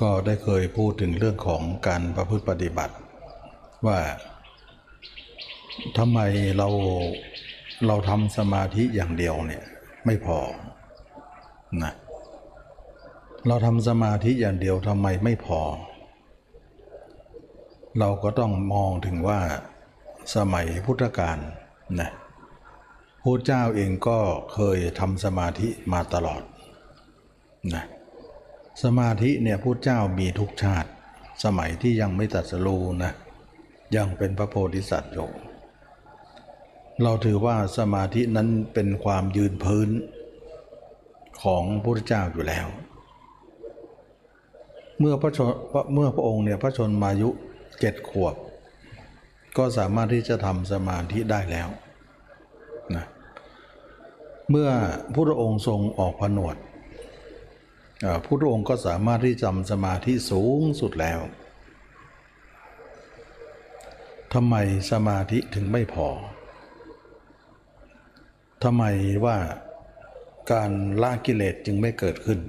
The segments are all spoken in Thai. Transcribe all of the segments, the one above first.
ก็ได้เคยพูดถึงเรื่องของการประพฤติปฏิบัติ ว่าทำไมเราเราทำสมาธิอย่างเดียวเนี่ยไม่พอนะเราทำสมาธิอย่างเดียวทำไมไม่พอ เราก็ต้องมองถึงว่าสมัยพุทธกาลนะพระเจ้าเองก็เคยทำสมาธิมาตลอดนะ สมาธิเนี่ยพุทธเจ้ามีทุกชาติ สมัยที่ยังไม่ตัดสรูนะยังเป็นพระโพธิสัตว์อยู่เราถือว่าสมาธินั้นเป็นความยืนพื้นของพระพุทธเจ้าอยู่แล้ว เมื่อพระชนเมื่อพระองค์เนี่ยพระชนมายุเจ็ดขวบ ก็สามารถที่จะทำสมาธิได้แล้วนะเมื่อพระองค์ทรงออกผนวด พระองค์ก็สามารถที่จำสมาธิสูงสุดแล้วทำไมสมาธิถึงไม่พอทำไมว่าการละกิเลสจึงไม่เกิดขึ้น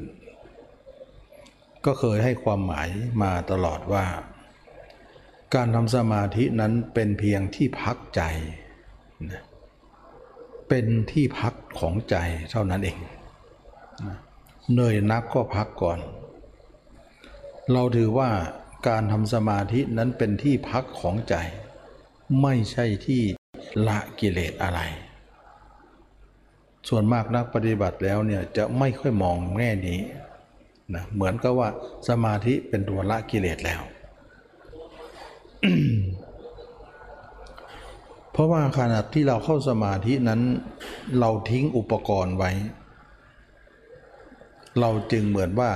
ก็เคยให้ความหมายมาตลอดว่า การทำสมาธินั้นเป็นเพียงที่พักใจ เป็นที่พักของใจเท่านั้นเอง เหนื่อยนักก็พักก่อน เราถือว่าการทำสมาธินั้นเป็นที่พักของใจ ไม่ใช่ที่ละกิเลสอะไร ส่วนมากนักปฏิบัติแล้วเนี่ยจะไม่ค่อยมองแง่นี้นะเหมือนกับว่าสมาธิเป็นตัวละกิเลสแล้ว เพราะว่าขณะที่เราเข้าสมาธินั้น เราทิ้งอุปกรณ์ไว้ เราจึงเหมือนว่า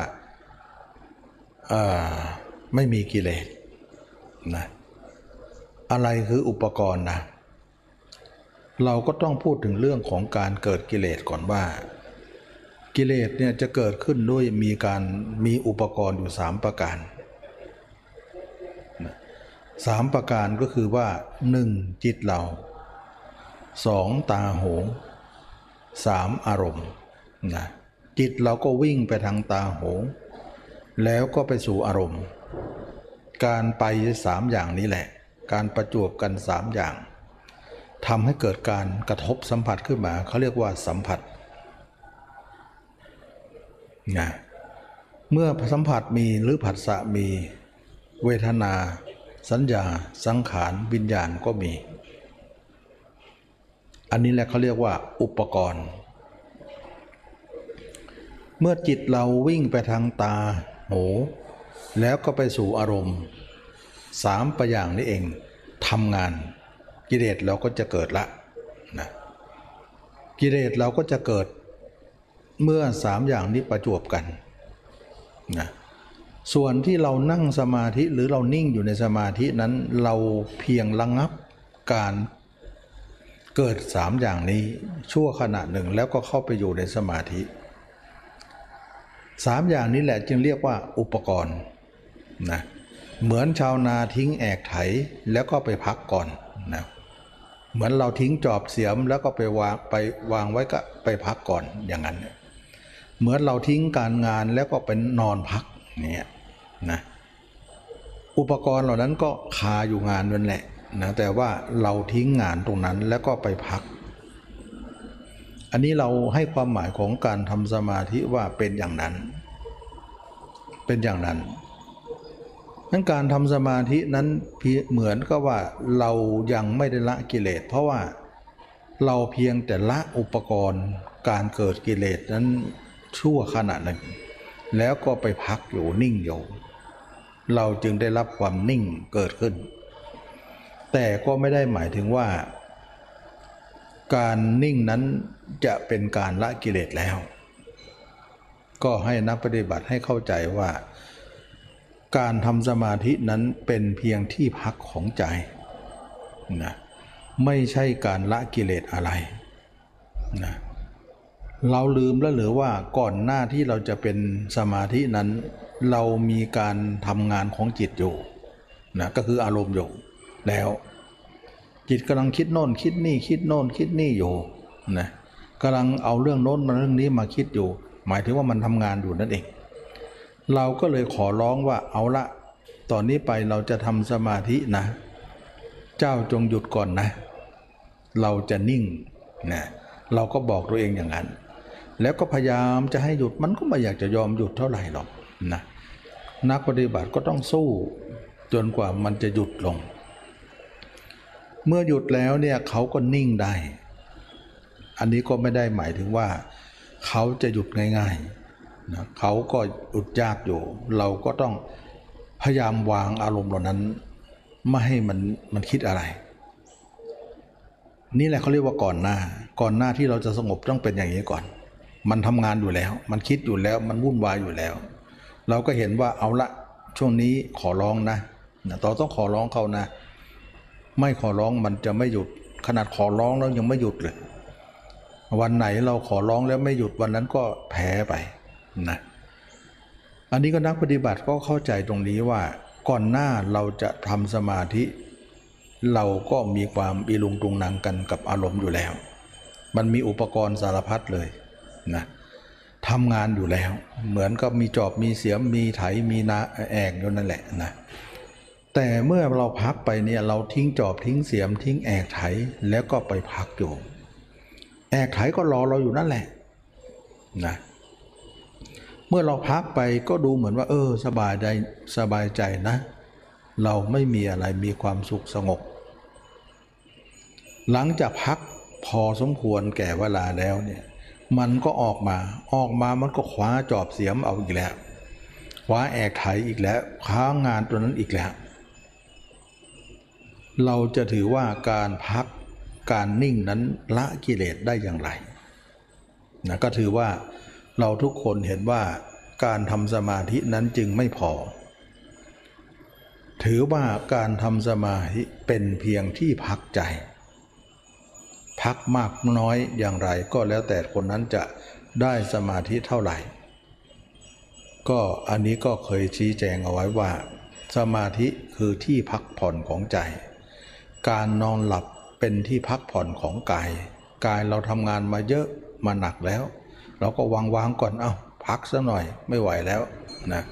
ไม่มีกิเลสนะอะไรคืออุปกรณ์นะเราก็ต้องพูดถึงเรื่องของการเกิดกิเลสก่อนว่า กิเลสเนี่ยจะเกิดขึ้นด้วยมีการมีอุปกรณ์อยู่สามประการสามประการก็คือว่าหนึ่งจิตเราสองตาหูสามอารมณ์นะ จิตเราก็วิ่งไปทางตาหูแล้วก็ไปสู่อารมณ์ การไปสามอย่างนี้แหละ การประจวบกันสามอย่างทำให้เกิดการกระทบสัมผัสขึ้นมาเขาเรียกว่าสัมผัสนะเมื่อสัมผัสมีหรือผัสสะมี เวทนา สัญญา สังขารวิญญาณก็มี อันนี้แหละเขาเรียกว่าอุปกรณ์ เมื่อจิตเราวิ่งไปทางตาหูแล้วก็ไปสู่อารมณ์สามประอย่างนี้เองทำงาน กิเลสเราก็จะเกิดละนะกิเลสเราก็จะเกิดเมื่อสามอย่างนี้ประจวบกันนะส่วนที่เรานั่งสมาธิหรือเรานิ่งอยู่ในสมาธินั้นเราเพียงระงงับการเกิดสามอย่างนี้ชั่วขณะหนึ่งแล้วก็เข้าไปอยู่ในสมาธิ สามอย่างนี้แหละจึงเรียกว่าอุปกรณ์นะเหมือนชาวนาทิ้งแอกไถแล้วก็ไปพักก่อนนะเหมือนเราทิ้งจอบเสียมแล้วก็ไปวางไปวางไว้ก็ไปพักก่อนอย่างนั้น เหมือนเราทิ้งการงานแล้วก็เป็นนอนพักเนี่ยนะอุปกรณ์เหล่านั้นก็คาอยู่งานนั่นแหละนะแต่ว่าเราทิ้งงานตรงนั้นแล้วก็ไปพัก อันนี้เราให้ความหมายของการทำสมาธิว่าเป็นอย่างนั้น เป็นอย่างนั้นนั้นการทำสมาธินั้นเหมือนกับว่าเรายังไม่ได้ละกิเลส เพราะว่าเราเพียงแต่ละอุปกรณ์การเกิดกิเลสนั้นชั่วขณะหนึ่ง แล้วก็ไปพักอยู่นิ่งอยู่ เราจึงได้รับความนิ่งเกิดขึ้น แต่ก็ไม่ได้หมายถึงว่า การนิ่งนั้นจะเป็นการละกิเลสแล้ว ก็ให้นักปฏิบัติให้เข้าใจว่า การทำสมาธินั้นเป็นเพียงที่พักของใจนะไม่ใช่การละกิเลสอะไรนะเราลืมแล้วหรือว่าก่อนหน้าที่เราจะเป็นสมาธินั้น เรามีการทำงานของจิตอยู่นะก็คืออารมณ์อยู่แล้ว จิตกำลังคิดโน่น คิดนี่คิดโน่น คิดนี่อยู่นะกำลังเอาเรื่องโน้นมาเรื่องนี้มาคิดอยู่ หมายถึงว่ามันทำงานอยู่นั่นเอง เราก็เลยขอร้องว่าเอาละตอนนี้ไปเราจะทำสมาธินะ เจ้าจงหยุดก่อนนะ เราจะนิ่งนะเราก็บอกตัวเองอย่างนั้น แล้วก็พยายามจะให้หยุดมันก็ไม่อยากจะยอมหยุดเท่าไหร่หรอกนะนักปฏิบัติก็ต้องสู้จนกว่ามันจะหยุดลง เมื่อหยุดแล้วเนี่ยเขาก็นิ่งได้ อันนี้ก็ไม่ได้หมายถึงว่า เขาจะหยุดง่ายๆนะเขาก็หยุดยากอยู่ เราก็ต้องพยายามวางอารมณ์เหล่านั้น ไม่ให้มันมันคิดอะไร นี่แหละเขาเรียกว่าก่อนหน้า ก่อนหน้าที่เราจะสงบต้องเป็นอย่างนี้ก่อน มันทำงานอยู่แล้ว มันคิดอยู่แล้ว มันวุ่นวายอยู่แล้ว เราก็เห็นว่าเอาละช่วงนี้ขอร้องนะนะต่อต้องขอร้องเขานะ ไม่ขอร้องมันจะไม่หยุด ขนาดขอร้องแล้วยังไม่หยุดเลย วันไหนเราขอร้องแล้วไม่หยุดวันนั้นก็แพ้ไปนะอันนี้ก็นักปฏิบัติก็เข้าใจตรงนี้ว่า ก่อนหน้าเราจะทำสมาธิ เราก็มีความอีลุงตุงนางกันกับอารมณ์อยู่แล้ว มันมีอุปกรณ์สารพัดเลยนะทำงานอยู่แล้ว เหมือนกับมีจอบมีเสียมมีไถมีนาแอกอยู่นั่นแหละนะ แต่เมื่อเราพักไปเนี่ยเราทิ้งจอบทิ้งเสียมทิ้งแอกไถแล้วก็ไปพักอยู่ แอกไถก็รอเราอยู่นั่นแหละนะเมื่อเราพักไปก็ดูเหมือนว่า เออ สบายใจสบายใจนะ เราไม่มีอะไรมีความสุขสงบหลังจากพักพอสมควรแก่เวลาแล้วเนี่ยมันก็ออกมาออกมามันก็คว้าจอบเสียมเอาอีกแล้วคว้าแอกไถอีกแล้วคว้างานตัวนั้นอีกแล้ว เราจะถือว่าการพักการนิ่งนั้นละกิเลสได้อย่างไรนะก็ถือว่าเราทุกคนเห็นว่าการทำสมาธินั้นจึงไม่พอ ถือว่าการทำสมาธิเป็นเพียงที่พักใจ พักมากน้อยอย่างไรก็แล้วแต่คนนั้นจะได้สมาธิเท่าไหร่ ก็อันนี้ก็เคยชี้แจงเอาไว้ว่า สมาธิคือที่พักผ่อนของใจ การนอนหลับเป็นที่พักผ่อนของกาย กายเราทำงานมาเยอะมาหนักแล้ว เราก็วางวางก่อนเอา้าพักสักหน่อยไม่ไหวแล้วนะ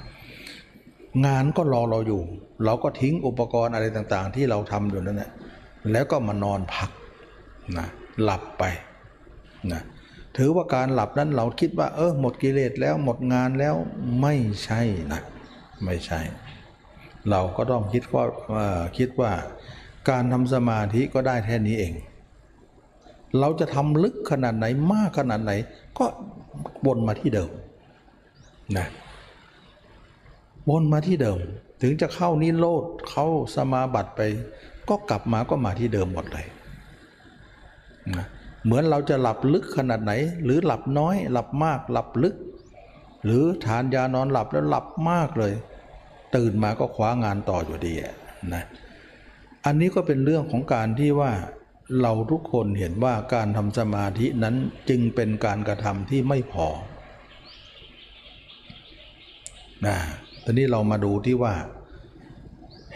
งานก็รอเราอยู่ เราก็ทิ้งอุปกรณ์อะไรต่างๆ ที่เราทำอยู่นั่นแหละแล้วก็มานอนพักนะหลับไปนะถือว่าการหลับนั้นเราคิดว่า เออหมดกิเลสแล้วหมดงานแล้วไม่ใช่นะไม่ใช่ เราก็ต้องคิดว่าคิดว่า การทำสมาธิก็ได้แค่นี้เอง เราจะทำลึกขนาดไหนมากขนาดไหน ก็วนมาที่เดิมนะวนมาที่เดิม ถึงจะเข้านิโรธเข้าสมาบัติไป ก็กลับมาก็มาที่เดิมหมดเลยนะเหมือนเราจะหลับลึกขนาดไหน หรือหลับน้อย หลับมาก หลับลึก หรือทานยานอนหลับแล้วหลับมากเลย ตื่นมาก็คว้างานต่ออยู่ดีนะ อันนี้ก็เป็นเรื่องของการที่ว่าเราทุกคนเห็นว่าการทำสมาธินั้นจึงเป็นการกระทำที่ไม่พอนะตอนนี้เรามาดูที่ว่า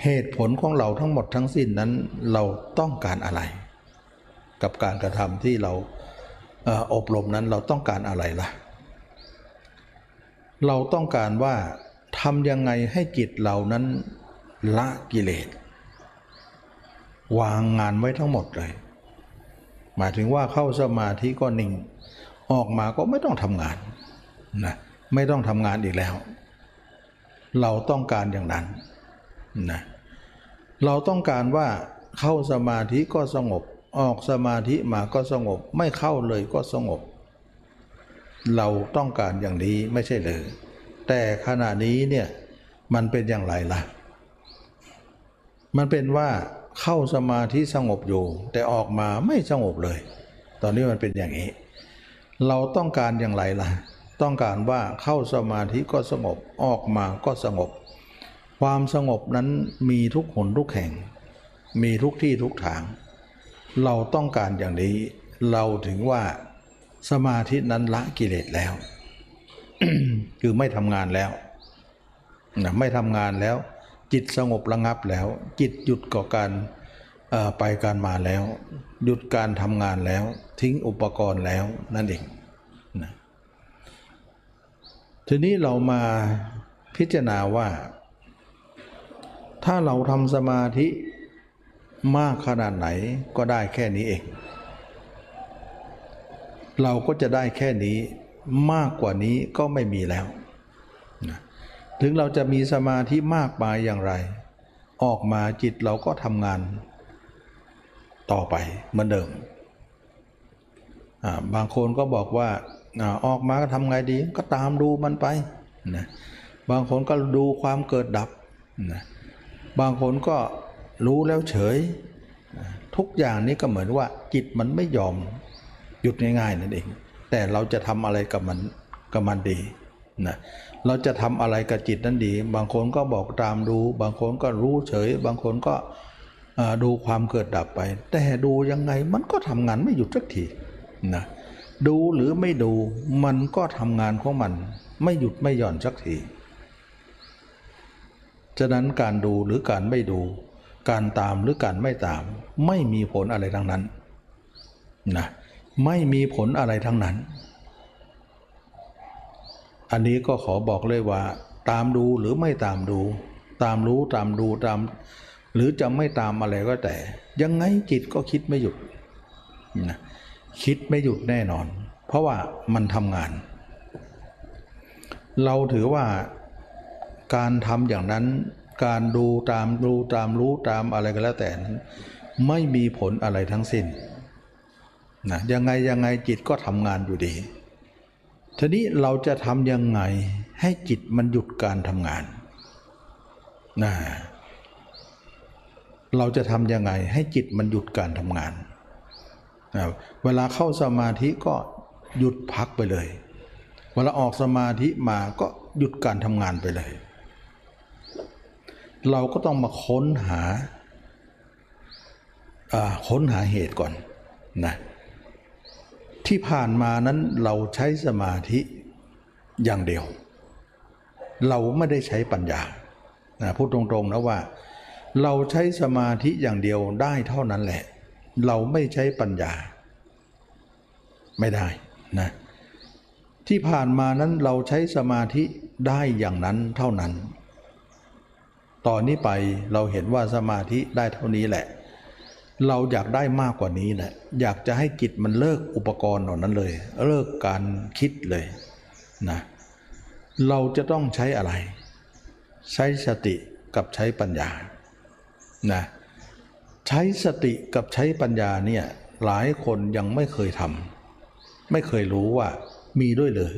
เหตุผลของเราทั้งหมดทั้งสิ้นนั้นเราต้องการอะไร กับการกระทำที่เราอบรมนั้นเราต้องการอะไรล่ะ เราต้องการว่าทำยังไงให้จิตเรานั้นละกิเลส วางงานไว้ทั้งหมดเลย หมายถึงว่าเข้าสมาธิก็นิ่ง ออกมาก็ไม่ต้องทำงานนะไม่ต้องทำงานอีกแล้ว เราต้องการอย่างนั้นนะเราต้องการว่าเข้าสมาธิก็สงบ ออกสมาธิมาก็สงบ ไม่เข้าเลยก็สงบ เราต้องการอย่างนี้ไม่ใช่เลยแต่ขณะนี้เนี่ยมันเป็นอย่างไรล่ะ มันเป็นว่า เข้าสมาธิสงบอยู่ แต่ออกมาไม่สงบเลย ตอนนี้มันเป็นอย่างนี้ เราต้องการอย่างไรล่ะ ต้องการว่าเข้าสมาธิก็สงบออกมาก็สงบ ความสงบนั้นมีทุกหนทุกแห่ง มีทุกที่ทุกทาง เราต้องการอย่างนี้ เราถึงว่าสมาธินั้นละกิเลสแล้ว คือไม่ทำงานแล้วนะไม่ทำงานแล้ว จิตสงบระงับแล้ว จิตหยุดก่อการไปการมาแล้ว หยุดการทำงานแล้ว ทิ้งอุปกรณ์แล้วนั่นเองนะทีนี้เรามาพิจารณาว่า ถ้าเราทำสมาธิมากขนาดไหนก็ได้แค่นี้เอง เราก็จะได้แค่นี้มากกว่านี้ก็ไม่มีแล้ว ถึงเราจะมีสมาธิมากมายอย่างไร ออกมาจิตเราก็ทำงาน ต่อไปเหมือนเดิม บางคนก็บอกว่าอออกมาก็ทำไงดีก็ตามดูมันไปนะบางคนก็ดูความเกิดดับนะบางคนก็รู้แล้วเฉย ทุกอย่างนี้ก็เหมือนว่าจิตมันไม่ยอมหยุดง่ายๆนั่นเอง แต่เราจะทำอะไรกับมันกับมันดีนะ เราจะทำอะไรกับจิตนั้นดี บางคนก็บอกตามดูบางคนก็รู้เฉย บางคนก็ดูความเกิดดับไป แต่ดูยังไงมันก็ทำงานไม่หยุดสักทีนะดูหรือไม่ดูมันก็ทำงานของมัน ไม่หยุดไม่หย่อนสักทีฉะนั้นการดูหรือการไม่ดู การตามหรือการไม่ตาม ไม่มีผลอะไรทั้งนั้นนะไม่มีผลอะไรทั้งนั้น อันนี้ก็ขอบอกเลยว่า ตามดูหรือไม่ตามดู ตามรู้ตามดูตาม หรือจะไม่ตามอะไรก็แต่ ยังไงจิตก็คิดไม่หยุดนะคิดไม่หยุดแน่นอน เพราะว่ามันทำงาน เราถือว่าการทำอย่างนั้น การดูตามดูตามรู้ตามอะไรก็แล้วแต่นั้นไม่มีผลอะไรทั้งสิ้นนะยังไงยังไงจิตก็ทำงานอยู่ดี ทีนี้เราจะทำยังไงให้จิตมันหยุดการทำงานนะเราจะทำยังไงให้จิตมันหยุดการทำงานนะเวลาเข้าสมาธิก็หยุดพักไปเลย เวลาออกสมาธิมาก็หยุดการทำงานไปเลย เราก็ต้องมาค้นหาค้นหาเหตุก่อนนะ ที่ผ่านมานั้นเราใช้สมาธิอย่างเดียว เราไม่ได้ใช้ปัญญานะพูดตรงๆนะว่า เราใช้สมาธิอย่างเดียวได้เท่านั้นแหละ เราไม่ใช้ปัญญา ไม่ได้นะที่ผ่านมานั้นเราใช้สมาธิได้อย่างนั้นเท่านั้น ตอนนี้ไปเราเห็นว่าสมาธิได้เท่านี้แหละ เราอยากได้มากกว่านี้แหละอยากจะให้จิตมันเลิกอุปกรณ์เหล่านั้นเลย เลิกการคิดเลยนะเราจะต้องใช้อะไร ใช้สติกับใช้ปัญญานะใช้สติกับใช้ปัญญาเนี่ยหลายคนยังไม่เคยทำไม่เคยรู้ว่ามีด้วยเลย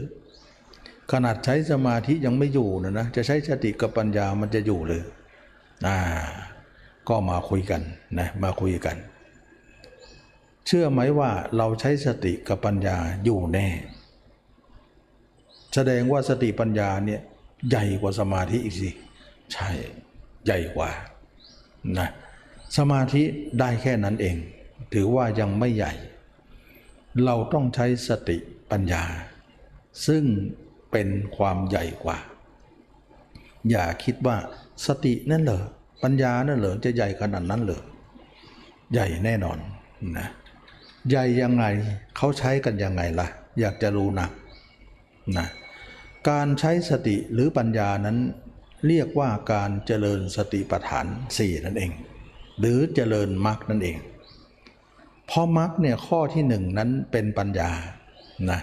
ขนาดใช้สมาธิยังไม่อยู่นะนะจะใช้สติกับปัญญามันจะอยู่เลยอ่า ก็มาคุยกันนะมาคุยกัน เชื่อไหมว่าเราใช้สติกับปัญญาอยู่แน่ แสดงว่าสติปัญญาเนี่ยใหญ่กว่าสมาธิอีกสิใช่ใหญ่กว่านะสมาธิได้แค่นั้นเอง ถือว่ายังไม่ใหญ่ เราต้องใช้สติปัญญา ซึ่งเป็นความใหญ่กว่า อย่าคิดว่าสตินั่นเหรอ ปัญญานั่นเหรอจะใหญ่ขนาดนั้นเหรอใหญ่แน่นอนนะใหญ่ยังไงเขาใช้กันยังไงล่ะ อยากจะรู้นะนะการใช้สติหรือปัญญานั้น เรียกว่าการเจริญสติปัฏฐานสี่นั่นเอง หรือเจริญมรรคนั่นเองเพราะมรรคเนี่ยข้อที่หนึ่งนั้นเป็นปัญญานะ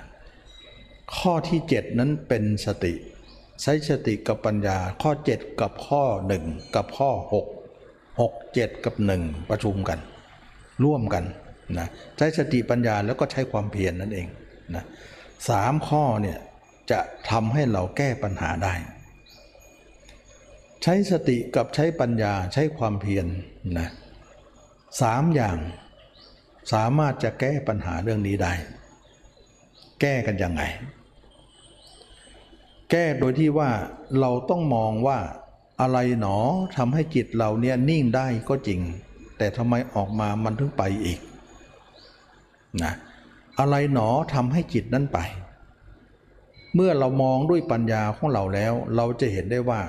ข้อที่เจ็ดนั้นเป็นสติ ใช้สติกับปัญญาข้อ 7 กับข้อ 1 กับข้อ 6 6 7 กับ 1 ประชุมกัน ร่วมกันนะใช้สติปัญญาแล้วก็ใช้ความเพียรนนั่นเองนะสามข้อเนี่ยจะทำให้เราแก้ปัญหาได้ ใช้สติกับใช้ปัญญาใช้ความเพียรนะสามอย่างสามารถจะแก้ปัญหาเรื่องนี้ได้ แก้กันยังไง แก้โดยที่ว่าเราต้องมองว่าอะไรหนอทำให้จิตเราเนี่ยนิ่งได้ก็จริง แต่ทำไมออกมามันถึงไปอีกนะอะไรหนอทำให้จิตนั้นไป เมื่อเรามองด้วยปัญญาของเราแล้ว เราจะเห็นได้ว่า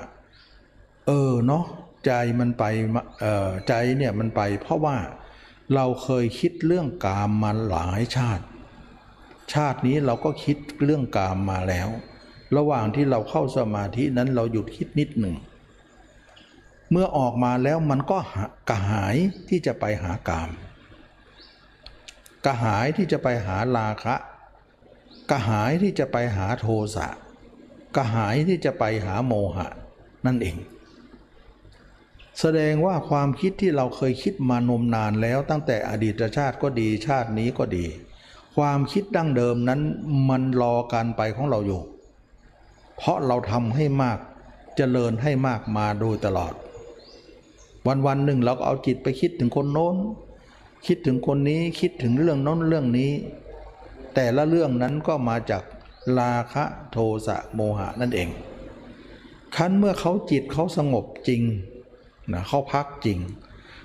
เออเนาะใจมันไปเออใจเนี่ยมันไป เพราะว่าเราเคยคิดเรื่องกามมาหลายชาติ ชาตินี้เราก็คิดเรื่องกามมาแล้ว ระหว่างที่เราเข้าสมาธินั้นเราหยุดคิดนิดหนึ่ง เมื่อออกมาแล้วมันก็กระหายที่จะไปหากาม กระหายที่จะไปหาราคะ กระหายที่จะไปหาโทสะ กระหายที่จะไปหาโมหะ นั่นเอง แสดงว่าความคิดที่เราเคยคิดมานมนานแล้วตั้งแต่อดีตชาติก็ดีชาตินี้ก็ดี ความคิดดั้งเดิมนั้นมันรอการไปของเราอยู่ เพราะเราทำให้มากจเจริญให้มากมาโดยตลอด วันวันหนึ่งเราก็เอาจิตไปคิดถึงคนโน้น คิดถึงคนนี้คิดถึงเรื่องโน้นเรื่องนี้ แต่ละเรื่องนั้นก็มาจากราคะโทสะโมหะนั่นเองคันเมื่อเขาจิตเขาสงบจริงนะเขาพักจริง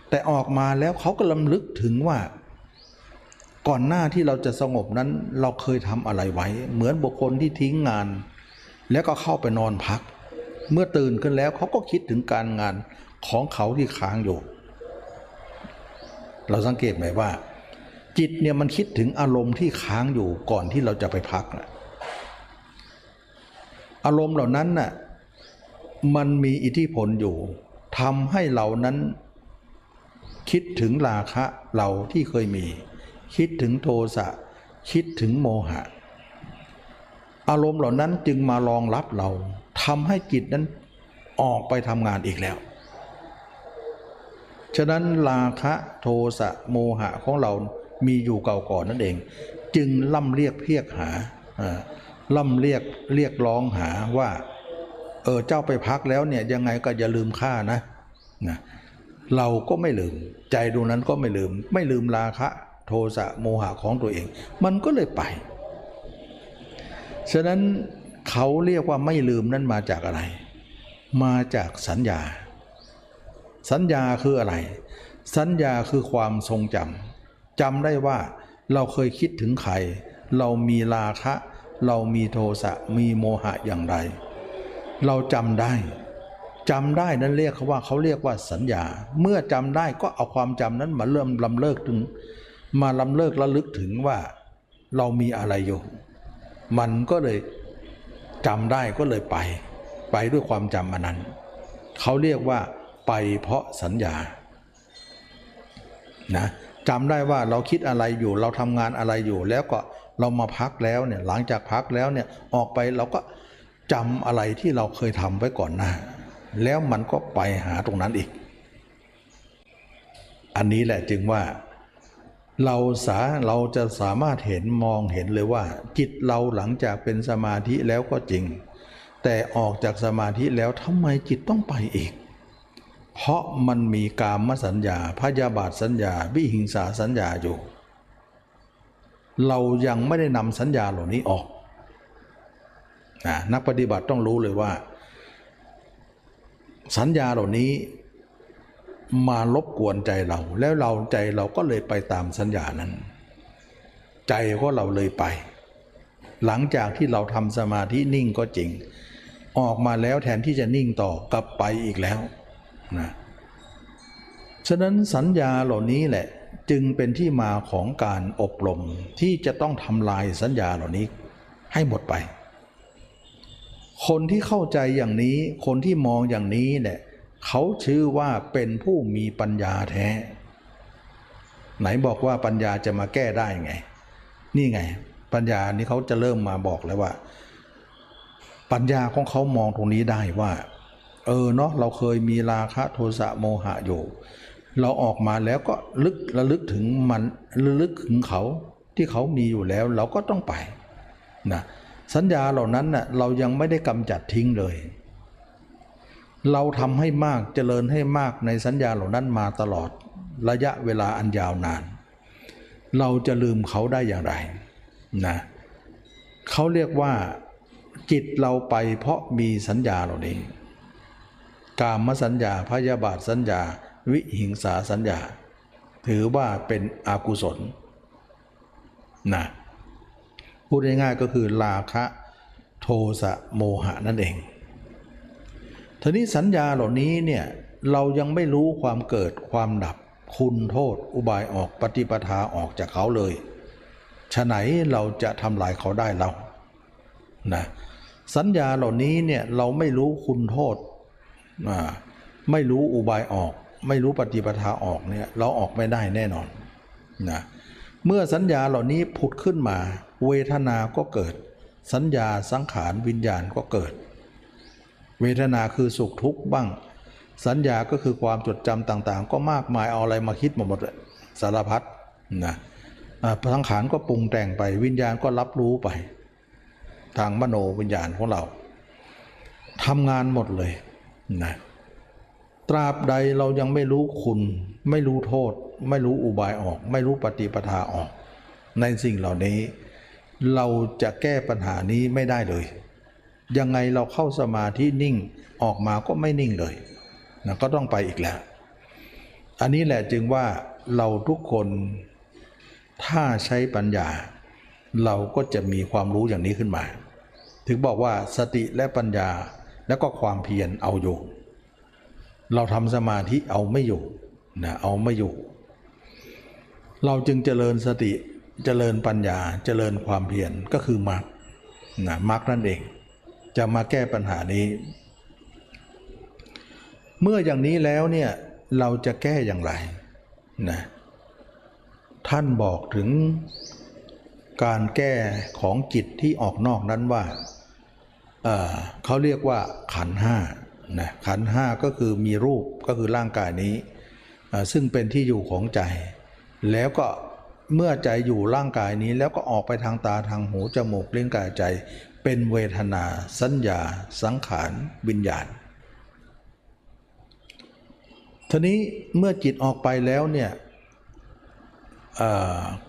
แต่ออกมาแล้วเขาก็ลำลึกถึงว่า ก่อนหน้าที่เราจะสงบนั้นเราเคยทำอะไรไว้ เหมือนบุคคลที่ทิ้งงาน แล้วก็เข้าไปนอนพัก เมื่อตื่นขึ้นแล้วเขาก็คิดถึงการงานของเขาที่ค้างอยู่ เราสังเกตไหมว่า จิตเนี่ยมันคิดถึงอารมณ์ที่ค้างอยู่ก่อนที่เราจะไปพักนะอารมณ์เหล่านั้นน่ะมันมีอิทธิพลอยู่ทำให้เรานั้น คิดถึงราคะเราที่เคยมี คิดถึงโทสะคิดถึงโมหะ อารมณ์เหล่านั้นจึงมารองรับเราทำให้จิตนั้นออกไปทำงานอีกแล้ว ฉะนั้นราคะโทสะโมหะของเรามีอยู่เก่าก่อนนั่นเอง จึงล่ำเรียกเพียกหาล่ำเรียกเรียกร้องหาว่าเออเจ้าไปพักแล้วเนี่ยยังไงก็อย่าลืมข้านะนะ เราก็ไม่ลืม ใจดวงนั้นก็ไม่ลืม ไม่ลืมราคะ โทสะโมหะของตัวเอง มันก็เลยไป ฉะนั้นเขาเรียกว่าไม่ลืมนั้นมาจากอะไร มาจากสัญญา สัญญาคืออะไร สัญญาคือความทรงจำจำได้ว่าเราเคยคิดถึงใคร เรามีราคะ เรามีโทสะมีโมหะอย่างไร เราจำได้จำได้นั้นเรียกเขาว่าเขาเรียกว่าสัญญา เมื่อจำได้ก็เอาความจำนั้นมาเริ่มลำเลิกถึง มาลำเลิกระลึกถึงว่า เรามีอะไรอยู่ มันก็เลยจำได้ก็เลยไป ไปด้วยความจำอันนั้น เขาเรียกว่าไปเพราะสัญญานะจำได้ว่าเราคิดอะไรอยู่ เราทำงานอะไรอยู่ แล้วก็เรามาพักแล้วเนี่ยหลังจากพักแล้วเนี่ยออกไปเราก็จำอะไรที่เราเคยทำไว้ก่อนหน้า แล้วมันก็ไปหาตรงนั้นอีก อันนี้แหละจึงว่า เราสาเราจะสามารถเห็นมองเห็นเลยว่า จิตเราหลังจากเป็นสมาธิแล้วก็จริง แต่ออกจากสมาธิแล้วทำไมจิตต้องไปอีก เพราะมันมีกามสัญญาพยาบาทสัญญาวิหิงสาสัญญาอยู่ เรายังไม่ได้นำสัญญาเหล่านี้ออกนะนักปฏิบัติต้องรู้เลยว่า สัญญาเหล่านี้ มารบกวนใจเรา แล้วเราใจเราก็เลยไปตามสัญญานั้น ใจของเราเลยไป หลังจากที่เราทำสมาธินิ่งก็จริง ออกมาแล้วแทนที่จะนิ่งต่อกลับไปอีกแล้วนะฉะนั้นสัญญาเหล่านี้แหละจึงเป็นที่มาของการอบรมที่จะต้องทำลายสัญญาเหล่านี้ให้หมดไป คนที่เข้าใจอย่างนี้ คนที่มองอย่างนี้เนี่ย เขาชื่อว่าเป็นผู้มีปัญญาแท้ ไหนบอกว่าปัญญาจะมาแก้ได้ไง นี่ไง ปัญญานี้เขาจะเริ่มมาบอกแล้วว่า ปัญญาของเขามองตรงนี้ได้ว่า เออเนาะเราเคยมีราคะโทสะโมหะอยู่ เราออกมาแล้วก็ลึกระลึกถึงมันระลึกถึงเขาที่เขามีอยู่แล้วเราก็ต้องไปนะสัญญาเหล่านั้นน่ะเรายังไม่ได้กำจัดทิ้งเลย เราทำให้มากเจริญให้มากในสัญญาเหล่านั้นมาตลอดระยะเวลาอันยาวนาน เราจะลืมเขาได้อย่างไรนะเขาเรียกว่าจิตเราไปเพราะมีสัญญาเหล่านี้กามสัญญาพยาบาทสัญญา วิหิงสาสัญญา ถือว่าเป็นอกุศลนะพูดง่ายๆก็คือราคะโทสะโมหะนั่นเอง ทีนี้สัญญาเหล่านี้เนี่ยเรายังไม่รู้ความเกิดความดับคุณโทษอุบายออกปฏิปทาออกจากเขาเลยฉะไหนเราจะทำลายเขาได้เรานะสัญญาเหล่านี้เนี่ยเราไม่รู้คุณโทษไม่รู้อุบายออก ไม่รู้ปฏิปทาออกเนี่ยเราออกไม่ได้แน่นอนนะเมื่อสัญญาเหล่านี้ผุดขึ้นมา เวทนาก็เกิด สัญญาสังขารวิญญาณก็เกิด เวทนาคือสุขทุกข์บ้าง สัญญาก็คือความจดจำต่างๆ ก็มากมายเอาอะไรมาคิดมาหมดเลยสารพัดนะอ่าสังขารก็ปรุงแต่งไปวิญญาณก็รับรู้ไป ทางมโนวิญญาณของเราทำงานหมดเลยนะตราบใดเรายังไม่รู้คุณ ไม่รู้โทษ ไม่รู้อุบายออก ไม่รู้ปฏิปทาออก ในสิ่งเหล่านี้ เราจะแก้ปัญหานี้ไม่ได้เลย ยังไงเราเข้าสมาธินิ่งออกมาก็ไม่นิ่งเลยนะก็ต้องไปอีกแล้ว อันนี้แหละจึงว่าเราทุกคนถ้าใช้ปัญญา เราก็จะมีความรู้อย่างนี้ขึ้นมา ถึงบอกว่าสติและปัญญาแล้วก็ความเพียรเอาอยู่ เราทำสมาธิเอาไม่อยู่นะเอาไม่อยู่ เราจึงเจริญสติเจริญปัญญาเจริญความเพียรก็คือมรรคนะมรรคนั่นเอง จะมาแก้ปัญหานี้ เมื่ออย่างนี้แล้วเนี่ยเราจะแก้อย่างไรนะท่านบอกถึงการแก้ของจิตที่ออกนอกนั้นว่าเเขาเรียกว่าขันห้านะขันห้าก็คือมีรูปก็คือร่างกายนี้ ซึ่งเป็นที่อยู่ของใจ แล้วก็เมื่อใจอยู่ร่างกายนี้แล้วก็ออกไปทางตาทางหูจมูกเลิ้นกายใจ เป็นเวทนา สัญญา สังขารวิญญาณทีนี้เมื่อจิตออกไปแล้วเนี่ย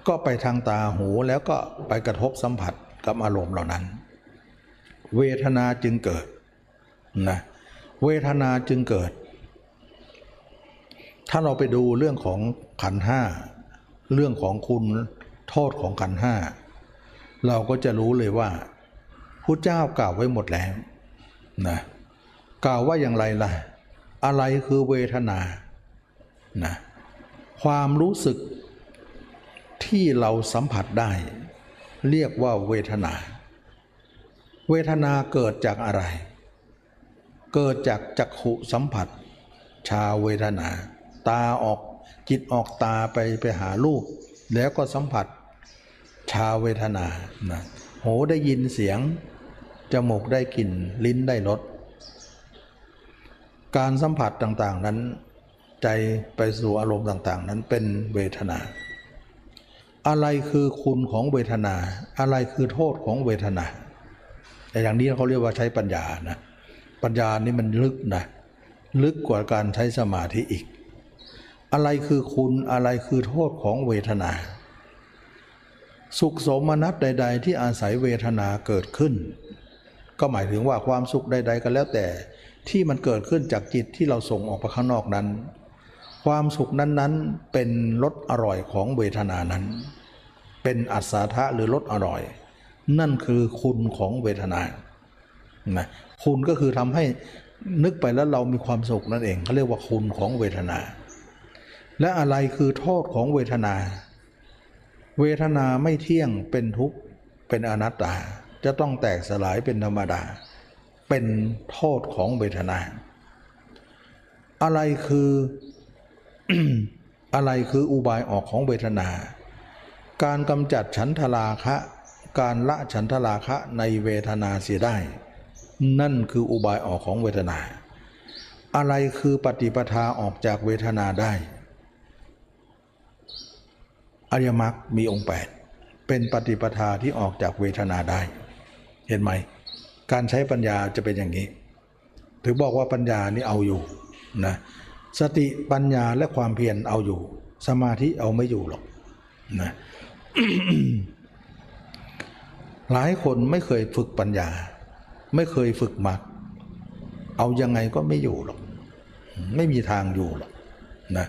ก็ไปทางตาหูแล้วก็ไปกระทบสัมผัสกับอารมณ์เหล่านั้น เวทนาจึงเกิดนะเวทนาจึงเกิด ถ้าเราไปดูเรื่องของขันห้าเรื่องของคุณโทษของขันห้าเราก็จะรู้เลยว่า พุทธเจ้ากล่าวไว้หมดแล้วนะกล่าวว่าอย่างไรล่ะ อะไรคือเวทนานะความรู้สึกที่เราสัมผัสได้ เรียกว่าเวทนา เวทนาเกิดจากอะไร เกิดจากจักขุสัมผัส ชาเวทนา ตาออกจิตออกตาไปไปหารูปแล้วก็สัมผัส ชาเวทนานะหูได้ยินเสียง จมูกได้กลิ่น ลิ้นได้รสการสัมผัสต่างๆนั้น ใจไปสู่อารมณ์ต่างๆ นั้นเป็นเวทนา อะไรคือคุณของเวทนา อะไรคือโทษของเวทนาแต่อย่างนี้เขาเรียกว่าใช้ปัญญานะปัญญานี่มันลึกนะลึกกว่าการใช้สมาธิอีก อะไรคือคุณอะไรคือโทษของเวทนา สุขสมนัตใด ๆ ที่อาศัยเวทนาเกิดขึ้น ก็หมายถึงว่าความสุขใด ๆ ก็แล้วแต่ ที่มันเกิดขึ้นจากจิตที่เราส่งออกไปข้างนอกนั้น ความสุขนั้นๆเป็นรสอร่อยของเวทนานั้น เป็นอัศทะหรือรสอร่อย นั่นคือคุณของเวทนานะคุณก็คือทำให้นึกไปแล้วเรามีความสุขนั่นเองเขาเรียกว่าคุณของเวทนา และอะไรคือโทษของเวทนา เวทนาไม่เที่ยงเป็นทุกข์เป็นอนัตตา จะต้องแตกสลายเป็นธรรมดา เป็นโทษของเวทนา อะไรคืออะไรคืออุบายออกของเวทนา การกำจัดฉันทราคะ การละฉันทราคะในเวทนาเสียได้ นั่นคืออุบายออกของเวทนา อะไรคือปฏิปทาออกจากเวทนาได้ อริยมรรคมีองค์ 8 เป็นปฏิปทาที่ออกจากเวทนาได้ เห็นไหม การใช้ปัญญาจะเป็นอย่างนี้ ถึงบอกว่าปัญญานี่เอาอยู่นะสติปัญญาและความเพียรเอาอยู่ สมาธิเอาไม่อยู่หรอกนะหลายคนไม่เคยฝึกปัญญา ไม่เคยฝึกมรรคเอายังไงก็ไม่อยู่หรอก ไม่มีทางอยู่หรอกนะ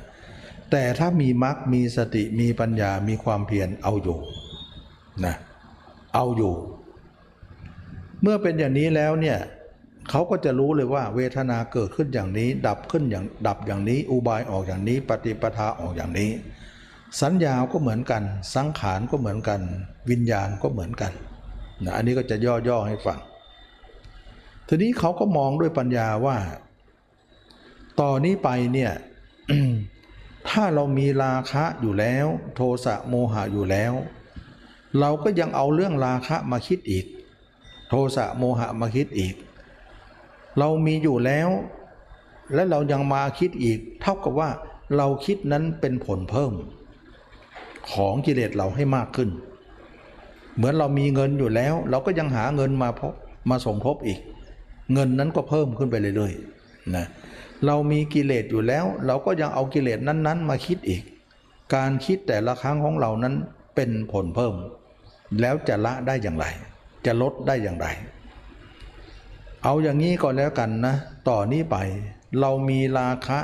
แต่ถ้ามีมรรคมีสติมีปัญญามีความเพียรเอาอยู่นะเอาอยู่ เมื่อเป็นอย่างนี้แล้วเนี่ยเขาก็จะรู้เลยว่าเวทนาเกิดขึ้นอย่างนี้ ดับขึ้นอย่างดับอย่างนี้ อุบายออกอย่างนี้ ปฏิปทาออกอย่างนี้ สัญญาก็เหมือนกัน สังขารก็เหมือนกัน วิญญาณก็เหมือนกันนะอันนี้ก็จะย่อๆให้ฟังทีนี้เขาก็มองด้วยปัญญาว่า ต่อนนี้ไปเนี่ยถ้าเรามีราคะอยู่แล้ว โทสะโมหะอยู่แล้ว เราก็ยังเอาเรื่องราคะมาคิดอีก โทสะโมหะมาคิดอีก เรามีอยู่แล้ว และเรายังมาคิดอีก เท่ากับว่าเราคิดนั้นเป็นผลเพิ่ม ของกิเลสเราให้มากขึ้น เหมือนเรามีเงินอยู่แล้ว เราก็ยังหาเงินมาพบมาสมทบอีก เงินนั้นก็เพิ่มขึ้นไปเรื่อยๆนะเรามีกิเลสอยู่แล้ว เราก็ยังเอากิเลสนั้น ๆ มาคิดอีก การคิดแต่ละครั้งของเรานั้นเป็นผลเพิ่ม แล้วจะละได้อย่างไร จะลดได้อย่างไร เอาอย่างนี้ก็แล้วกันนะ ต่อนนี้ไปเรามีราคะ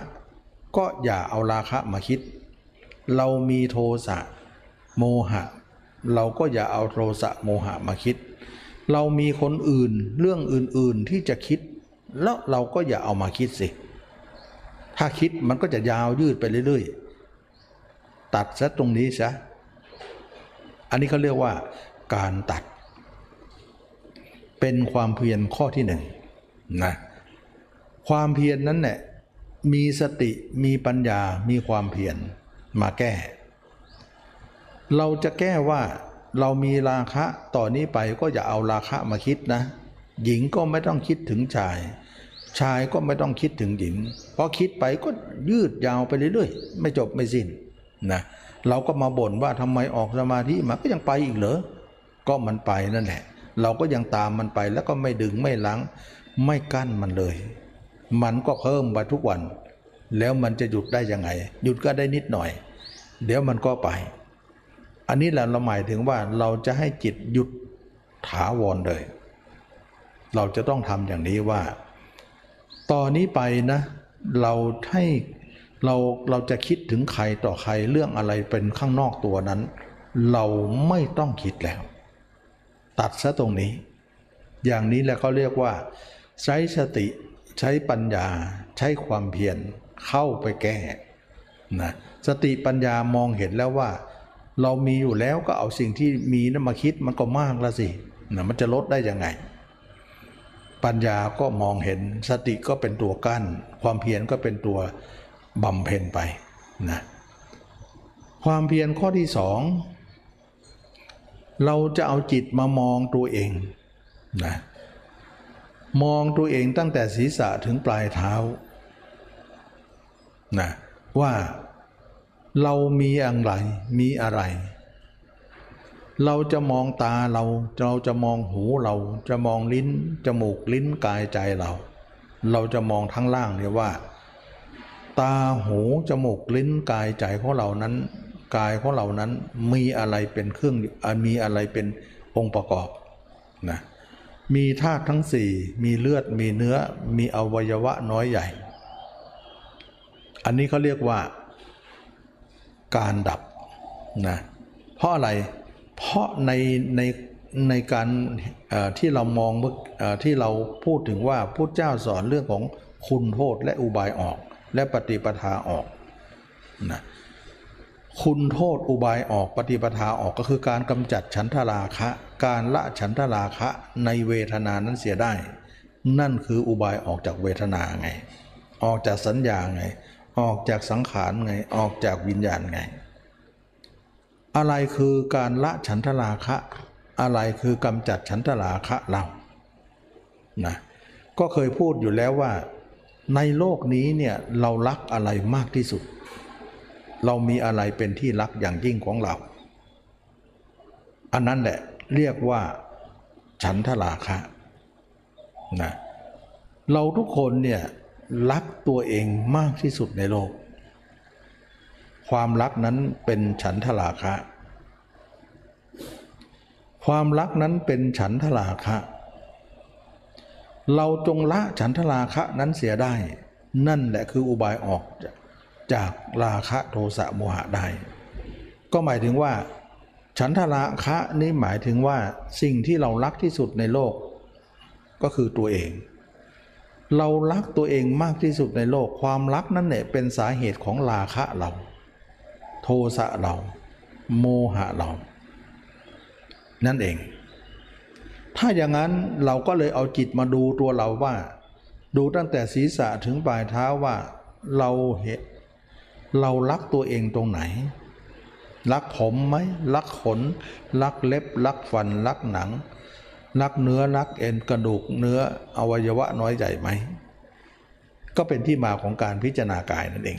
ก็อย่าเอาราคะมาคิด เรามีโทสะโมหะ เราก็อย่าเอาโทสะโมหะมาคิด เรามีคนอื่นเรื่องอื่นๆที่จะคิด แล้วเราก็อย่าเอามาคิดสิ ถ้าคิดมันก็จะยาวยืดไปเรื่อยๆ ตัดซะตรงนี้ซะอันนี้เขาเรียกว่าการตัด เป็นความเพียรข้อที่หนึ่งนะความเพียรนนั้นเนี่ยมีสติมีปัญญามีความเพียรมาแก้ เราจะแก้ว่าเรามีราคะต่อนนี้ไปก็อย่าเอาราคะมาคิดนะ หญิงก็ไม่ต้องคิดถึงชาย ชายก็ไม่ต้องคิดถึงหญิง เพราะคิดไปก็ยืดยาวไปเรื่อยๆ ไม่จบไม่สิ้นนะเราก็มาบ่นว่าทำไมออกสมาธิมาก็ยังไปอีกเหรอก็มันไปนั่นแหละ เราก็ยังตามมันไปแล้วก็ไม่ดึงไม่ลังไม่กั้นมันเลย มันก็เพิ่มไปทุกวัน แล้วมันจะหยุดได้ยังไง หยุดก็ได้นิดหน่อย เดี๋ยวมันก็ไป อันนี้แหละเราหมายถึงว่าเราจะให้จิตหยุดถาวรเลย เราจะต้องทำอย่างนี้ว่าตอนนี้ไปนะ เราให้เราเราจะคิดถึงใครต่อใครเรื่องอะไรเป็นข้างนอกตัวนั้น เราไม่ต้องคิดแล้ว ตัดซะตรงนี้ อย่างนี้แหละเขาเรียกว่า ใช้สติใช้ปัญญาใช้ความเพียรเข้าไปแก้นะสติปัญญามองเห็นแล้วว่า เรามีอยู่แล้วก็เอาสิ่งที่มีนั้นมาคิดมันก็มากแล้วสินะมันจะลดได้ยังไง ปัญญาก็มองเห็นสติก็เป็นตัวกั้น ความเพียรก็เป็นตัวบำเพ็ญไปนะความเพียรข้อที่สอง เราจะเอาจิตมามองตัวเองนะมองตัวเองตั้งแต่ศีรษะถึงปลายเท้านะว่าเรามีอะไรมีอะไร เราจะมองตาเรา เราจะมองหูเราจะมองลิ้น จมูกลิ้นกายใจเรา เราจะมองทั้งล่างเนี่ยว่า ตาหูจมูกลิ้นกายใจของเรานั้น กายของเรานั้นมีอะไรเป็นเครื่องมีอะไรเป็นองค์ประกอบนะมีธาตุทั้งสี่มีเลือดมีเนื้อมีอวัยวะน้อยใหญ่ อันนี้เขาเรียกว่าการดับนะเพราะอะไรเพราะในในในการที่เรามองเมื่อที่เราพูดถึงว่าพุทธเจ้าสอนเรื่องของคุณโทษและอุบายออก และปฏิปทาออกนะ คุณโทษอุบายออกปฏิปทาออกก็คือการกำจัดฉันทราคะ การละฉันทราคะในเวทนานั้นเสียได้ นั่นคืออุบายออกจากเวทนาไง ออกจากสัญญาไง ออกจากสังขารไง ออกจากวิญญาณไง อะไรคือการละฉันทราคะ อะไรคือกำจัดฉันทราคะเรานะก็เคยพูดอยู่แล้วว่า ในโลกนี้เนี่ยเรารักอะไรมากที่สุด เรามีอะไรเป็นที่รักอย่างยิ่งของเรา อันนั้นแหละเรียกว่าฉันทราคะนะเราทุกคนเนี่ยรักตัวเองมากที่สุดในโลก ความรักนั้นเป็นฉันทราคะ ความรักนั้นเป็นฉันทราคะ เราจงละฉันทราคะนั้นเสียได้ นั่นแหละคืออุบายออก จากราคะโทสะโมหะได้ ก็หมายถึงว่า ฉันทราคะนี่หมายถึงว่าสิ่งที่เรารักที่สุดในโลก ก็คือตัวเอง เรารักตัวเองมากที่สุดในโลก ความรักนั่นเนี่ยเป็นสาเหตุของราคะเรา โทสะเรา โมหะเรา นั่นเอง ถ้าอย่างนั้นเราก็เลยเอาจิตมาดูตัวเราว่า ดูตั้งแต่ศีรษะถึงปลายเท้าว่าเรา เรารักตัวเองตรงไหน รักผมไหมรักขน รักเล็บ รักฟัน รักหนัง รักเนื้อ รักเอ็นกระดูกเนื้ออวัยวะน้อยใหญ่ไหม ก็เป็นที่มาของการพิจารณากายนั่นเอง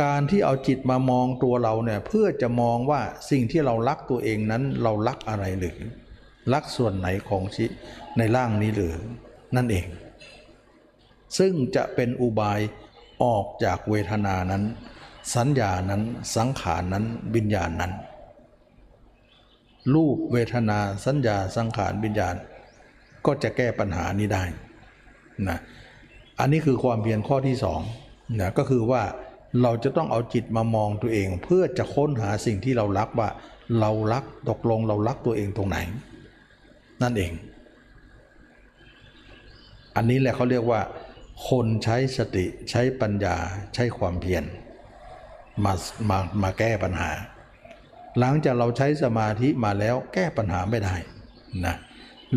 การที่เอาจิตมามองตัวเราเนี่ยเพื่อจะมองว่าสิ่งที่เรารักตัวเองนั้นเรารักอะไรหรือ รักส่วนไหนของชีในร่างนี้หรือนั่นเอง ซึ่งจะเป็นอุบาย ออกจากเวทนานั้น สัญญานั้นสังขารนั้นวิญญาณนั้น รูปเวทนาสัญญาสังขารวิญญาณ ก็จะแก้ปัญหานี้ได้นะอันนี้คือความเพียรข้อที่สองนะก็คือว่าเราจะต้องเอาจิตมามองตัวเอง เพื่อจะค้นหาสิ่งที่เรารักว่า เรารักตกลงเรารักตัวเองตรงไหน นั่นเอง อันนี้แหละเขาเรียกว่า คนใช้สติใช้ปัญญาใช้ความเพียรมามามาแก้ปัญหา หลังจากเราใช้สมาธิมาแล้วแก้ปัญหาไม่ได้นะ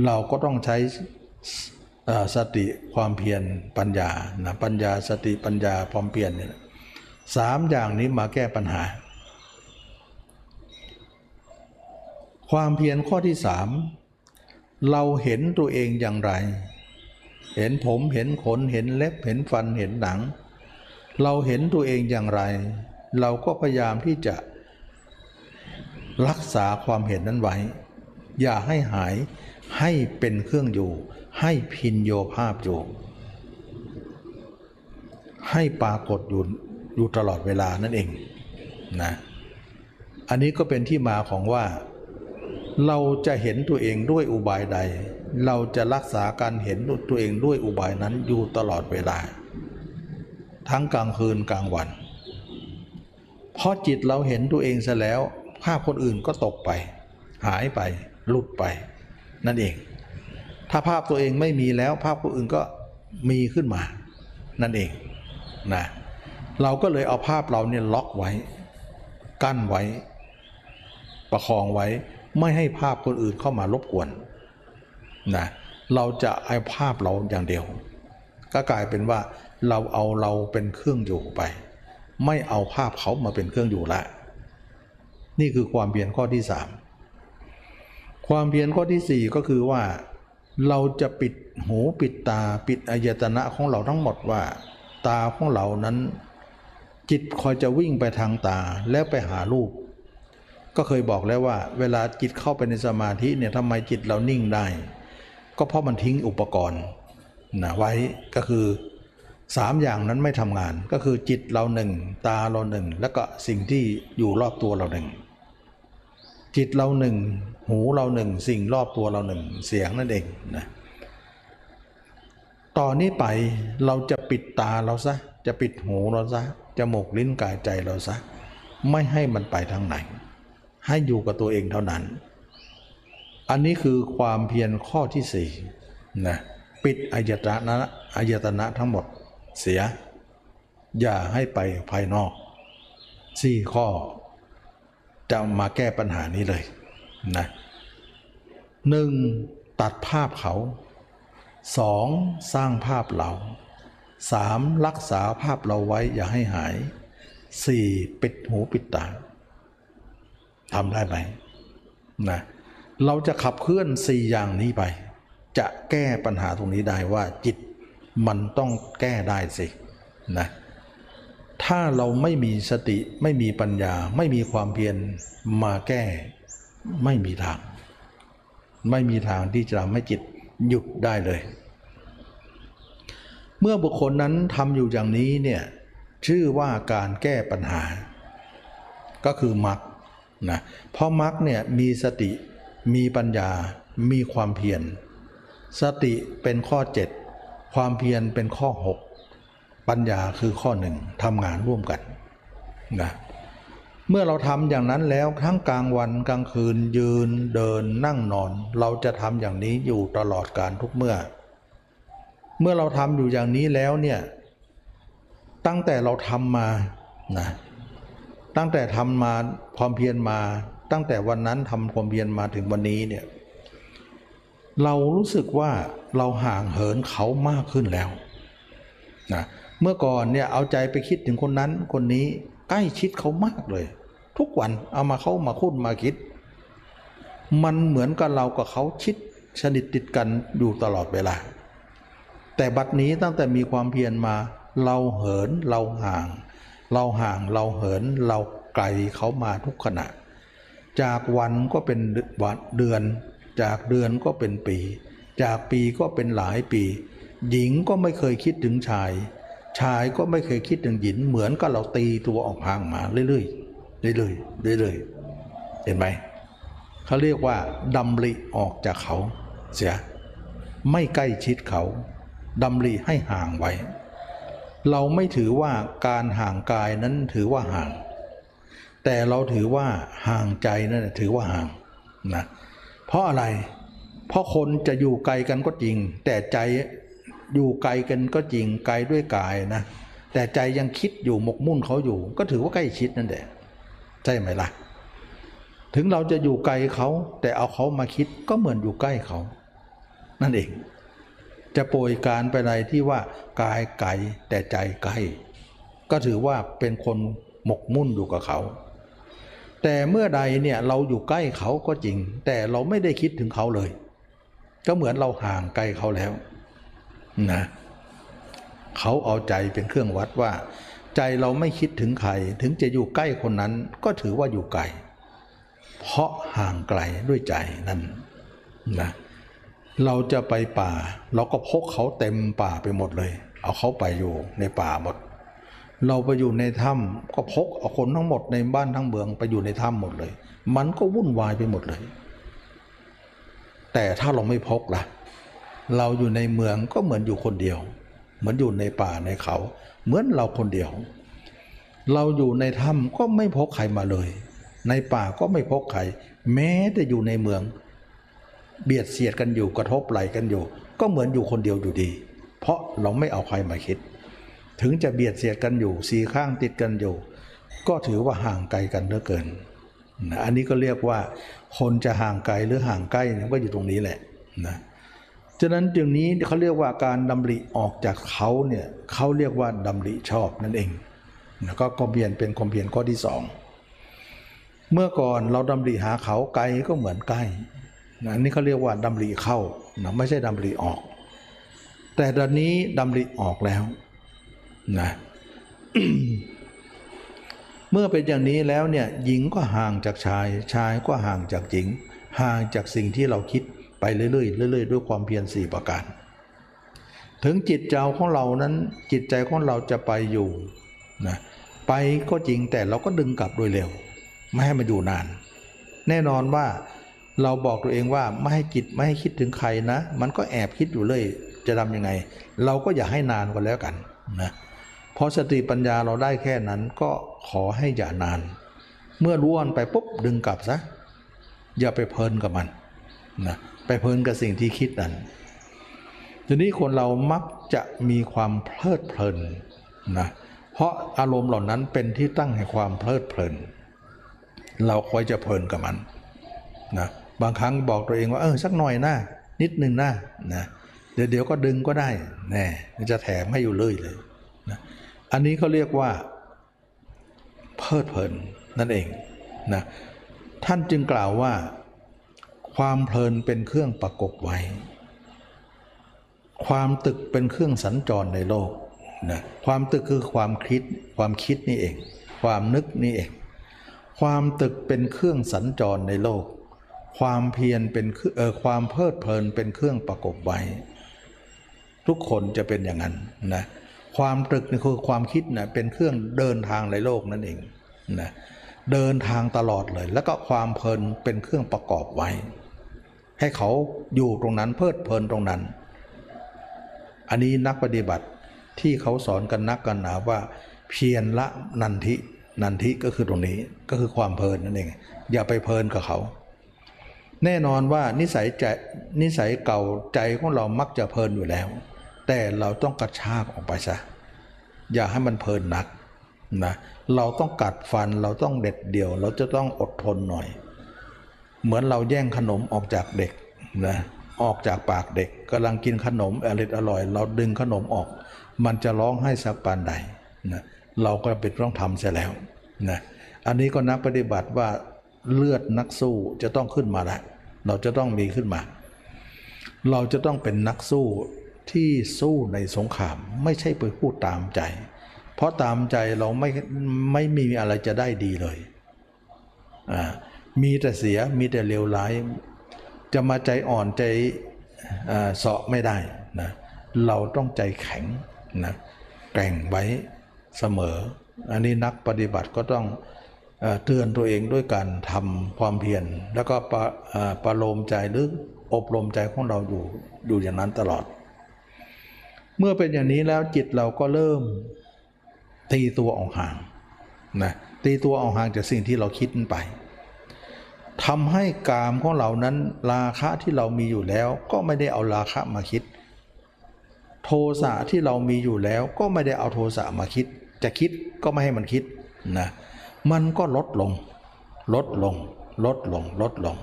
เราก็ต้องใช้สติความเพียรปัญญานะปัญญาสติปัญญาความเพียรเนี่ยสามอย่างนี้มาแก้ปัญหา ความเพียรข้อที่สามเราเห็นตัวเองอย่างไร เห็นผมเห็นขนเห็นเล็บเห็นฟันเห็นหนัง เราเห็นตัวเองอย่างไร เราก็พยายามที่จะ รักษาความเห็นนั้นไว้ อย่าให้หายให้เป็นเครื่องอยู่ ให้พินโยภาพอยู่ ให้ปรากฏอยู่อยู่ตลอดเวลานั่นเองนะอันนี้ก็เป็นที่มาของว่า เราจะเห็นตัวเองด้วยอุบายใด เราจะรักษาการเห็นตัวเองด้วยอุบายนั้นอยู่ตลอดเวลา ทั้งกลางคืนกลางวัน เพราะจิตเราเห็นตัวเองซะแล้วภาพคนอื่นก็ตกไป หายไป หลุดไป นั่นเอง ถ้าภาพตัวเองไม่มีแล้วภาพคนอื่นก็มีขึ้นมา นั่นเองนะเราก็เลยเอาภาพเราเนี่ยล็อกไว้ กั้นไว้ ประคองไว้ไม่ให้ภาพคนอื่นเข้ามารบกวน นะเราจะเอาภาพเราอย่างเดียว ก็กลายเป็นว่าเราเอาเราเป็นเครื่องอยู่ไป ไม่เอาภาพเขามาเป็นเครื่องอยู่ละนี่คือความเพียรข้อที่สามความเพียรข้อที่สี่ก็คือว่า เราจะปิดหูปิดตาปิดอายตนะของเราทั้งหมดว่า ตาของเรานั้น จิตคอยจะวิ่งไปทางตาแล้วไปหารูป ก็เคยบอกแล้วว่า เวลาจิตเข้าไปในสมาธิเนี่ยทำไมจิตเรานิ่งได้ ก็เพราะมันทิ้งอุปกรณ์นะไว้ก็คือสามอย่างนั้นไม่ทำงานก็คือจิตเราหนึ่ง ตาเราหนึ่ง แล้วก็สิ่งที่อยู่รอบตัวเราหนึ่ง จิตเราหนึ่ง หูเราหนึ่ง สิ่งรอบตัวเราหนึ่ง เสียงนั่นเองนะต่อนนี้ไปเราจะปิดตาเราซะ จะปิดหูเราซะจมูกลิ้นกายใจเราซะ ไม่ให้มันไปทางไหน ให้อยู่กับตัวเองเท่านั้น อันนี้คือความเพียรข้อที่สี่นะปิดอายตนะอายตนะทั้งหมดเสีย อย่าให้ไปภายนอกสี่ข้อ จะมาแก้ปัญหานี้เลยนะหนึ่งตัดภาพเขาสองสร้างภาพเราสามรักษาภาพเราไว้อย่าให้หายสี่ปิดหูปิดตาทำได้ไหมนะ เราจะขับเคลื่อนสี่อย่างนี้ไป จะแก้ปัญหาตรงนี้ได้ว่าจิตมันต้องแก้ได้สินะถ้าเราไม่มีสติไม่มีปัญญา ไม่มีความเพียรมาแก้ ไม่มีทาง ไม่มีทางที่จะทำให้จิตหยุดได้เลย เมื่อบุคคลนั้นทำอยู่อย่างนี้เนี่ยชื่อว่าการแก้ปัญหา ก็คือมรรคนะเพราะมรรคเนี่ยมีสติ มีปัญญา มีความเพียร สติเป็นข้อ 7 ความเพียรเป็นข้อ 6 ปัญญาคือข้อหนึ่งทำงานร่วมกันนะเมื่อเราทำอย่างนั้นแล้วทั้งกลางวันกลางคืนยืนเดินนั่งนอน เราจะทำอย่างนี้อยู่ตลอดการทุกเมื่อ เมื่อเราทำอยู่อย่างนี้แล้วเนี่ยตั้งแต่เราทำมานะตั้งแต่ทำมาความเพียรมา ตั้งแต่วันนั้นทำความเพียรมาถึงวันนี้เนี่ยเรารู้สึกว่าเราห่างเหินเขามากขึ้นแล้วนะเมื่อก่อนเนี่ยเอาใจไปคิดถึงคนนั้นคนนี้ใกล้ชิดเขามากเลย ทุกวันเอามาเข้ามาคุ้นมาคิด มันเหมือนกับเรากับเขาชิดสนิทติดกันอยู่ตลอดเวลา แต่บัดนี้ตั้งแต่มีความเพียรมา เราเหินเราห่าง เราห่างเราเหินเราไกลเขามาทุกขณะ จากวันก็เป็นวันเดือน จากเดือนก็เป็นปี จากปีก็เป็นหลายปี หญิงก็ไม่เคยคิดถึงชาย ชายก็ไม่เคยคิดถึงหญิง เหมือนกับเราตีตัวออกห่างมาเรื่อยๆเรื่อยๆเรื่อยๆเห็นไหมเขาเรียกว่าดำริออกจากเขาเสียไม่ใกล้ชิดเขาดำริให้ห่างไว้ เราไม่ถือว่าการห่างกายนั้นถือว่าห่าง แต่เราถือว่าห่างใจนั่นถือว่าห่างนะเพราะอะไร เพราะคนจะอยู่ไกลกันก็จริง แต่ใจอยู่ไกลกันก็จริงไกลด้วยกายนะ แต่ใจยังคิดอยู่หมกมุ่นเขาอยู่ ก็ถือว่าใกล้ชิดนั่นแหละใช่ไหมล่ะ ถึงเราจะอยู่ไกลเขา แต่เอาเขามาคิดก็เหมือนอยู่ใกล้เขา นั่นเอง จะโปรยการไปในที่ว่ากายไกลแต่ใจใกล้ ก็ถือว่าเป็นคนหมกมุ่นอยู่กับเขา แต่เมื่อใดเนี่ยเราอยู่ใกล้เขาก็จริง แต่เราไม่ได้คิดถึงเขาเลย ก็เหมือนเราห่างไกลเขาแล้วนะเขาเอาใจเป็นเครื่องวัดว่า ใจเราไม่คิดถึงใคร ถึงจะอยู่ใกล้คนนั้นก็ถือว่าอยู่ไกลเพราะห่างไกลด้วยใจนั่นนะเราจะไปป่า เราก็พกเขาเต็มป่าไปหมดเลย เอาเขาไปอยู่ในป่าหมด เราไปอยู่ในถ้ำก็พกเอาคนทั้งหมดในบ้านทั้งเมืองไปอยู่ในถ้ำหมดเลย มันก็วุ่นวายไปหมดเลย แต่ถ้าเราไม่พกล่ะ เราอยู่ในเมืองก็เหมือนอยู่คนเดียว เหมือนอยู่ในป่าในเขา เหมือนเราคนเดียว เราอยู่ในถ้ำก็ไม่พกใครมาเลย ในป่าก็ไม่พกใคร แม้แต่อยู่ในเมือง เบียดเสียดกันอยู่กระทบไหลกันอยู่ ก็เหมือนอยู่คนเดียวอยู่ดี เพราะเราไม่เอาใครมาคิด ถึงจะเบียดเสียดกันอยู่สีข้างติดกันอยู่ ก็ถือว่าห่างไกลกันเหลือเกิน อันนี้ก็เรียกว่า คนจะห่างไกลหรือห่างใกล้ก็อยู่ตรงนี้แหละนะฉะนั้นจึงนี้เขาเรียกว่าการดำริออกจากเขาเนี่ยเขาเรียกว่าดำริชอบนั่นเองแล้วก็ความเพียรเป็นความเพียรข้อที่สองเมื่อก่อนเราดำริหาเขาไกลก็เหมือนใกล้นะอันนี้เขาเรียกว่าดำริเข้านะไม่ใช่ดำริออก แต่ตอนนี้ดำริออกแล้ว นะเมื่อเป็นอย่างนี้แล้วเนี่ยหญิงก็ห่างจากชาย ชายก็ห่างจากหญิง ห่างจากสิ่งที่เราคิดไปเรื่อยๆเรื่อยๆด้วยความเพียรสี่ประการ ถึงจิตใจของเรานั้น จิตใจของเราจะไปอยู่นะไปก็จริงแต่เราก็ดึงกลับโดยเร็ว ไม่ให้มันอยู่นาน แน่นอนว่าเราบอกตัวเองว่าไม่ให้จิตไม่ให้คิดถึงใครนะ มันก็แอบคิดอยู่เลยจะทำยังไง เราก็อย่าให้นานก็แล้วกันนะเพราะสติปัญญาเราได้แค่นั้นก็ขอให้อย่านาน เมื่อรู้วนไปปุ๊บดึงกลับซะอย่าไปเพลินกับมันนะไปเพลินกับสิ่งที่คิดนั้นทีนี้คนเรามักจะมีความเพลิดเพลินนะเพราะอารมณ์เหล่านั้นเป็นที่ตั้งแห่งความเพลิดเพลิน เราคอยจะเพลินกับมันนะบางครั้งบอกตัวเองว่าเออสักหน่อยนะนิดหนึ่งนะนะเดี๋ยวเดี๋ยวก็ดึงก็ได้แน่จะแถมให้อยู่เลยเลยนะ อันนี้เขาเรียกว่าเพลิดเพลินนั่นเองนะท่านจึงกล่าวว่า ความเพลินเป็นเครื่องประกบไว้ ความตึกเป็นเครื่องสัญจรในโลกนะความตึกคือความคิด ความคิดนี่เอง ความนึกนี่เอง ความตึกเป็นเครื่องสัญจรในโลก ความเพียรเป็นเออความเพลิดเพลินเป็นเครื่องประกบไว้ ทุกคนจะเป็นอย่างนั้นนะ ความตรึกนี่คือความคิดนะเป็นเครื่องเดินทางในโลกนั่นเองนะเดินทางตลอดเลย แล้วก็ความเพลินเป็นเครื่องประกอบไว้ ให้เขาอยู่ตรงนั้นเพลิดเพลินตรงนั้น อันนี้นักปฏิบัติที่เขาสอนกันนักกันหนาว่า เพียรละนันทินันทิก็คือตรงนี้ก็คือความเพลินนั่นเอง อย่าไปเพลินกับเขา แน่นอนว่านิสัยใจนิสัยเก่าใจของเรามักจะเพลินอยู่แล้ว แต่เราต้องกระชากออกไปซะอย่าให้มันเพลินหนักนะเราต้องกัดฟันเราต้องเด็ดเดี่ยว เราจะต้องอดทนหน่อย เหมือนเราแย่งขนมออกจากเด็กนะออกจากปากเด็กกำลังกินขนมอร่อยอร่อย เราดึงขนมออก มันจะร้องให้สักปานใดนะเราก็เป็นต้องทำเสียแล้วนะอันนี้ก็นักปฏิบัติว่าเลือดนักสู้จะต้องขึ้นมาแล้วเราจะต้องมีขึ้นมา เราจะต้องเป็นนักสู้ ที่สู้ในสงครามไม่ใช่ไปพูดตามใจ เพราะตามใจเราไม่ไม่มีอะไรจะได้ดีเลยอ่ามีแต่เสียมีแต่เลวร้าย จะมาใจอ่อนใจเสาะไม่ได้นะเราต้องใจแข็งนะแกร่งไว้เสมอ อันนี้นักปฏิบัติก็ต้องเตือนตัวเองด้วยการทำความเพียรแล้วก็ประเอ่อประโลมใจหรืออบรมใจของเราอยู่อยู่อย่างนั้นตลอด เมื่อเป็นอย่างนี้แล้วจิตเราก็เริ่มตีตัวออกห่างนะตีตัวออกห่างจากสิ่งที่เราคิดไปทำให้กามของเรานั้นราคะที่เรามีอยู่แล้ว ก็ไม่ได้เอาราคะมาคิด โทสะที่เรามีอยู่แล้ว ก็ไม่ได้เอาโทสะมาคิด จะคิดก็ไม่ให้มันคิดนะมันก็ลดลง ลดลง ลดลง ลดลง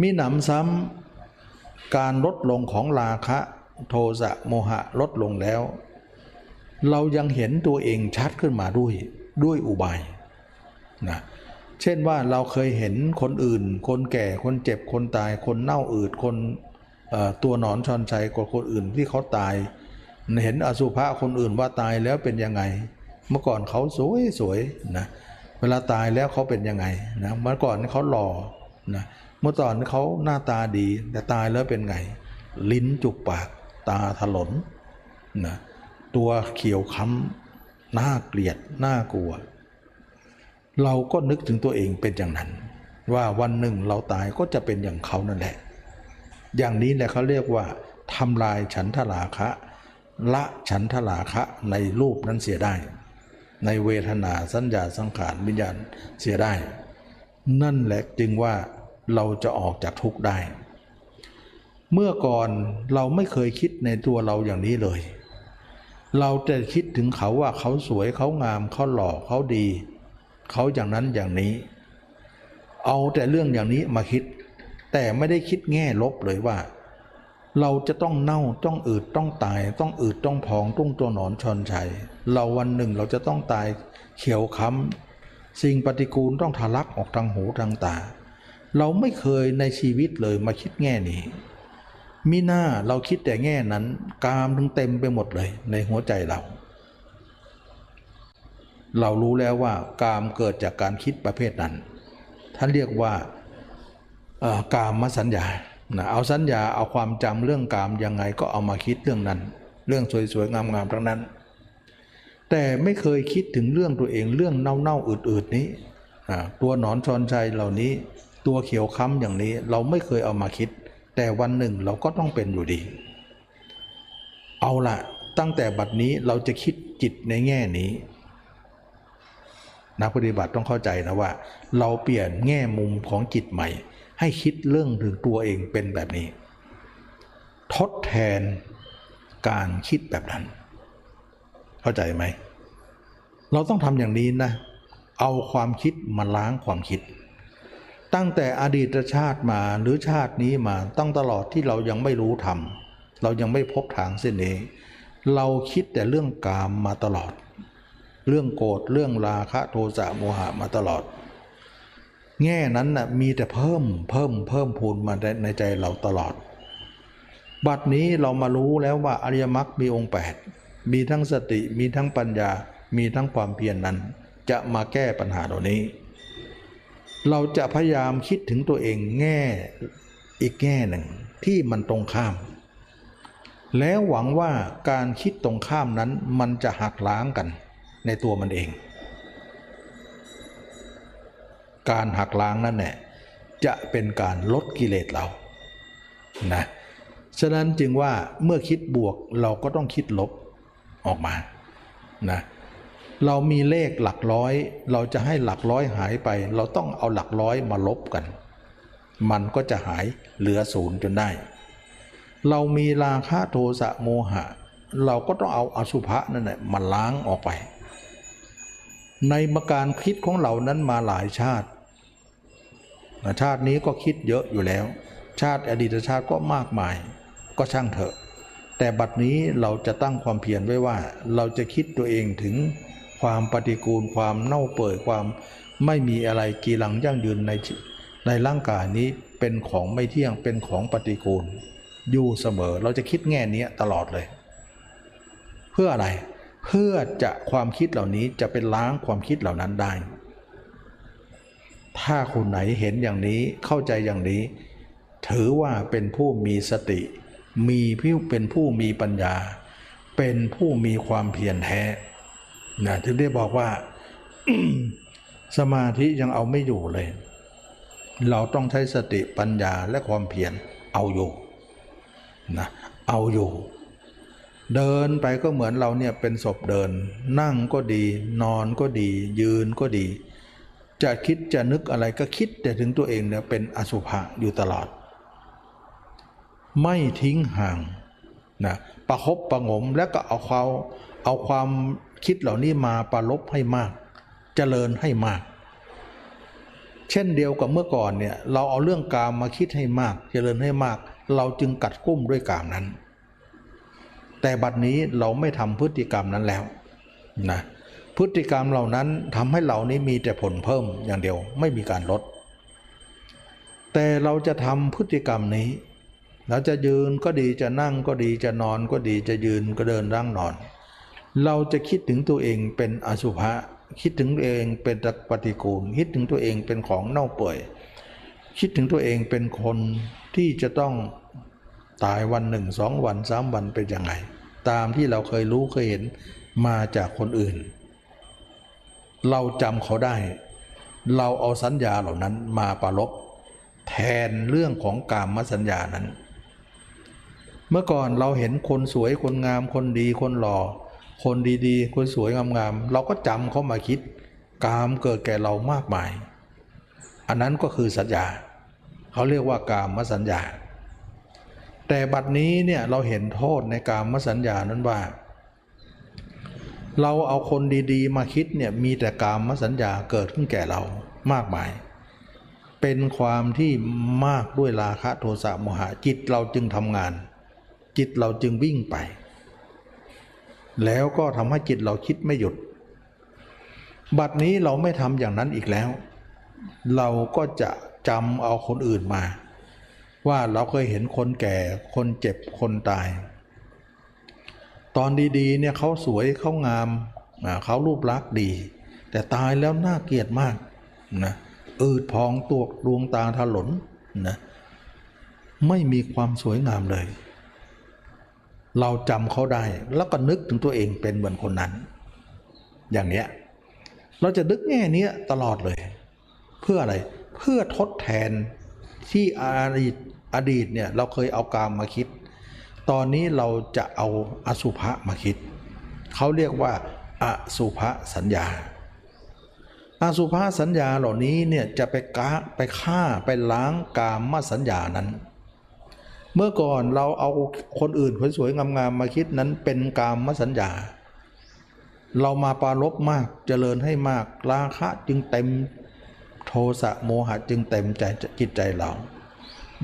มีหนำซ้ำการลดลงของราคะ โทสะโมหะลดลงแล้ว เรายังเห็นตัวเองชัดขึ้นมาด้วยด้วยอุบายนะเช่นว่าเราเคยเห็นคนอื่น คนแก่คนเจ็บคนตาย คนเน่าอืดคนตัวหนอนชอนชัยกว่าคนอื่นที่เขาตาย เห็นอสุภะคนอื่นว่าตายแล้วเป็นยังไง เมื่อก่อนเขาสวยสวยนะเวลาตายแล้วเขาเป็นยังไงนะเมื่อก่อนเขาหล่อนะเมื่อตอนเขาหน้าตาดีแต่ตายแล้วเป็นไง ลิ้นจุกปาก ตาถลนนะตัวเขียวค้ำน่าเกลียดน่ากลัว เราก็นึกถึงตัวเองเป็นอย่างนั้น ว่าวันหนึ่งเราตายก็จะเป็นอย่างเขานั่นแหละ อย่างนี้แหละเขาเรียกว่าทำลายฉันทราคะ ละฉันทราคะในรูปนั้นเสียได้ ในเวทนาสัญญาสังขารวิญญาณเสียได้ นั่นแหละจึงว่าเราจะออกจากทุกข์ได้ เมื่อก่อนเราไม่เคยคิดในตัวเราอย่างนี้เลย เราจะคิดถึงเขาว่าเขาสวยเขางามเขาหล่อเขาดี เขาอย่างนั้นอย่างนี้ เอาแต่เรื่องอย่างนี้มาคิด แต่ไม่ได้คิดแง่ลบเลยว่า เราจะต้องเน่าต้องอืดต้องตาย ต้องอืดต้องพองต้องตัวหนอนชอนชัยเราวันหนึ่งเราจะต้องตายเขียวค้ำสิ่งปฏิกูลต้องทะลักออกทางหูทางตา เราไม่เคยในชีวิตเลยมาคิดแง่นี้ มิหน้าเราคิดแต่แง่นั้น กามถึงเต็มไปหมดเลย ในหัวใจเรา เรารู้แล้วว่ากามเกิดจากการคิดประเภทนั้น ท่านเรียกว่ากามมสัญญานะเอาสัญญาเอาความจำเรื่องกามยังไงก็เอามาคิดเรื่องนั้น เรื่องสวยๆงามๆทั้งนั้น แต่ไม่เคยคิดถึงเรื่องตัวเองเรื่องเน่าๆอืดๆนี้ตัวหนอนชอนชัยเหล่านี้ ตัวเขียวค้ำอย่างนี้เราไม่เคยเอามาคิด แต่วันหนึ่งเราก็ต้องเป็นอยู่ดี เอาละตั้งแต่บัดนี้เราจะคิดจิตในแง่นี้ นักปฏิบัติต้องเข้าใจนะว่า เราเปลี่ยนแง่มุมของจิตใหม่ ให้คิดเรื่องถึงตัวเองเป็นแบบนี้ ทดแทนการคิดแบบนั้น เข้าใจไหม เราต้องทำอย่างนี้นะ เอาความคิดมาล้างความคิด ตั้งแต่อดีตชาติมาหรือชาตินี้มาต้องตลอดที่เรายังไม่รู้ธรรมเรายังไม่พบทางเส้นนี้เราคิดแต่เรื่องกามมาตลอด เรื่องโกรธเรื่องราคะโทสะโมหะมาตลอด แง่นั้นนะ่ะมีแต่เพิ่มเพิ่มเพิ่มพูนมาในใจเราตลอด บัดนี้เรามารู้แล้วว่าอริยมรรคมีองค์ 8 มีทั้งสติมีทั้งปัญญามีทั้งความเพียรนนั้น จะมาแก้ปัญหาเหล่านี้ เราจะพยายามคิดถึงตัวเองแง่อีกแง่หนึ่งที่มันตรงข้าม แล้วหวังว่าการคิดตรงข้ามนั้นมันจะหักล้างกันในตัวมันเอง การหักล้างนั่นแหละจะเป็นการลดกิเลสเรานะฉะนั้นจึงว่าเมื่อคิดบวกเราก็ต้องคิดลบออกมานะเเรามีเลขหลักร้อย เราจะให้หลักร้อยหายไป เราต้องเอาหลักร้อยมาลบกัน มันก็จะหายเหลือศูนย์จนได้ เรามีราคะโทสะโมหะ เราก็ต้องเอาอสุภะนั่นแหละมาล้างออกไป ในมาการคิดของเรานั้นมาหลายชาติชาตินี้ก็คิดเยอะอยู่แล้ว ชาติอดีตชาติก็มากมาย ก็ช่างเถอะ แต่บัดนี้เราจะตั้งความเพียรไว้ว่า เราจะคิดตัวเองถึง ความปฏิกูลความเน่าเปื่อยความไม่มีอะไรกีรังยั่งยืนในในร่างกายนี้เป็นของไม่เที่ยงเป็นของปฏิกูล อยู่เสมอเราจะคิดแง่นี้ตลอดเลย เพื่ออะไรเพื่อจะความคิดเหล่านี้จะเป็นล้างความคิดเหล่านั้นได้ ถ้าคนไหนเห็นอย่างนี้เข้าใจอย่างนี้ ถือว่าเป็นผู้มีสติ มีผู้เป็นผู้มีปัญญา เป็นผู้มีความเพียรแท้ นะถึงได้บอกว่าสมาธิยังเอาไม่อยู่เลย เราต้องใช้สติปัญญาและความเพียรเอาอยู่นะเอาอยู่ เดินไปก็เหมือนเราเนี่ยเป็นศพเดิน นั่งก็ดี นอนก็ดี ยืนก็ดี จะคิดจะนึกอะไรก็คิดแต่ถึงตัวเองเนี่ยเป็นอสุภะอยู่ตลอด ไม่ทิ้งห่างนะประคบประงมแล้วก็เอาความเอาความ คิดเหล่านี้มาประลบให้มากเจริญให้มาก เช่นเดียวกับเมื่อก่อนเนี่ยเราเอาเรื่องกามมาคิดให้มากเจริญให้มาก เราจึงกัดกุ้มด้วยกามนั้น แต่บัดนี้เราไม่ทำพฤติกรรมนั้นแล้วนะพฤติกรรมเหล่านั้นทำให้เรานี้มีแต่ผลเพิ่มอย่างเดียวไม่มีการลด แต่เราจะทำพฤติกรรมนี้เราจะยืนก็ดีจะนั่งก็ดีจะนอนก็ดีจะยืนก็เดินร่างนอน เราจะคิดถึงตัวเองเป็นอสุภะคิดถึงตัวเองเป็นปฏิกูล คิดถึงตัวเองเป็นของเน่าเปื่อยคิดถึงตัวเองเป็นคนที่จะต้องตายวันหนึ่งสองวันสามวันเป็นยังไง ตามที่เราเคยรู้เคยเห็นมาจากคนอื่น เราจำเขาได้ เราเอาสัญญาเหล่านั้นมาประลบแทนเรื่องของกามสัญญานั้น เมื่อก่อนเราเห็นคนสวยคนงามคนดีคนหล่อ คนดีๆ คนสวยงามๆเราก็จำเขามาคิด กามเกิดแก่เรามากมาย อันนั้นก็คือสัญญา เขาเรียกว่ากามสัญญา แต่บัดนี้เนี่ยเราเห็นโทษในกามสัญญานั้นว่า เราเอาคนดีๆ มาคิดเนี่ยมีแต่กามสัญญาเกิดขึ้นแก่เรามากมาย เป็นความที่มากด้วยราคะโทสะโมหะจิตเราจึงทำงาน จิตเราจึงวิ่งไป แล้วก็ทำให้จิตเราคิดไม่หยุด บัดนี้เราไม่ทำอย่างนั้นอีกแล้ว เราก็จะจำเอาคนอื่นมา ว่าเราเคยเห็นคนแก่ คนเจ็บ คนตาย ตอนดีๆเนี่ยเขาสวยเขางามเขารูปลักษณ์ดี แต่ตายแล้วน่าเกลียดมากนะอืดพองตัวดวงตาถลนนะไม่มีความสวยงามเลย เราจำเขาได้แล้วก็นึกถึงตัวเองเป็นเหมือนคนนั้น อย่างเนี้ยเราจะนึกแง่นี้ตลอดเลย เพื่ออะไรเพื่อทดแทนที่อดีตอดีตเนี่ยเราเคยเอากามมาคิด ตอนนี้เราจะเอาอสุภะมาคิด เขาเรียกว่าอสุภะสัญญาอสุภะสัญญาเหล่านี้เนี่ยจะไปกาไปฆ่าไปล้างกามมสัญญานั้น เมื่อก่อนเราเอาคนอื่นสวยๆงามๆมาคิดนั้นเป็นกามมสัญญา เรามาปารบมากเจริญให้มาก ราคะจึงเต็มโทสะโมหะจึงเต็มใจจิตใจเรา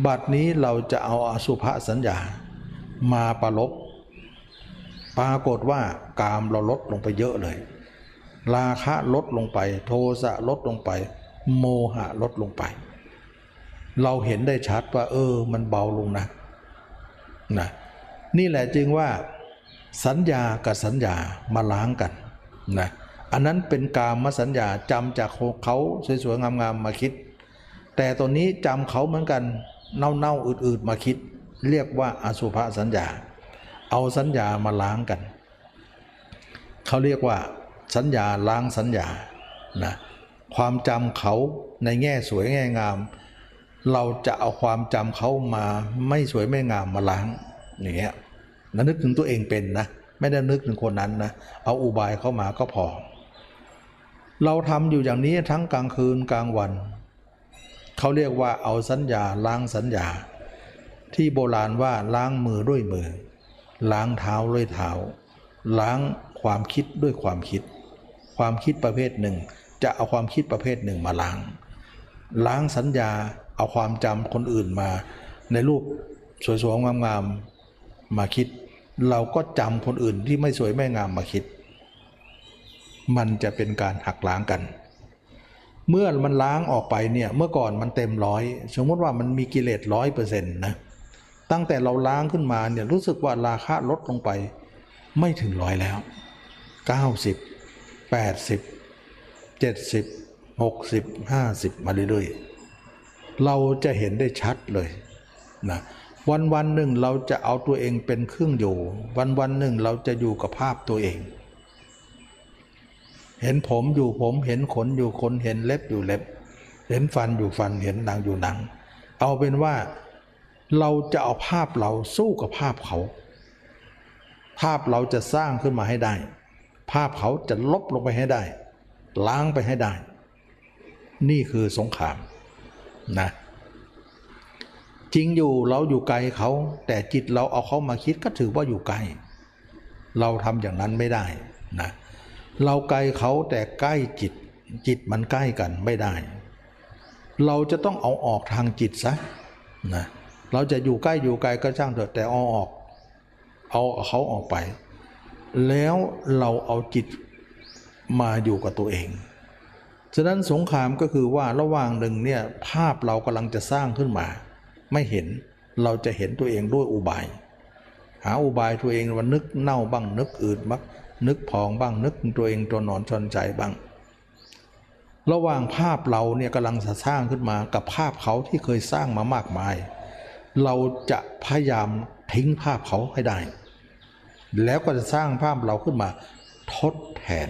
บัดนี้เราจะเอาอสุภสัญญา มาปารบปรากฏว่ากามเราลดลงไปเยอะเลย ราคะลดลงไป โทสะลดลงไป โมหะลดลงไป เราเห็นได้ชัดว่า เออ มันเบาลงนะ นะนี่แหละจึงว่าสัญญากับสัญญามาล้างกันนะอันนั้นเป็นกามสัญญาจำจากเขาสวยๆงามๆมาคิด แต่ตัวนี้จำเขาเหมือนกันเน่าๆอืดๆมาคิด เรียกว่าอสุภสัญญา เอาสัญญามาล้างกัน เขาเรียกว่าสัญญาล้างสัญญานะความจำเขาในแง่สวยแง่งาม เราจะเอาความจำเขามาไม่สวยไม่งามมาล้างอย่างเงี้ยนนึกถึงตัวเองเป็นนะ ไม่ได้นึกถึงคนนั้นนะ เอาอุบายเข้ามาก็พอ เราทำอยู่อย่างนี้ทั้งกลางคืนกลางวัน เขาเรียกว่าเอาสัญญาล้างสัญญา ที่โบราณว่าล้างมือด้วยมือ ล้างเท้าด้วยเท้า ล้างความคิดด้วยความคิด ความคิดประเภทหนึ่ง จะเอาความคิดประเภทหนึ่งมาล้าง ล้างสัญญา เอาความจำคนอื่นมา ในรูปสวยๆงามๆมาคิด เราก็จำคนอื่นที่ไม่สวยไม่งามมาคิด มันจะเป็นการหักล้างกัน เมื่อมันล้างออกไปเนี่ยเมื่อก่อนมันเต็มร้อยสมมติว่ามันมีกิเลสร้อยเปอร์เซ็นต์นะตั้งแต่เราล้างขึ้นมาเนี่ยรู้สึกว่าราคาลดลงไป ไม่ถึงร้อยแล้ว 90 80 70 60 50 มาเรื่อยๆ เราจะเห็นได้ชัดเลยนะวันวันหนึ่งเราจะเอาตัวเองเป็นเครื่องอยู่ วันวันหนึ่งเราจะอยู่กับภาพตัวเอง เห็นผมอยู่ผมเห็นขนอยู่ขนเห็นเล็บอยู่เล็บ เห็นฟันอยู่ฟันเห็นหนังอยู่หนัง เอาเป็นว่าเราจะเอาภาพเราสู้กับภาพเขา ภาพเราจะสร้างขึ้นมาให้ได้ ภาพเขาจะลบลงไปให้ได้ ล้างไปให้ได้ นี่คือสงคราม นะจริงอยู่เราอยู่ไกลเขา แต่จิตเราเอาเขามาคิดก็ถือว่าอยู่ไกล เราทำอย่างนั้นไม่ได้นะเราไกลเขาแต่ใกล้จิตจิตมันใกล้กันไม่ได้ เราจะต้องเอาออกทางจิตซะนะเราจะอยู่ใกล้อยู่ไกลก็ช่างเถอะแต่เอาออก เอาเขาออกไป แล้วเราเอาจิตมาอยู่กับตัวเอง ฉะนั้นสงครามก็คือว่าระหว่างหนึ่งเนี่ยภาพเรากำลังจะสร้างขึ้นมา ไม่เห็นเราจะเห็นตัวเองด้วยอุบาย หาอุบายตัวเองว่านึกเน่าบ้างนึกอืดบ้างนึกพองบ้างนึกตัวเองตัวนอนชนใจบ้าง ระหว่างภาพเราเนี่ยกำลังจะสร้างขึ้นมากับภาพเขาที่เคยสร้างมามากมาย เราจะพยายามทิ้งภาพเขาให้ได้ แล้วก็จะสร้างภาพเราขึ้นมาทดแทน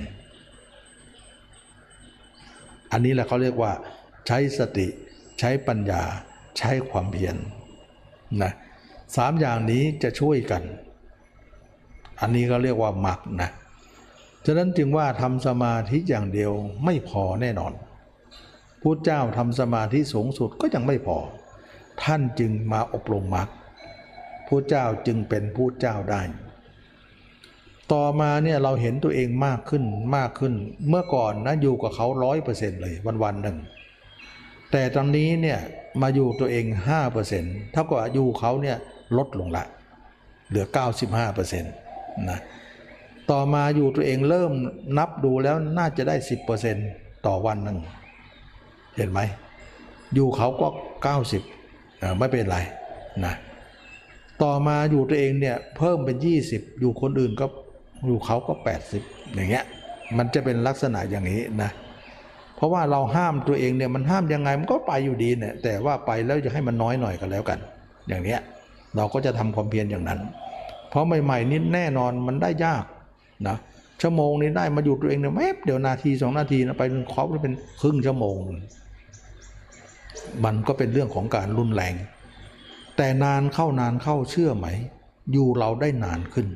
อันนี้แหละเขาเรียกว่า ใช้สติ ใช้ปัญญา ใช้ความเพียรนะสามอย่างนี้จะช่วยกัน อันนี้ก็เรียกว่ามักนะฉะนั้นจึงว่าทำสมาธิอย่างเดียวไม่พอแน่นอนพุทธเจ้าทำสมาธิสูงสุดก็ยังไม่พอ ท่านจึงมาอบรมมักพุทธเจ้าจึงเป็นพุทธเจ้าได้ ต่อมาเนี่ยเราเห็นตัวเองมากขึ้นมากขึ้น เมื่อก่อนนะอยู่กับเขาร้อยเปอร์เซ็นต์เลยวันวันหนึ่ง แต่ตอนนี้เนี่ยมาอยู่ตัวเอง5%เปอร์เซ็นต์เท่ากับอายุเขาเนี่ยลดลงละเหลือ95%นต์นะต่อมาอยู่ตัวเองเริ่มนับดูแล้วน่าจะได้10%ต่อวันหนึ่งเห็นไหมอยู่เขาก็90อ่าไม่เป็นไรนะต่อมาอยู่ตัวเองเนี่ยเพิ่มเป็น 20 อยู่คนอื่นก็ อยู่เขาก็ 80 อย่างเงี้ยมันจะเป็นลักษณะอย่างนี้นะ เพราะว่าเราห้ามตัวเองเนี่ยมันห้ามยังไงมันก็ไปอยู่ดีเนี่ยแต่ว่าไปแล้วจะให้มันน้อยหน่อยก็แล้วกัน อย่างเนี้ยเราก็จะทำความเพียรอย่างนั้น เพราะใหม่ๆนี่แน่นอนมันได้ยากนะชั่วโมงนี้ได้มาอยู่ตัวเองเนี่ยแมบเดี๋ยวนาทีสองนาทีนะไปครอบเป็นครึ่งชั่วโมง มันก็เป็นเรื่องของการรุนแรง แต่นานเข้านานเข้าเชื่อไหม อยู่เราได้นานขึ้น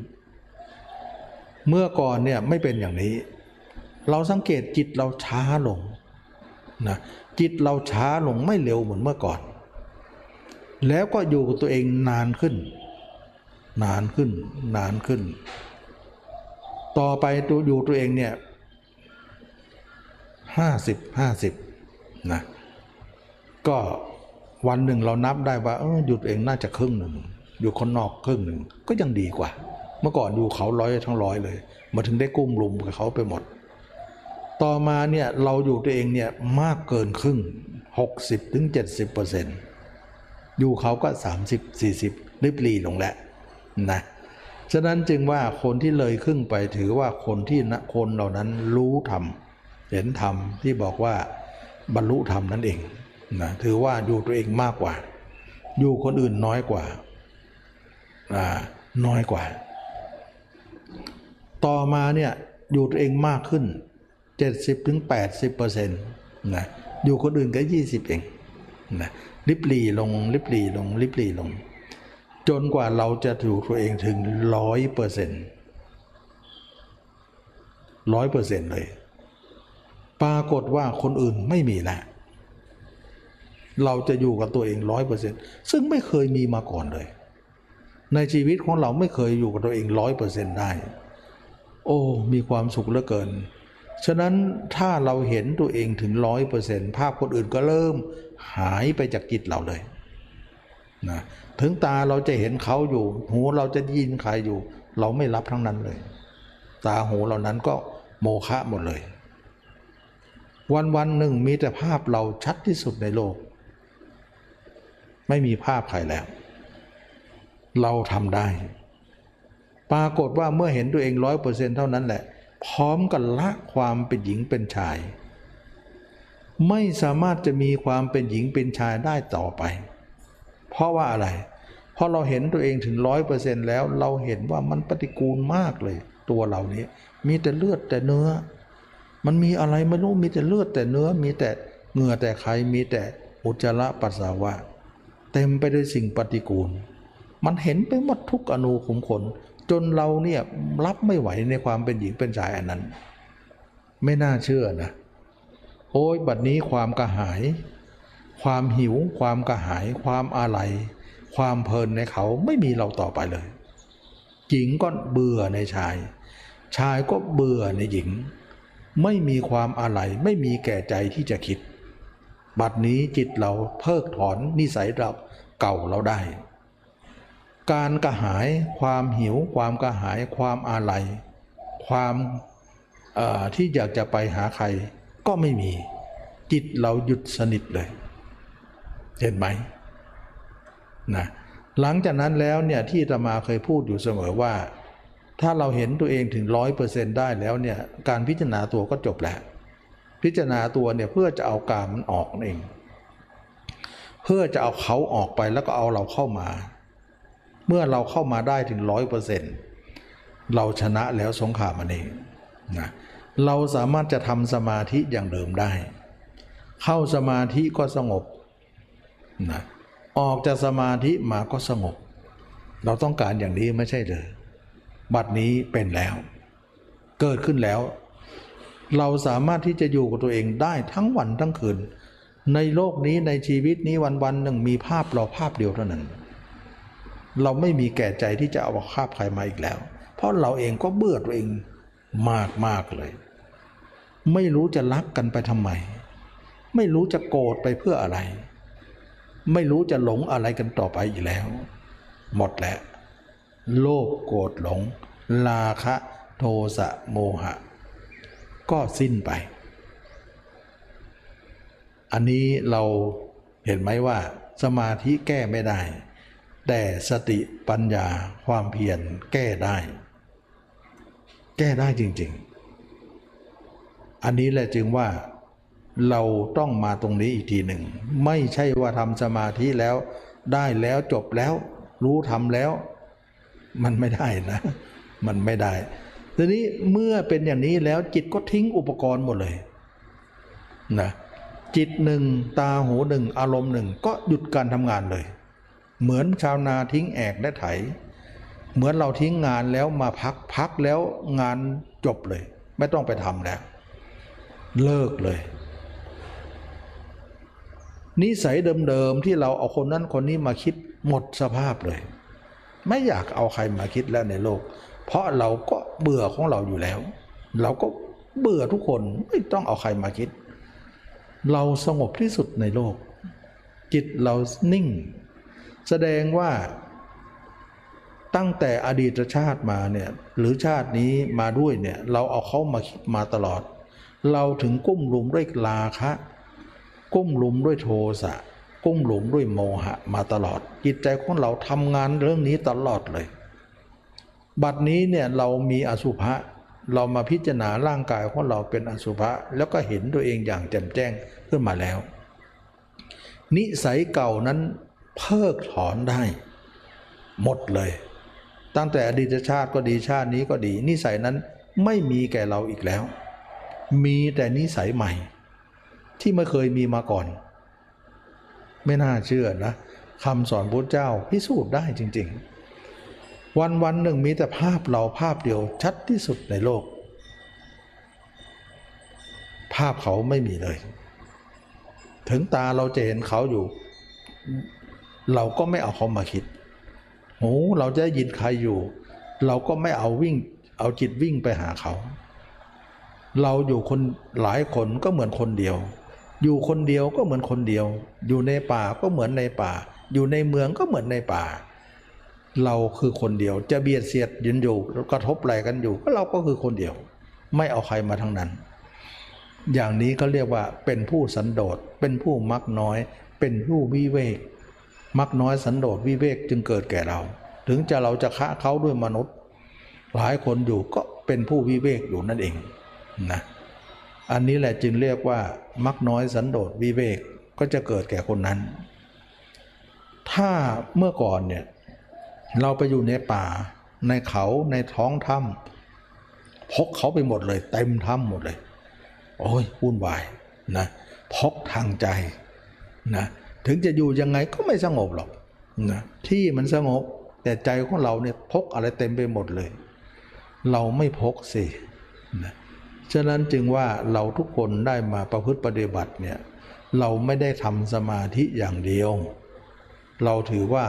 เมื่อก่อนเนี่ยไม่เป็นอย่างนี้ เราสังเกตจิตเราช้าลงนะจิตเราช้าลงไม่เร็วเหมือนเมื่อก่อน แล้วก็อยู่กับตัวเองนานขึ้น นานขึ้น นานขึ้น ต่อไปตัวอยู่ตัวเองเนี่ยห้าสิบห้าสิบนะก็วันหนึ่งเรานับได้ว่าอออยู่ตัวเองน่าจะครึ่งหนึ่งอยู่คนนอกครึ่งหนึ่งก็ยังดีกว่า เมื่อก่อนอยู่เขาร้อยทั้งร้อยเลย มาถึงได้กุ้มลุมกับเขาไปหมด ต่อมาเนี่ยเราอยู่ตัวเองเนี่ยมากเกินครึ่ง 60ถึง70เปอร์เซ็นต์อยู่เขาก็ 30 40ริบลีลงแล้วนะฉะนั้นจึงว่าคนที่เลยครึ่งไปถือว่าคนที่นะคนเหล่านั้นรู้ธรรมเห็นธรรมที่บอกว่าบรรลุธรรมนั่นเองนะถือว่าอยู่ตัวเองมากกว่า อยู่คนอื่นน้อยกว่า น้อยกว่า ต่อมาเนี่ยอยู่ตัวเองมากขึ้น 70ถึง80เปอร์เซ็นต์นะอยู่คนอื่นก็ 20 เองนะริบหลีลงริบหลีลงริบหลีลง จนกว่าเราจะถูกตัวเองถึงร้อยเปอร์เซ็นต์ร้อยเปอร์เซ็นต์เลย ปรากฏว่าคนอื่นไม่มีแล้วเราจะอยู่กับตัวเองร้อยเปอร์เซ็นต์ซึ่งไม่เคยมีมาก่อนเลย ในชีวิตของเราไม่เคยอยู่กับตัวเองร้อยเปอร์เซ็นต์ได้ โอ้ มีความสุขเหลือเกิน ฉะนั้นถ้าเราเห็นตัวเองถึงร้อยเปอร์เซ็นต์ภาพคนอื่นก็เริ่มหายไปจากจิตเราเลยนะถึงตาเราจะเห็นเขาอยู่ หูเราจะยินใครอยู่ เราไม่รับทั้งนั้นเลย ตาหูเหล่านั้นก็โมฆะหมดเลย วันวันหนึ่งมีแต่ภาพเราชัดที่สุดในโลก ไม่มีภาพใครแล้ว เราทำได้ ปรากฏว่าเมื่อเห็นตัวเองร้อยเปอร์เซ็นเท่านั้นแหละ พร้อมกันละความเป็นหญิงเป็นชาย ไม่สามารถจะมีความเป็นหญิงเป็นชายได้ต่อไป เพราะว่าอะไร เพราะเราเห็นตัวเองถึงร้อยเปอร์เซ็นแล้ว เราเห็นว่ามันปฏิกูลมากเลย ตัวเรานี้มีแต่เลือดแต่เนื้อ มันมีอะไรไม่รู้มีแต่เลือดแต่เนื้อ มีแต่เหงื่อแต่ไขมีแต่อุจจาระปัสสาวะ เต็มไปด้วยสิ่งปฏิกูล มันเห็นไปหมดทุกอนูขุมขน จนเราเนี่ยรับไม่ไหวในความเป็นหญิงเป็นชายอันนั้น ไม่น่าเชื่อนะ โอ้ยบัดนี้ความกระหาย ความหิว ความกระหาย ความอาลัยความเพลินในเขาไม่มีเราต่อไปเลย หญิงก็เบื่อในชาย ชายก็เบื่อในหญิง ไม่มีความอาลัยไม่มีแก่ใจที่จะคิด บัดนี้จิตเราเพิกถอนนิสัยเราเก่าเราได้ การกระหาย ความหิว ความกระหาย ความอาลัย ความที่อยากจะไปหาใครก็ไม่มี จิตเราหยุดสนิทเลย เห็นไหมนะหลังจากนั้นแล้วเนี่ยที่ตมาเคยพูดอยู่เสมอว่า ถ้าเราเห็นตัวเองถึงร้อยเปอร์เซ็นได้แล้วเนี่ยการพิจารณาตัวก็จบแล้ว พิจารณาตัวเนี่ยเพื่อจะเอากามมันออกนั่นเอง เพื่อจะเอาเขาออกไปแล้วก็เอาเราเข้ามา เมื่อเราเข้ามาได้ถึงร้อยเปอร์เซ็นต์เราชนะแล้วสงครามมันเองนะเราสามารถจะทำสมาธิอย่างเดิมได้ เข้าสมาธิก็สงบนะออกจากสมาธิมาก็สงบ เราต้องการอย่างนี้ไม่ใช่เลยบัดนี้เป็นแล้ว เกิดขึ้นแล้ว เราสามารถที่จะอยู่กับตัวเองได้ทั้งวันทั้งคืน ในโลกนี้ในชีวิตนี้วันวันหนึ่งมีภาพเราภาพเดียวเท่านั้น เราไม่มีแก่ใจที่จะเอาภาพใครมาอีกแล้ว เพราะเราเองก็เบื่อตัวเองมากมากเลย ไม่รู้จะรักกันไปทำไม ไม่รู้จะโกรธไปเพื่ออะไร ไม่รู้จะหลงอะไรกันต่อไปอีกแล้ว หมดแล้ว โลภโกรธหลง ลาคะ โทสะโมหะ ก็สิ้นไป อันนี้เราเห็นไหมว่าสมาธิแก้ไม่ได้ แต่สติปัญญาความเพียรแก้ได้ แก้ได้จริง ๆ อันนี้แหละจึงว่าเราต้องมาตรงนี้อีกทีหนึ่ง ไม่ใช่ว่าทำสมาธิแล้วได้แล้วจบแล้ว รู้ทำแล้ว มันไม่ได้นะ มันไม่ได้ทีนี้เมื่อเป็นอย่างนี้แล้วจิตก็ทิ้งอุปกรณ์หมดเลยนะจิตหนึ่งตาหูหนึ่งอารมณ์หนึ่งก็หยุดการทำงานเลย เหมือนชาวนาทิ้งแอกและไถ เหมือนเราทิ้งงานแล้วมาพักพักแล้วงานจบเลย ไม่ต้องไปทำแล้ว เลิกเลย นิสัยเดิมๆที่เราเอาคนนั้นคนนี้มาคิดหมดสภาพเลย ไม่อยากเอาใครมาคิดแล้วในโลก เพราะเราก็เบื่อของเราอยู่แล้ว เราก็เบื่อทุกคนไม่ต้องเอาใครมาคิด เราสงบที่สุดในโลก จิตเรานิ่ง แสดงว่าตั้งแต่อดีตชาติมาเนี่ยหรือชาตินี้มาด้วยเนี่ยเราเอาเขามามาตลอด เราถึงกุ้มหลุมด้วยราคะ กุ้มหลุมด้วยโทสะกุ้มหลุมด้วยโมหะมาตลอด จิตใจของเราทำงานเรื่องนี้ตลอดเลย บัดนี้เนี่ยเรามีอสุภะเรามาพิจารณาร่างกายของเราเป็นอสุภะแล้วก็เห็นตัวเองอย่างแจ่มแจ้งขึ้นมาแล้ว นิสัยเก่านั้น เพิกถอนได้ หมดเลย ตั้งแต่อดีตชาติก็ดีชาตินี้ก็ดี นิสัยนั้นไม่มีแก่เราอีกแล้ว มีแต่นิสัยใหม่ ที่ไม่เคยมีมาก่อน ไม่น่าเชื่อนะคำสอนพระเจ้าพิสูจน์ได้จริง ๆ วันวันหนึ่งมีแต่ภาพเราภาพเดียวชัดที่สุดในโลก ภาพเขาไม่มีเลย ถึงตาเราจะเห็นเขาอยู่ เราก็ไม่เอาเขามาคิดโหูเราจะได้ยินใครอยู่ เราก็ไม่เอาวิ่ง เอาจิตวิ่งไปหาเขา เราอยู่คนหลายคนก็เหมือนคนเดียว อยู่คนเดียวก็เหมือนคนเดียว อยู่ในป่าก็เหมือนในป่า อยู่ในเมืองก็เหมือนในป่า เราคือคนเดียว จะเบียดเสียดยืนอยู่กระทบไหลกันอยู่ก็เราก็คือคนเดียว ไม่เอาใครมาทั้งนั้น อย่างนี้ก็เรียกว่าเป็นผู้สันโดษเป็นผู้มักน้อย เป็นผู้วิเวก มักน้อยสันโดษวิเวกจึงเกิดแก่เรา ถึงจะเราจะฆ่าเขาด้วยมนุษย์ หลายคนอยู่ก็เป็นผู้วิเวกอยู่นั่นเองนะอันนี้แหละจึงเรียกว่า มักน้อยสันโดษวิเวกก็จะเกิดแก่คนนั้น ถ้าเมื่อก่อนเนี่ยเราไปอยู่ในป่า ในเขาในท้องถ้ำพกเขาไปหมดเลย เต็มถ้ำหมดเลย โอ้ยวุ่นวายนะพกทางใจนะ ถึงจะอยู่ยังไงก็ไม่สงบหรอกนะที่มันสงบ แต่ใจของเราเนี่ยพกอะไรเต็มไปหมดเลย เราไม่พกสินะฉะนั้นจึงว่าเราทุกคนได้มาประพฤติปฏิบัติเนี่ยเราไม่ได้ทำสมาธิอย่างเดียว เราถือว่า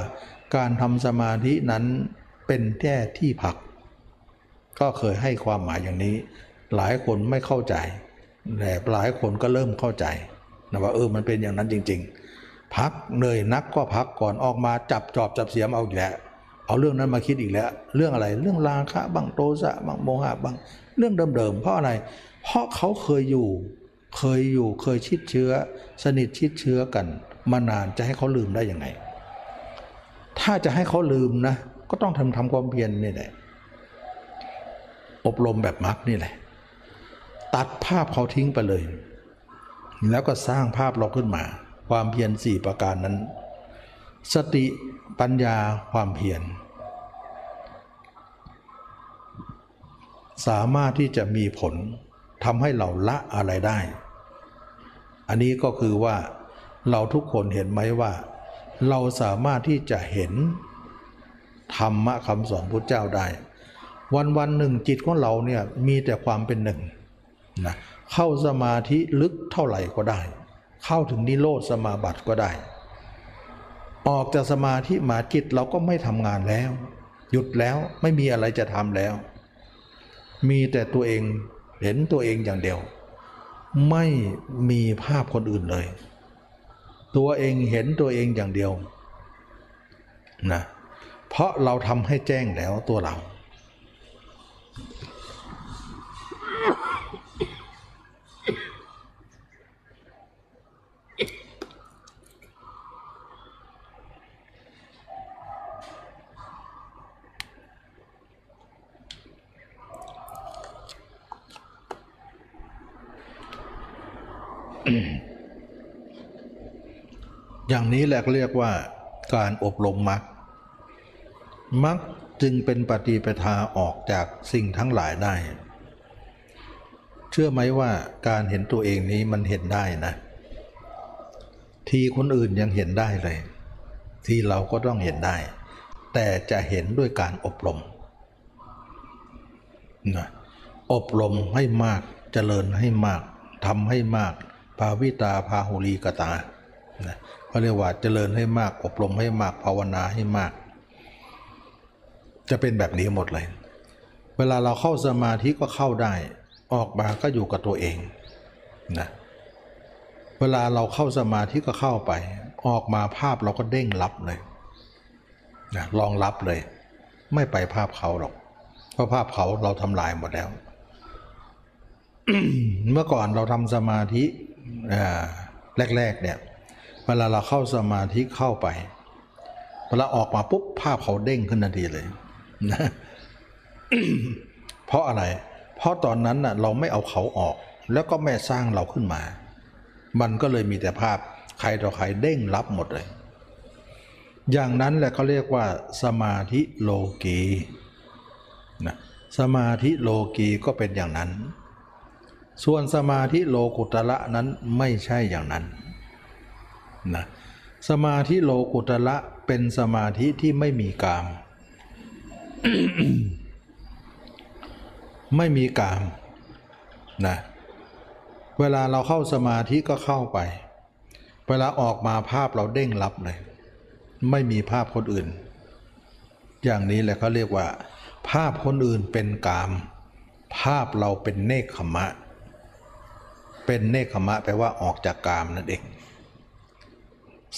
การทำสมาธินั้นเป็นแค่ที่พัก ก็เคยให้ความหมายอย่างนี้ หลายคนไม่เข้าใจแต่หลายคนก็เริ่มเข้าใจนะว่าเออมันเป็นอย่างนั้นจริง ๆ พักเหนื่อยนักก็พักก่อนออกมาจับจอบจับเสียมเอาอีกแล้วเอาเรื่องนั้นมาคิดอีกแล้ว เรื่องอะไรเรื่องราคะบ้างโทสะบ้างโมหะบ้างเรื่องเดิมๆเพราะอะไร เพราะเขาเคยอยู่ เคยอยู่เคยชิดเชื้อ สนิทชิดเชื้อกัน มานานจะให้เขาลืมได้ยังไง ถ้าจะให้เขาลืมนะ ก็ต้องทำทำความเพียรนี่แหละอบรมแบบมักนี่แหละ ตัดภาพเขาทิ้งไปเลย แล้วก็สร้างภาพเราขึ้นมา ความเพียรสี่ประการนั้น สติปัญญาความเพียรสามารถที่จะมีผลทำให้เราละอะไรได้ อันนี้ก็คือว่าเราทุกคนเห็นไหมว่า เราสามารถที่จะเห็นธรรมะคำสอนพุทธเจ้าได้ วันวันหนึ่งจิตของเราเนี่ยมีแต่ความเป็นหนึ่งนะเข้าสมาธิลึกเท่าไหร่ก็ได้ เข้าถึงนิโรธสมาบัติก็ได้ ออกจากสมาธิมาจิตเราก็ไม่ทำงานแล้ว หยุดแล้วไม่มีอะไรจะทำแล้ว มีแต่ตัวเองเห็นตัวเองอย่างเดียว ไม่มีภาพคนอื่นเลย ตัวเองเห็นตัวเองอย่างเดียวนะเพราะเราทำให้แจ้งแล้วตัวเรา อย่างนี้แหละเรียกว่าการอบรมมรรคมรรคจึงเป็นปฏิปทาออกจากสิ่งทั้งหลายได้ เชื่อไหมว่าการเห็นตัวเองนี้มันเห็นได้นะ ทีคนอื่นยังเห็นได้เลย ทีเราก็ต้องเห็นได้ แต่จะเห็นด้วยการอบรมนะอบรมให้มากเจริญให้มากทำให้มาก ภาวิตาพาหุลีกตานะเขาเรียกว่าเจริญให้มากอบรมให้มากภาวนาให้มาก จะเป็นแบบนี้หมดเลย เวลาเราเข้าสมาธิก็เข้าได้ ออกมาก็อยู่กับตัวเองนะเวลาเราเข้าสมาธิก็เข้าไป ออกมาภาพเราก็เด้งรับเลยนะลองรับเลย ไม่ไปภาพเขาหรอก เพราะภาพเขาเราทำลายหมดแล้ว เมื่อก่อนเราทำสมาธิ แรกๆเนี่ยเวลาเราเข้าสมาธิเข้าไปเวลาออกมาปุ๊บภาพเขาเด้งขึ้นทันทีเลยนะเพราะอะไร เพราะตอนนั้นน่ะเราไม่เอาเขาออก แล้วก็ไม่สร้างเราขึ้นมา มันก็เลยมีแต่ภาพใครต่อใครเด้งรับหมดเลย อย่างนั้นแหละเขาเรียกว่า สมาธิโลกีนะสมาธิโลกีก็เป็นอย่างนั้น ส่วนสมาธิโลกุตระนั้นไม่ใช่อย่างนั้นนะสมาธิโลกุตระเป็นสมาธิที่ไม่มีกาม ไม่มีกามนะเวลาเราเข้าสมาธิก็เข้าไป เวลาออกมาภาพเราเด้งรับเลย ไม่มีภาพคนอื่น อย่างนี้แหละเขาเรียกว่า ภาพคนอื่นเป็นกาม ภาพเราเป็นเนคขมะ เป็นเนคขมะแปลว่าออกจากกามนั่นเอง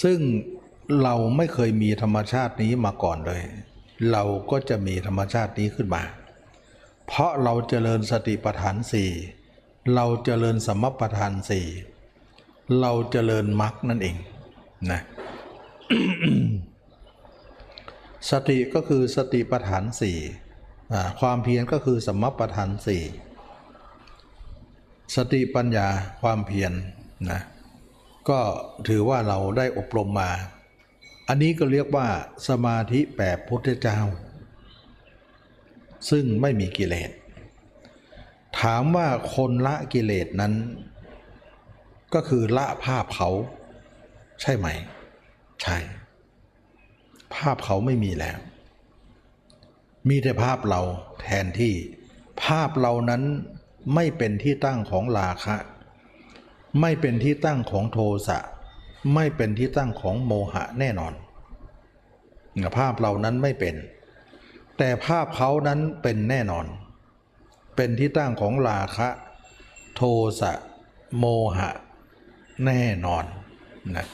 ซึ่งเราไม่เคยมีธรรมชาตินี้มาก่อนเลย เราก็จะมีธรรมชาตินี้ขึ้นมา เพราะเราเจริญสติปัฏฐานสี่เราเจริญสมปัฏฐานสี่เราเจริญมรรคนั่นเองนะสติก็คือสติปัฏฐานสี่ความเพียรก็คือสมปัฏฐานสี่ สติปัญญาความเพียรนะก็ถือว่าเราได้อบรมมา อันนี้ก็เรียกว่าสมาธิแบบพุทธเจ้า ซึ่งไม่มีกิเลส ถามว่าคนละกิเลสนั้น ก็คือละภาพเขาใช่ไหม ใช่ ภาพเขาไม่มีแล้ว มีแต่ภาพเราแทนที่ภาพเรานั้น ไม่เป็นที่ตั้งของราคะ ไม่เป็นที่ตั้งของโทสะ ไม่เป็นที่ตั้งของโมหะแน่นอน ภาพเรานั้นไม่เป็น แต่ภาพเขานั้นเป็นแน่นอน เป็นที่ตั้งของราคะ โทสะ โมหะ แน่นอนนะ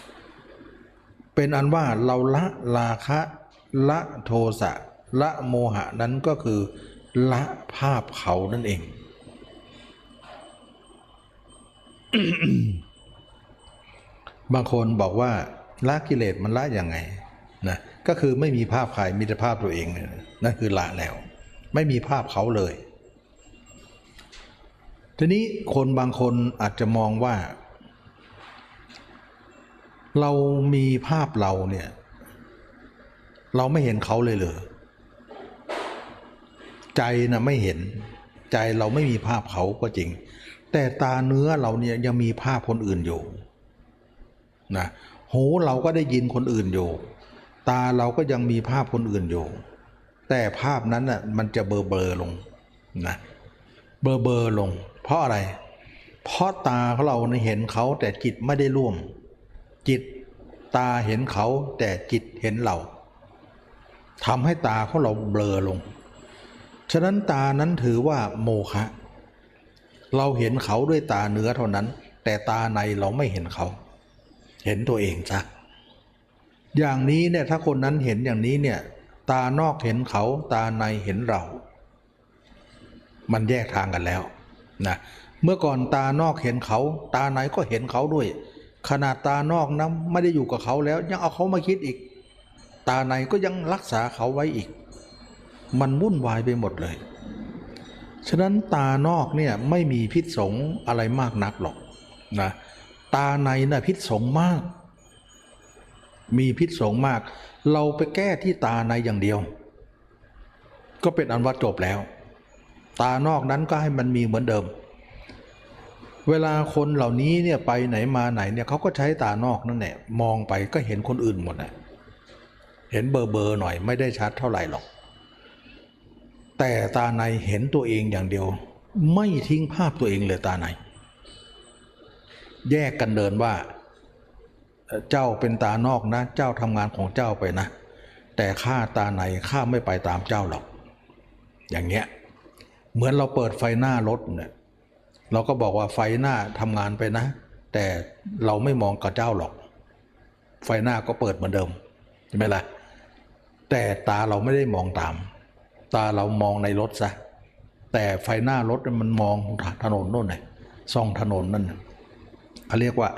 เป็นอันว่าเราละราคะละโทสะละโมหะนั้นก็คือละภาพเขานั่นเอง บางคนบอกว่าละกิเลสมันละยังไงนะก็คือไม่มีภาพใครมีแต่ภาพตัวเองนั่นคือละแล้ว ไม่มีภาพเขาเลย ทีนี้คนบางคนอาจจะมองว่า เรามีภาพเราเนี่ย เราไม่เห็นเขาเลยเหรอใจนะไม่เห็นใจเราไม่มีภาพเขาก็จริง แต่ตาเนื้อเราเนี่ยยังมีภาพคนอื่นอยู่นะหูเราก็ได้ยินคนอื่นอยู่ ตาเราก็ยังมีภาพคนอื่นอยู่ แต่ภาพนั้นน่ะมันจะเบลอเบอๆลงนะเบลอเบอๆลง เพราะอะไร เพราะตาของเราเนี่ยเห็นเขาแต่จิตไม่ได้ร่วม จิตตาเห็นเขาแต่จิตเห็นเราทำให้ตาของเราเบลอลง ฉะนั้นตานั้นถือว่าโมฆะ เราเห็นเขาด้วยตาเนื้อเท่านั้น แต่ตาในเราไม่เห็นเขา เห็นตัวเองจ้ะอย่างนี้เนี่ยถ้าคนนั้นเห็นอย่างนี้เนี่ยตานอกเห็นเขาตาในเห็นเรา มันแยกทางกันแล้วนะเมื่อก่อนตานอกเห็นเขา ตาในก็เห็นเขาด้วย ขนาดตานอกนะไม่ได้อยู่กับเขาแล้ว ยังเอาเขามาคิดอีก ตาในก็ยังรักษาเขาไว้อีก มันวุ่นวายไปหมดเลย ฉะนั้นตานอกเนี่ยไม่มีพิษสงอะไรมากนักหรอกนะตาในน่ะพิษสงมาก มีพิษสงมาก เราไปแก้ที่ตาในอย่างเดียว ก็เป็นอันว่าจบแล้ว ตานอกนั้นก็ให้มันมีเหมือนเดิม เวลาคนเหล่านี้เนี่ยไปไหนมาไหนเนี่ยเขาก็ใช้ตานอกนั่นแหละมองไปก็เห็นคนอื่นหมดนะเห็นเบอร์เบอร์หน่อยไม่ได้ชัดเท่าไหร่หรอก แต่ตาในเห็นตัวเองอย่างเดียว ไม่ทิ้งภาพตัวเองเลยตาใน แยกกันเดินว่า เจ้าเป็นตานอกนะ เจ้าทำงานของเจ้าไปนะ แต่ข้าตาในข้าไม่ไปตามเจ้าหรอก อย่างเงี้ยเหมือนเราเปิดไฟหน้ารถเนี่ยเราก็บอกว่าไฟหน้าทำงานไปนะ แต่เราไม่มองกับเจ้าหรอก ไฟหน้าก็เปิดเหมือนเดิมใช่ไหมล่ะแต่ตาเราไม่ได้มองตาม ตาเรามองในรถซะแต่ไฟหน้ารถมันมองถนนโน่นไงซ่องถนนนั่นเขาเรียกว่า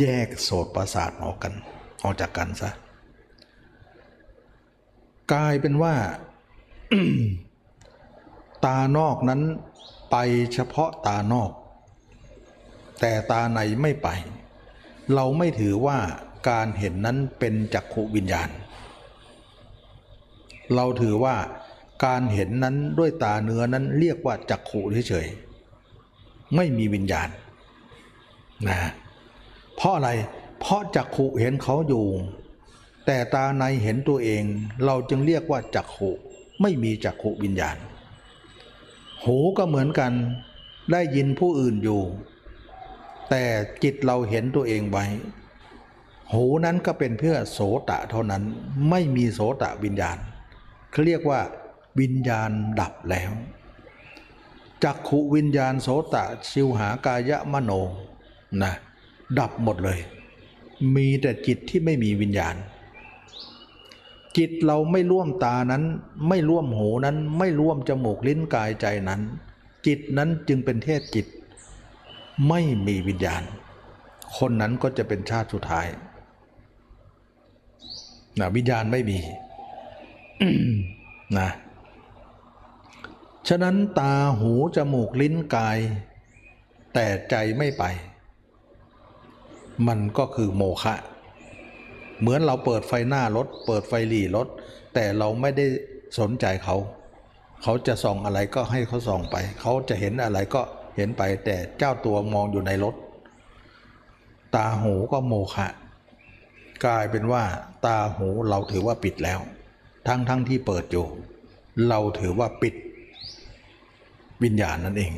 แยกโสตประสาทออกกัน ออกจากกันซะกลายเป็นว่า ตานอกนั้นไปเฉพาะตานอก แต่ตาในไม่ไป เราไม่ถือว่าการเห็นนั้นเป็นจักขุวิญญาณ เราถือว่า การเห็นนั้นด้วยตาเนื้อนั้นเรียกว่าจักขุเฉยๆไม่มีวิญญาณนะเพราะอะไรเพราะจักขุเห็นเขาอยู่ แต่ตาในเห็นตัวเอง เราจึงเรียกว่าจักขุไม่มีจักขุวิญญาณ หูก็เหมือนกันได้ยินผู้อื่นอยู่ แต่จิตเราเห็นตัวเองไว้ หูนั้นก็เป็นเพื่อโสตะเท่านั้นไม่มีโสตะวิญญาณเขาเรียกว่า วิญญาณดับแล้วจักขุวิญญาณโสตะชิวหากายะมโนนะดับหมดเลย มีแต่จิตที่ไม่มีวิญญาณ จิตเราไม่ร่วมตานั้น ไม่ร่วมหูนั้นไม่ร่วมจมูกลิ้นกายใจนั้น จิตนั้นจึงเป็นเทพจิต ไม่มีวิญญาณ คนนั้นก็จะเป็นชาติสุดท้ายนะวิญญาณไม่มีนะ ฉะนั้นตาหูจมูกลิ้นกาย แต่ใจไม่ไป มันก็คือโมฆะเหมือนเราเปิดไฟหน้ารถ เปิดไฟหลีรถ แต่เราไม่ได้สนใจเขา เขาจะส่องอะไรก็ให้เขาส่องไป เขาจะเห็นอะไรก็เห็นไปแต่เจ้าตัวมองอยู่ในรถ ตาหูก็โมฆะกลายเป็นว่า ตาหูเราถือว่าปิดแล้ว ทั้งทั้งที่เปิดอยู่ เราถือว่าปิด วิญญาณนั่นเอง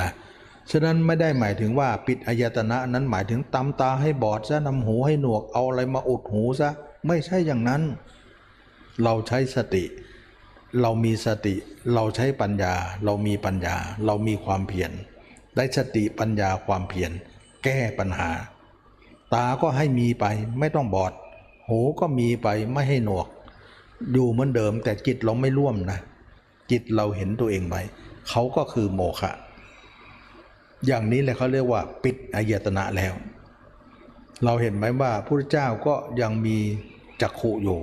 นะฉะนั้นไม่ได้หมายถึงว่าปิดอายตนะนั้นหมายถึงตำตาให้บอดซะนำหูให้หนวกเอาอะไรมาอุดหูซะไม่ใช่อย่างนั้น เราใช้สติ เรามีสติ เราใช้ปัญญา เรามีปัญญา เรามีความเพียรได้สติปัญญาความเพียรแก้ปัญหา ตาก็ให้มีไปไม่ต้องบอด หูก็มีไปไม่ให้หนวก อยู่เหมือนเดิมแต่จิตเราไม่ร่วมนะ จิตเราเห็นตัวเองไป เขาก็คือโมฆะอย่างนี้เลยเขาเรียกว่าปิดอายตนะแล้ว เราเห็นไหมว่าพระพุทธเจ้าก็ยังมีจักขุอยู่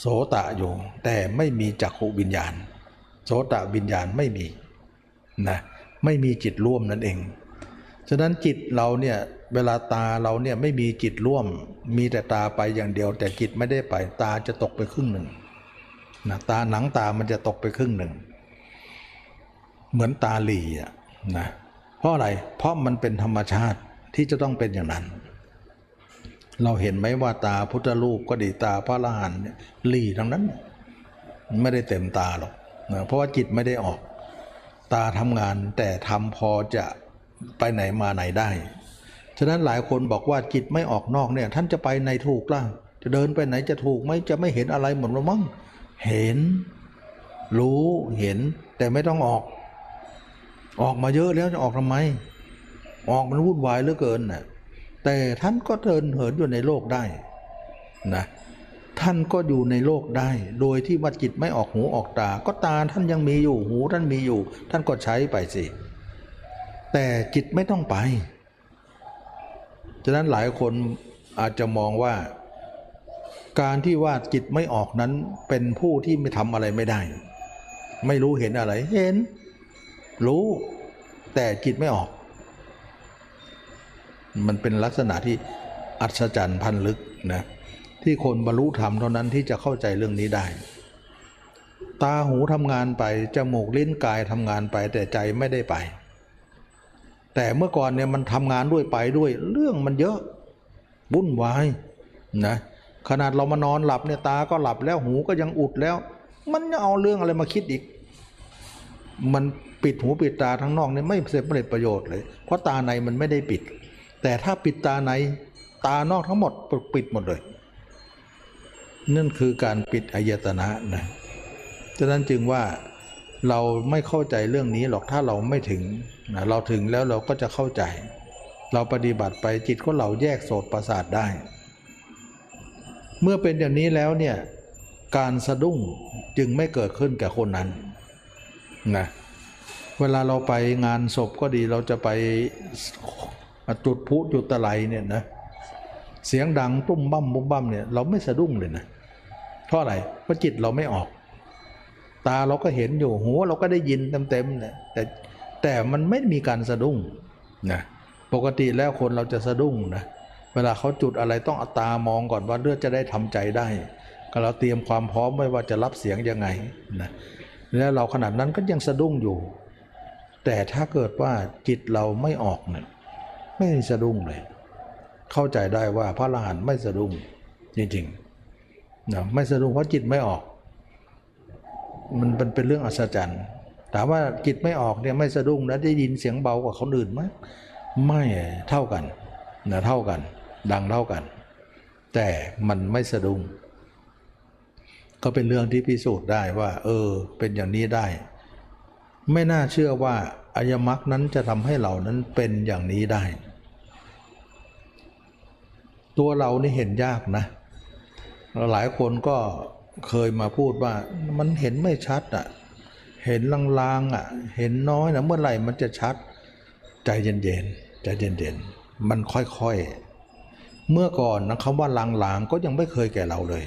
โสตะอยู่ แต่ไม่มีจักขุวิญญาณ โสตะวิญญาณไม่มีนะไม่มีจิตร่วมนั่นเอง ฉะนั้นจิตเราเนี่ยเวลาตาเราเนี่ยไม่มีจิตร่วม มีแต่ตาไปอย่างเดียว แต่จิตไม่ได้ไปตาจะตกไปครึ่งหนึ่งนะตาหนังตามันจะตกไปครึ่งหนึ่ง เหมือนตาหลีอะนะเพราะอะไรเพราะมันเป็นธรรมชาติที่จะต้องเป็นอย่างนั้น เราเห็นไหมว่าตาพุทธรูปก็ดีตาพระอรหันต์เนี่ยหลีทั้งนั้น ไม่ได้เต็มตาหรอกนะเพราะว่าจิตไม่ได้ออก ตาทำงานแต่ทำพอจะไปไหนมาไหนได้ฉะนั้นหลายคนบอกว่าจิตไม่ออกนอกเนี่ย ท่านจะไปไหนถูกล่ะจะเดินไปไหนจะถูกไหมจะไม่เห็นอะไรหมดหรือมั้งเห็น รู้เห็นแต่ไม่ต้องออก ออกมาเยอะแล้วจะออกทำไม ออกมันวุ่นวายเหลือเกินน่ะแต่ท่านก็เดินเหินอยู่ในโลกได้นะท่านก็อยู่ในโลกได้ โดยที่ว่าจิตไม่ออกหูออกตา ก็ตาท่านยังมีอยู่หูท่านมีอยู่ ท่านก็ใช้ไปสิ แต่จิตไม่ต้องไป ฉะนั้นหลายคนอาจจะมองว่า การที่ว่าจิตไม่ออกนั้นเป็นผู้ที่ไม่ทำอะไรไม่ได้ ไม่รู้เห็นอะไร เห็น รู้แต่จิตไม่ออก มันเป็นลักษณะที่อัศจรรย์พันลึกนะที่คนบรรลุธรรมเท่านั้นที่จะเข้าใจเรื่องนี้ได้ ตาหูทำงานไป จมูกลิ้นกายทำงานไปแต่ใจไม่ได้ไป แต่เมื่อก่อนเนี่ยมันทำงานด้วยไปด้วย เรื่องมันเยอะวุ่นวายนะขนาดเรามานอนหลับเนี่ยตาก็หลับแล้วหูก็ยังอุดแล้ว มันจะเอาเรื่องอะไรมาคิดอีก มัน ปิดหูปิดตาทั้งนอกเนี่ยไม่เสร็จไม่ได้ประโยชน์เลย เพราะตาในมันไม่ได้ปิด แต่ถ้าปิดตาในตานอกทั้งหมดปิดหมดเลย นั่นคือการปิดอายตนะนะฉะนั้นจึงว่าเราไม่เข้าใจเรื่องนี้หรอกถ้าเราไม่ถึงนะเราถึงแล้วเราก็จะเข้าใจ เราปฏิบัติไปจิตของเราแยกโสตประสาทได้ เมื่อเป็นอย่างนี้แล้วเนี่ยการสะดุ้งจึงไม่เกิดขึ้นแก่คนนั้นนะ เวลาเราไปงานศพก็ดีเราจะไปจุดพุจุดตะไลเนี่ยนะเสียงดังตุ้มบั้มบุ้มบั้มเนี่ยเราไม่สะดุ้งเลยนะเพราะอะไรเพราะจิตเราไม่ออก ตาเราก็เห็นอยู่หูเราก็ได้ยินเต็มๆเนี่ยแต่แต่มันไม่มีการสะดุ้งนะปกติแล้วคนเราจะสะดุ้งนะเวลาเขาจุดอะไรต้องเอาตามองก่อนว่าเลือดจะได้ทำใจได้ ก็เราเตรียมความพร้อมไว้ว่าจะรับเสียงยังไงนะแล้วเราขนาดนั้นก็ยังสะดุ้งอยู่ แต่ถ้าเกิดว่าจิตเราไม่ออกเนี่ยไม่สะดุ้งเลย เข้าใจได้ว่าพระอรหันต์ไม่สะดุ้งจริงๆนะไม่สะดุ้งเพราะจิตไม่ออก มันเป็นเป็นเรื่องอัศจรรย์ถามว่าจิตไม่ออกเนี่ยไม่สะดุ้งนะได้ยินเสียงเบากว่าเขาอื่นไหมไม่เท่ากันนะเท่ากัน ดังเท่ากัน แต่มันไม่สะดุ้งก็เป็นเรื่องที่พิสูจน์ได้ว่า เออ เป็นอย่างนี้ได้ ไม่น่าเชื่อว่าอายมักนั้นจะทำให้เรานั้นเป็นอย่างนี้ได้ ตัวเรานี่เห็นยากนะหลายคนก็เคยมาพูดว่ามันเห็นไม่ชัดอะเห็นลางๆอะเห็นน้อยนะเมื่อไหร่มันจะชัด ใจเย็นๆใจเย็นๆมันค่อยๆ เมื่อก่อนนะคำว่าลางๆก็ยังไม่เคยแก่เราเลย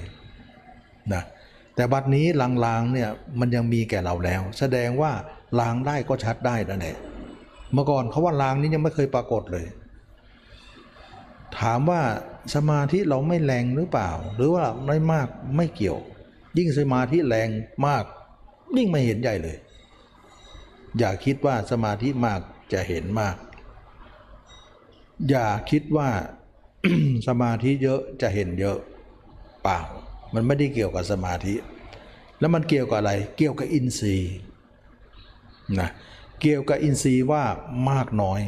นะแต่บัดนี้ลางๆเนี่ยมันยังมีแก่เราแล้ว แสดงว่า ลางได้ก็ชัดได้นั่นแหละเมื่อก่อนเขาว่าลางนี้ยังไม่เคยปรากฏเลย ถามว่าสมาธิเราไม่แรงหรือเปล่า หรือว่าไม่มากไม่เกี่ยว ยิ่งสมาธิแรงมาก ยิ่งไม่เห็นใหญ่เลย อย่าคิดว่าสมาธิมากจะเห็นมาก อย่าคิดว่าสมาธิเยอะจะเห็นเยอะเปล่า มันไม่ได้เกี่ยวกับสมาธิ แล้วมันเกี่ยวกับอะไร เกี่ยวกับอินทรีย์ นะเกี่ยวกับอินทรีย์ว่ามากน้อย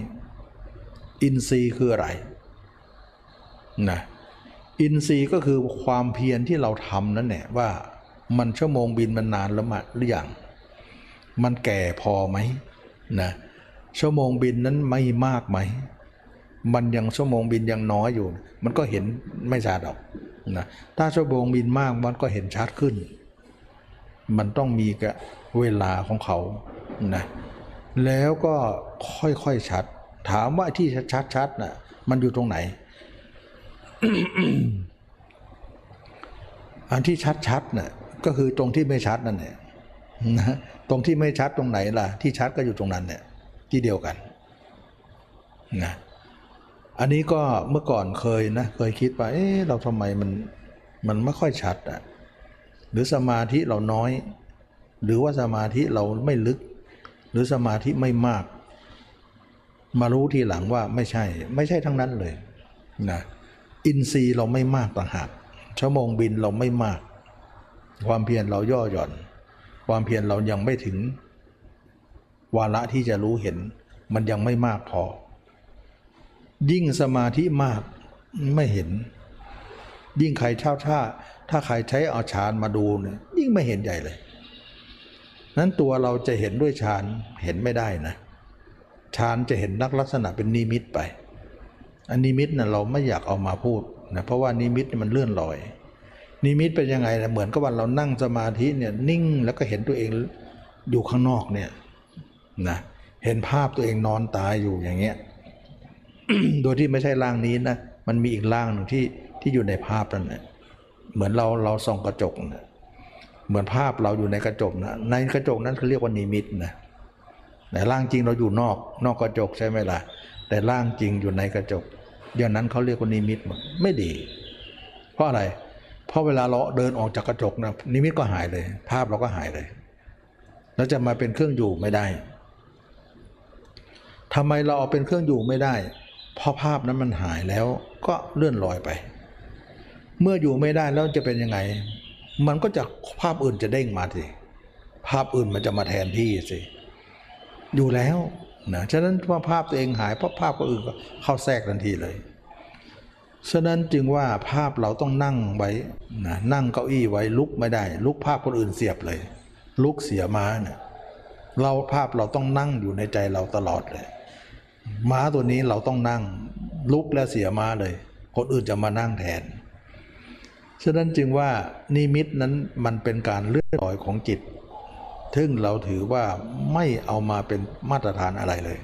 อินทรีย์คืออะไรนะอินทรีย์ก็คือความเพียรที่เราทำนั่นแหละว่ามันชั่วโมงบินมันนานแล้วมาหรือยังมันแก่พอไหมนะชั่วโมงบินนั้นไม่มากไหม มันยังชั่วโมงบินยังน้อยอยู่ มันก็เห็นไม่ชัดหรอกนะถ้าชั่วโมงบินมากมันก็เห็นชัดขึ้น มันต้องมีกับเวลาของเขา นะแล้วก็ค่อยๆชัด ถามว่าที่ชัดๆน่ะมันอยู่ตรงไหน อันที่ชัดๆน่ะก็คือตรงที่ไม่ชัดนั่นแหละนะตรงที่ไม่ชัดตรงไหนล่ะ ที่ชัดก็อยู่ตรงนั้นเนี่ย ที่เดียวกันนะอันนี้ก็เมื่อก่อนเคยนะเคยคิดว่าเอ๊ะเราทำไมมันมันไม่ค่อยชัดอะหรือสมาธิเราน้อย หรือว่าสมาธิเราไม่ลึก รือสมาธิไม่มาก มารู้ทีหลังว่าไม่ใช่ ไม่ใช่ทั้งนั้นเลยนะอินทรีย์เราไม่มากต่างหากชั่วโมงบินเราไม่มาก ความเพียรเราย่อหย่อน ความเพียรเรายังไม่ถึง วาระที่จะรู้เห็น มันยังไม่มากพอ ยิ่งสมาธิมากไม่เห็น ยิ่งใครเช่าท่าถ้าใครใช้อาฌานมาดูเนี่ยยิ่งไม่เห็นใหญ่เลย นั้นตัวเราจะเห็นด้วยฌานเห็นไม่ได้นะฌานจะเห็นนักลักษณะเป็นนิมิตไป อันนิมิตนะ่ะเราไม่อยากเอามาพูดนะเพราะว่านิมิตมันเลื่อนลอย นิมิตเป็นยังไงนะเหมือนกับว่าเรานั่งสมาธิเนี่ยนิ่งแล้วก็เห็นตัวเองอยู่ข้างนอกเนี่ยนะเห็นภาพตัวเองนอนตายอยู่อย่างเงี้ยโดยที่ไม่ใช่ร่างนี้นะมันมีอีกร่างหนึ่งที่ที่อยู่ในภาพนั่นแหละเหมือนเราเราส่องกระจกนะ เหมือนภาพเราอยู่ในกระจกนะในกระจกนั้นเขาเรียกว่านิมิตนะแต่ร่างจริงเราอยู่นอก นอกกระจกใช่ไหมล่ะ แต่ร่างจริงอยู่ในกระจกอย่างนั้นเขาเรียกว่านิมิตหมดไม่ดี เพราะอะไร เพราะเวลาเราเดินออกจากกระจกนะนิมิตก็หายเลย ภาพเราก็หายเลย แล้วจะมาเป็นเครื่องอยู่ไม่ได้ทำไมเราเอาเป็นเครื่องอยู่ไม่ได้ เพราะภาพนั้นมันหายแล้วก็เลื่อนลอยไป เมื่ออยู่ไม่ได้แล้วจะเป็นยังไง มันก็จะภาพอื่นจะเด้งมาสิภาพอื่นมันจะมาแทนที่สิอยู่แล้วนะฉะนั้นว่าภาพตัวเองหายเพราะภาพก็อื่นก็เข้าแทรกทันทีเลย ฉะนั้นจึงว่าภาพเราต้องนั่งไว้นะนั่งเก้าอี้ไว้ลุกไม่ได้ ลุกภาพคนอื่นเสียบเลย ลุกเสียม้าเนี่ยเราภาพเราต้องนั่งอยู่ในใจเราตลอดเลย ม้าตัวนี้เราต้องนั่ง ลุกและเสียม้าเลย คนอื่นจะมานั่งแทน ฉะนั้นจึงว่านิมิตนั้นมันเป็นการเลื่อนลอยของจิต ซึ่งเราถือว่าไม่เอามาเป็นมาตรฐานอะไรเลย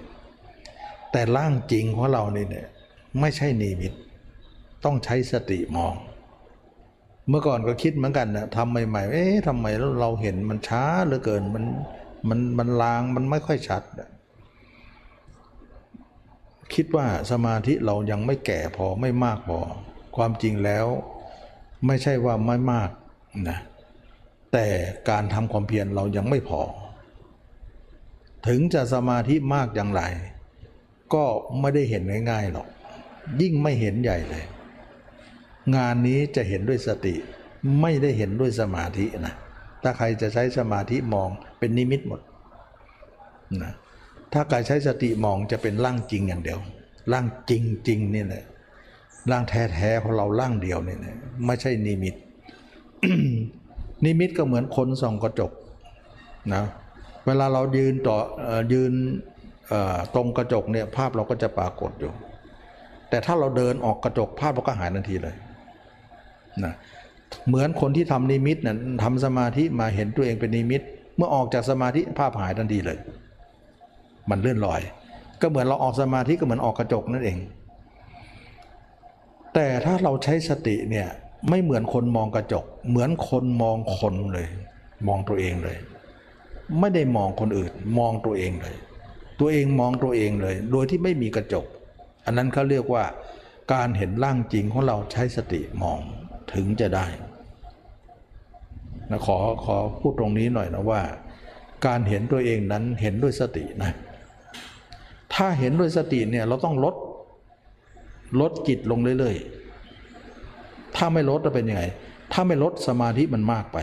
แต่ร่างจริงของเรานี่เนี่ยไม่ใช่นิมิต ต้องใช้สติมอง เมื่อก่อนก็คิดเหมือนกันนะทำใหม่ๆ เอ๊ะทำไมเราเห็นมันช้าเหลือเกิน มันมันมันลางมันไม่ค่อยชัด คิดว่าสมาธิเรายังไม่แก่พอไม่มากพอ ความจริงแล้ว ไม่ใช่ว่าไม่มากนะแต่การทำความเพียรเรายังไม่พอ ถึงจะสมาธิมากอย่างไร ก็ไม่ได้เห็นง่ายๆหรอก ยิ่งไม่เห็นใหญ่เลย งานนี้จะเห็นด้วยสติ ไม่ได้เห็นด้วยสมาธินะถ้าใครจะใช้สมาธิมองเป็นนิมิตหมดนะถ้าใครใช้สติมองจะเป็นร่างจริงอย่างเดียวร่างจริงๆนี่แหละ ร่างแท้ๆของเราร่างเดียวนี่นะไม่ใช่นิมิต นิมิตก็เหมือนคนส่องกระจกนะเวลาเรายืนต่อยืนตรงกระจกเนี่ยภาพเราก็จะปรากฏอยู่ แต่ถ้าเราเดินออกกระจกภาพเราก็หายทันทีเลยนะเหมือนคนที่ทำนิมิตน่ะทำสมาธิมาเห็นตัวเองเป็นนิมิต เมื่อออกจากสมาธิภาพหายทันทีเลย มันเลื่อนลอย ก็เหมือนเราออกสมาธิก็เหมือนออกกระจกนั่นเอง แต่ถ้าเราใช้สติเนี่ยไม่เหมือนคนมองกระจก เหมือนคนมองคนเลย มองตัวเองเลย ไม่ได้มองคนอื่น มองตัวเองเลย ตัวเองมองตัวเองเลย โดยที่ไม่มีกระจก อันนั้นเขาเรียกว่า การเห็นร่างจริงของเราใช้สติมองถึงจะได้นะขอขอพูดตรงนี้หน่อยนะว่า การเห็นตัวเองนั้นเห็นด้วยสตินะถ้าเห็นด้วยสติเนี่ยเราต้องลด ลดจิตลงเรื่อยๆ ถ้าไม่ลดจะเป็นยังไง ถ้าไม่ลดสมาธิมันมากไป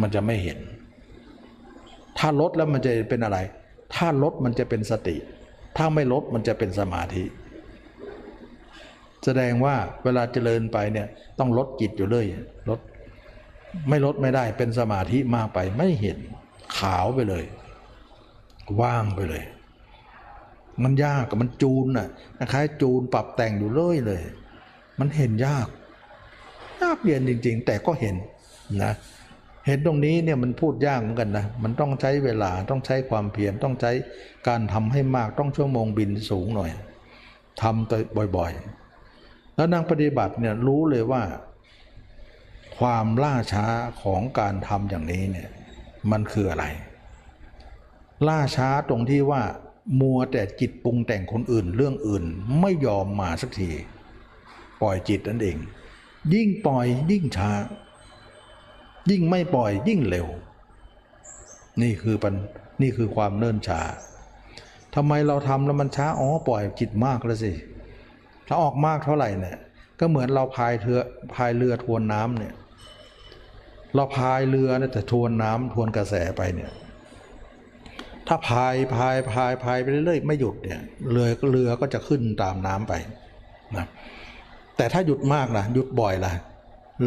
มันจะไม่เห็น ถ้าลดแล้วมันจะเป็นอะไร ถ้าลดมันจะเป็นสติ ถ้าไม่ลดมันจะเป็นสมาธิ แสดงว่าเวลาเจริญไปเนี่ยต้องลดจิตอยู่เลยลดไม่ลดไม่ได้เป็นสมาธิมากไปไม่เห็นขาวไปเลย ว่างไปเลย มันยากกับมันจูนน่ะคล้ายจูนปรับแต่งอยู่เรื่อยเลย มันเห็นยาก ยากเรียนจริง ๆ แต่ก็เห็นนะเห็นตรงนี้เนี่ยมันพูดยากเหมือนกันนะ มันต้องใช้เวลาต้องใช้ความเพียรต้องใช้การทำให้มากต้องชั่วโมงบินสูงหน่อยทำตัวบ่อยๆ แล้วนางปฏิบัติเนี่ยรู้เลยว่า ความล่าช้าของการทำอย่างนี้เนี่ยมันคืออะไร ล่าช้าตรงที่ว่า มัวแต่จิตปรุงแต่งคนอื่นเรื่องอื่นไม่ยอมมาสักทีปล่อยจิตนั่นเอง ยิ่งปล่อยยิ่งช้า ยิ่งไม่ปล่อยยิ่งเร็ว นี่คือปัญนี่คือความเนิ่นช้าทำไมเราทำแล้วมันช้าอ๋อปล่อยจิตมากแล้วสิถ้าออกมากเท่าไหร่เนี่ยก็เหมือนเราพายเรือพายเรือทวนน้ำเนี่ยเราพายเรือนี่ยแต่ทวนน้ำทวนกระแสไปเนี่ย ถ้าพายพายพายพายไปเรื่อยๆไม่หยุดเนี่ยเรือเรือก็จะขึ้นตามน้ำไปนะแต่ถ้าหยุดมากนะหยุดบ่อยละ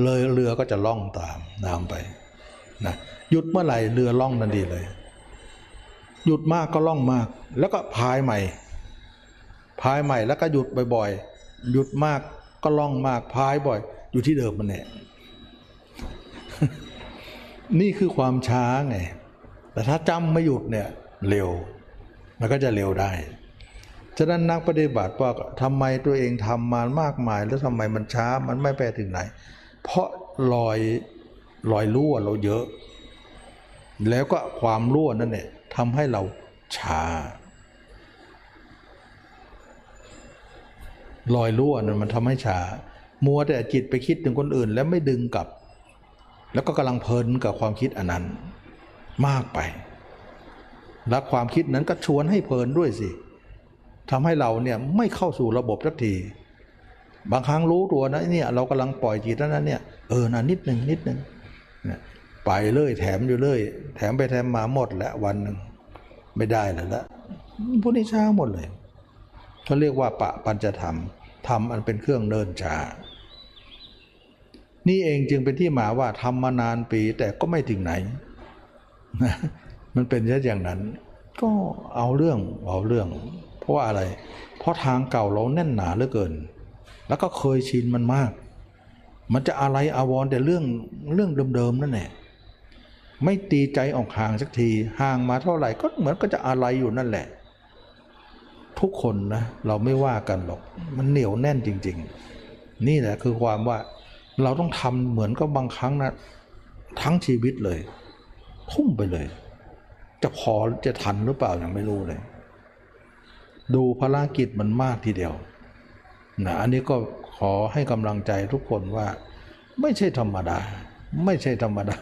เลยเรือก็จะล่องตามน้ำไปนะหยุดเมื่อไหร่เรือล่องทันทีเลย หยุดมากก็ล่องมาก แล้วก็พายใหม่พายใหม่แล้วก็หยุดบ่อยๆหยุดมากก็ล่องมากพายบ่อย อยู่ที่เดิมมันเนี่นี่คือความช้าไงแต่ถ้าจำไม่หยุดเนี่ย เร็ว มันก็จะเร็วได้ ฉะนั้นนักปฏิบัติว่าทำไมตัวเองทำมามากมาย แล้วทำไมมันช้ามันไม่ไปถึงไหน เพราะรอยรอยรั่วเราเยอะ แล้วก็ความรั่วนั่นเนี่ยทำให้เราช้ารอยรั่วนั่นมันทำให้ช้ามัวแต่จิตไปคิดถึงคนอื่น แล้วไม่ดึงกลับ แล้วก็กำลังเพลินกับความคิดอันนั้น มากไป และความคิดนั้นก็ชวนให้เพลินด้วยสิทำให้เราเนี่ยไม่เข้าสู่ระบบสักทีบางครั้งรู้ตัวนะเนี่ยเรากำลังปล่อยจิตนั้นเนี่ยเออนะนิดหนึ่งนิดหนึ่งเนี่ยไปเลยแถมอยู่เลยแถมไปแถมมาหมดแล้ววันหนึ่งไม่ได้แล้วละพวกนี้ช้าหมดเลยเขาเรียกว่าปะปัญจธรรมธรรมอันเป็นเครื่องเนินช้านี่เองจึงเป็นที่มาว่าทำมานานปีแต่ก็ไม่ถึงไหน มันเป็นแค่อย่างนั้น ก็เอาเรื่องเอาเรื่อง เพราะว่าอะไร เพราะทางเก่าเราแน่นหนาเหลือเกิน แล้วก็เคยชินมันมาก มันจะอะไรอาวรณ์แต่เรื่องเรื่องเดิมๆนั่นแหละไม่ตีใจออกห่างสักทีห่างมาเท่าไหร่ก็เหมือนก็จะอะไรอยู่นั่นแหละ ทุกคนนะเราไม่ว่ากันหรอก มันเหนียวแน่นจริง ๆ นี่แหละคือความว่าเราต้องทำเหมือนกับบางครั้งนะทั้งชีวิตเลย ทุ่มไปเลย จะพอจะทันหรือเปล่ายังไม่รู้เลย ดูภารกิจมันมากทีเดียวนะอันนี้ก็ขอให้กำลังใจทุกคนว่า ไม่ใช่ธรรมดา ไม่ใช่ธรรมดา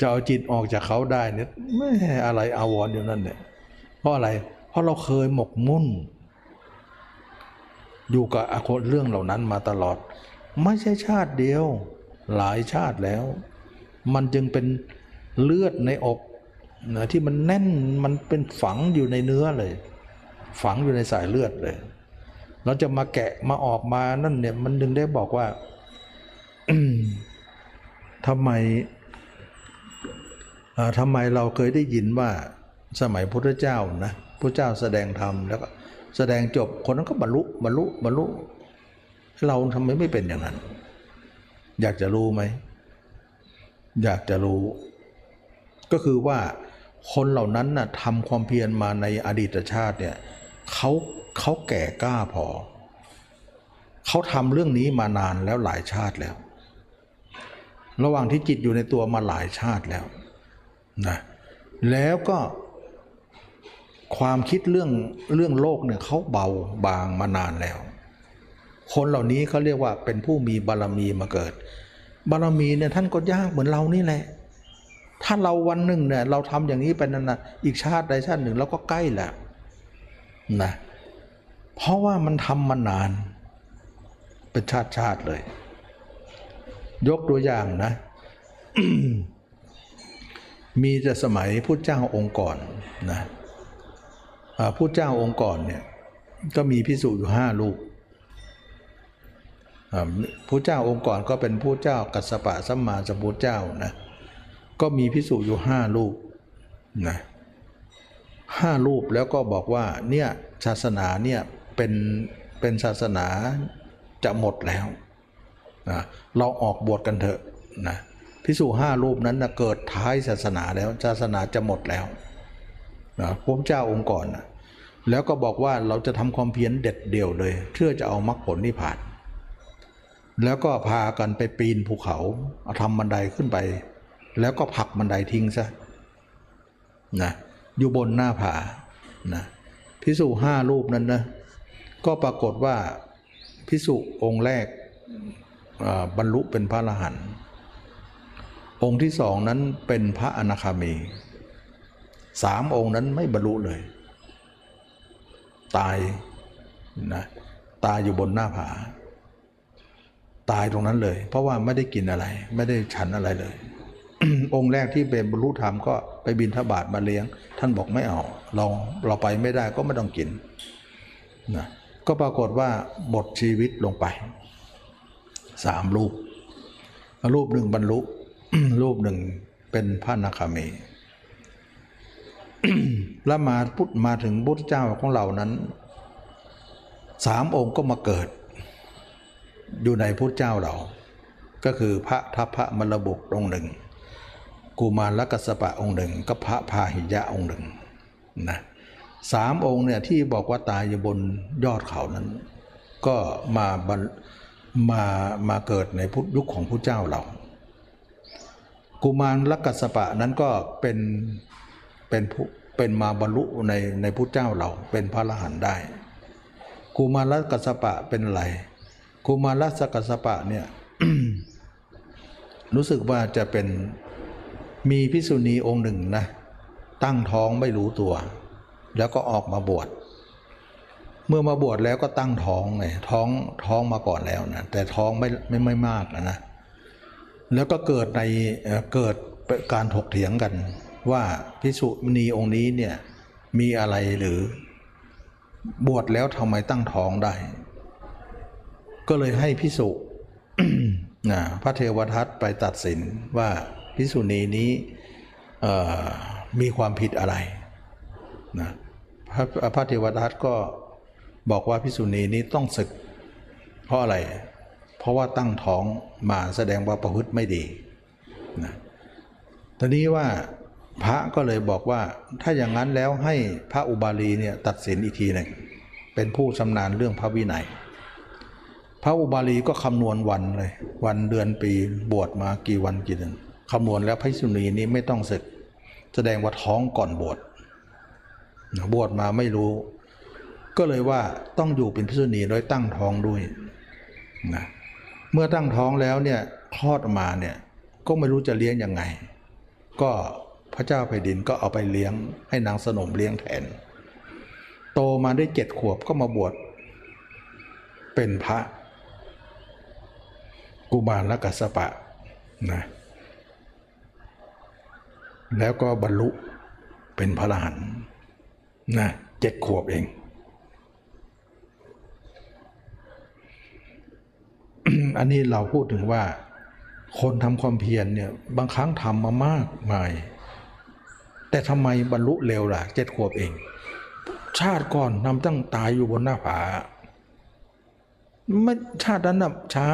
จะเอาจิตออกจากเขาได้เนี่ยไม่อะไรอาวรอยู่นั่นเนี่ยเพราะอะไร เพราะเราเคยหมกมุ่น อยู่กับอคนเรื่องเหล่านั้นมาตลอด ไม่ใช่ชาติเดียว หลายชาติแล้ว มันจึงเป็น เลือดในอกนะที่มันแน่นมันเป็นฝังอยู่ในเนื้อเลย ฝังอยู่ในสายเลือดเลย เราจะมาแกะมาออกมานั่นเนี่ยมันดึงได้บอกว่าทำไมทำไมเราเคยได้ยินว่าสมัยพุทธเจ้านะพระเจ้าแสดงธรรมแล้วก็แสดงจบคนนั้นก็บรรลุบรรลุบรรลุ เราทำไมไม่เป็นอย่างนั้น อยากจะรู้ไหม อยากจะรู้ ก็คือว่าคนเหล่านั้นน่ะทำความเพียรมาในอดีตชาติเนี่ยเขาเขาแก่กล้าพอ เขาทำเรื่องนี้มานานแล้วหลายชาติแล้ว ระหว่างที่จิตอยู่ในตัวมาหลายชาติแล้วนะแล้วก็ความคิดเรื่องเรื่องโลกเนี่ยเขาเบาบางมานานแล้ว คนเหล่านี้เขาเรียกว่าเป็นผู้มีบารมีมาเกิด บารมีเนี่ยท่านก็ยากเหมือนเรานี่แหละ ถ้าเราวันหนึ่งเนี่ยเราทำอย่างนี้ไปนานๆอีกชาติใดชาติหนึ่งเราก็ใกล้แล้วนะเพราะว่ามันทำมานาน เป็นชาติชาติเลย ยกตัวอย่างนะ มีแต่สมัยพุทธเจ้าองค์ก่อนนะพุทธเจ้าองค์ก่อนเนี่ยก็มีพิสุอยู่ห้าลูกพุทธเจ้าองค์ก่อนก็เป็นผู้เจ้ากัสสปะสัมมาสัมพุทธเจ้านะ ก็มีพิสุอยู่ห้าลูกนะห้ารูปแล้วก็บอกว่าเนี่ยศาสนาเนี่ยเป็นเป็นศาสนาจะหมดแล้วนะเราออกบวชกันเถอะนะพิสุห้ารูปนั้นนะเกิดท้ายศาสนาแล้วศาสนาจะหมดแล้วนะพระเจ้าองค์ก่อนนะแล้วก็บอกว่าเราจะทำความเพียรเด็ดเดี่ยวเลยเพื่อจะเอามรรคผลนิพพาน แล้วก็พากันไปปีนภูเขาเอาทำบันไดขึ้นไป แล้วก็ผักบันไดทิ้งซะนะอยู่บนหน้าผานะพิสุห้ารูปนั้นนะก็ปรากฏว่าพิสุองค์แรกบรรลุเป็นพระอรหันต์องค์ที่สองนั้นเป็นพระอนาคามีสามองค์นั้นไม่บรรลุเลย ตายนะตายอยู่บนหน้าผา ตายตรงนั้นเลย เพราะว่าไม่ได้กินอะไร ไม่ได้ฉันอะไรเลย องค์แรกที่เป็นบรรลุธรรมก็ไปบินทบาทมาเลี้ยง ท่านบอกไม่เอาเราเราไปไม่ได้ก็ไม่ต้องกินนะก็ปรากฏว่าหมดชีวิตลงไปสามรูป รูปหนึ่งบรรลุ รูปหนึ่งเป็นพระนาคามีแล้วมาพุทธมาถึงพุทธเจ้าของเรานั้นสามองค์ก็มาเกิด อยู่ในพุทธเจ้าเรา ก็คือพระทัพพระมรบุกองค์หนึ่ง กุมารลกัสปะองค์หนึ่งก็พระพาหิยะองค์หนึ่งนะสามองค์เนี่ยที่บอกว่าตายอยู่บนยอดเขานั้น ก็มามามาเกิดในพุทธยุคของพระเจ้าเรา กุมารลกัสปะนั้นก็เป็นเป็นผู้เป็นมาบรรลุในในพุทธเจ้าเราเป็นพระอรหันต์ได้กุมารลกัสปะเป็นอะไรกุมารลกัสปะเนี่ยรู้สึกว่าจะเป็น มีพิษุณีองค์หนึ่งนะ ตั้งท้องไม่รู้ตัว แล้วก็ออกมาบวชเมื่อมาบวชแล้วก็ตั้งท้องไงท้องท้องมาก่อนแล้วนะแต่ท้องไม่ไม่ไม่มากนะแล้วก็เกิดในเอ่อเกิดการถกเถียงกัน ว่าพิสุณีองค์นี้เนี่ยมีอะไรหรือบวชแล้วทำไมตั้งท้องได้ ก็เลยให้พิสุนะพระเทวทัตไปตัดสินว่า พิสุณีนี้มีความผิดอะไรนะพระพระเทวทัตก็บอกว่าพิสุณีนี้ต้องศึก เพราะอะไร เพราะว่าตั้งท้องมาแสดงว่าประพฤติไม่ดีนะตอนนี้ว่าพระก็เลยบอกว่าถ้าอย่างนั้นแล้วให้พระอุบาลีเนี่ยตัดสินอีกทีหนึ่งเป็นผู้ชำนาญเรื่องพระวินัย พระอุบาลีก็คำนวณวันเลย วันเดือนปีบวชมากี่วันกี่เดือน คำนวณแล้วพระสุนีนี้ไม่ต้องศึก แสดงว่าท้องก่อนบวชบวชมาไม่รู้ ก็เลยว่าต้องอยู่เป็นพิษุณีโดยตั้งท้องด้วยนะเมื่อตั้งท้องแล้วเนี่ยคลอดออกมาเนี่ยก็ไม่รู้จะเลี้ยงยังไง ก็พระเจ้าแผ่นดินก็เอาไปเลี้ยงให้นางสนมเลี้ยงแทน โตมาได้เจ็ดขวบก็มาบวชเป็นพระ กุมารลกัสสปะนะ แล้วก็บรรลุเป็นพระอรหันต์นะเจ็ดขวบเอง อันนี้เราพูดถึงว่า คนทำความเพียรเนี่ยบางครั้งทำมามากมาย แต่ทำไมบรรลุเร็วล่ะเจ็ดขวบเอง ชาติก่อนนำตั้งตายอยู่บนหน้าผาไม่ชาตินั้นนะช้า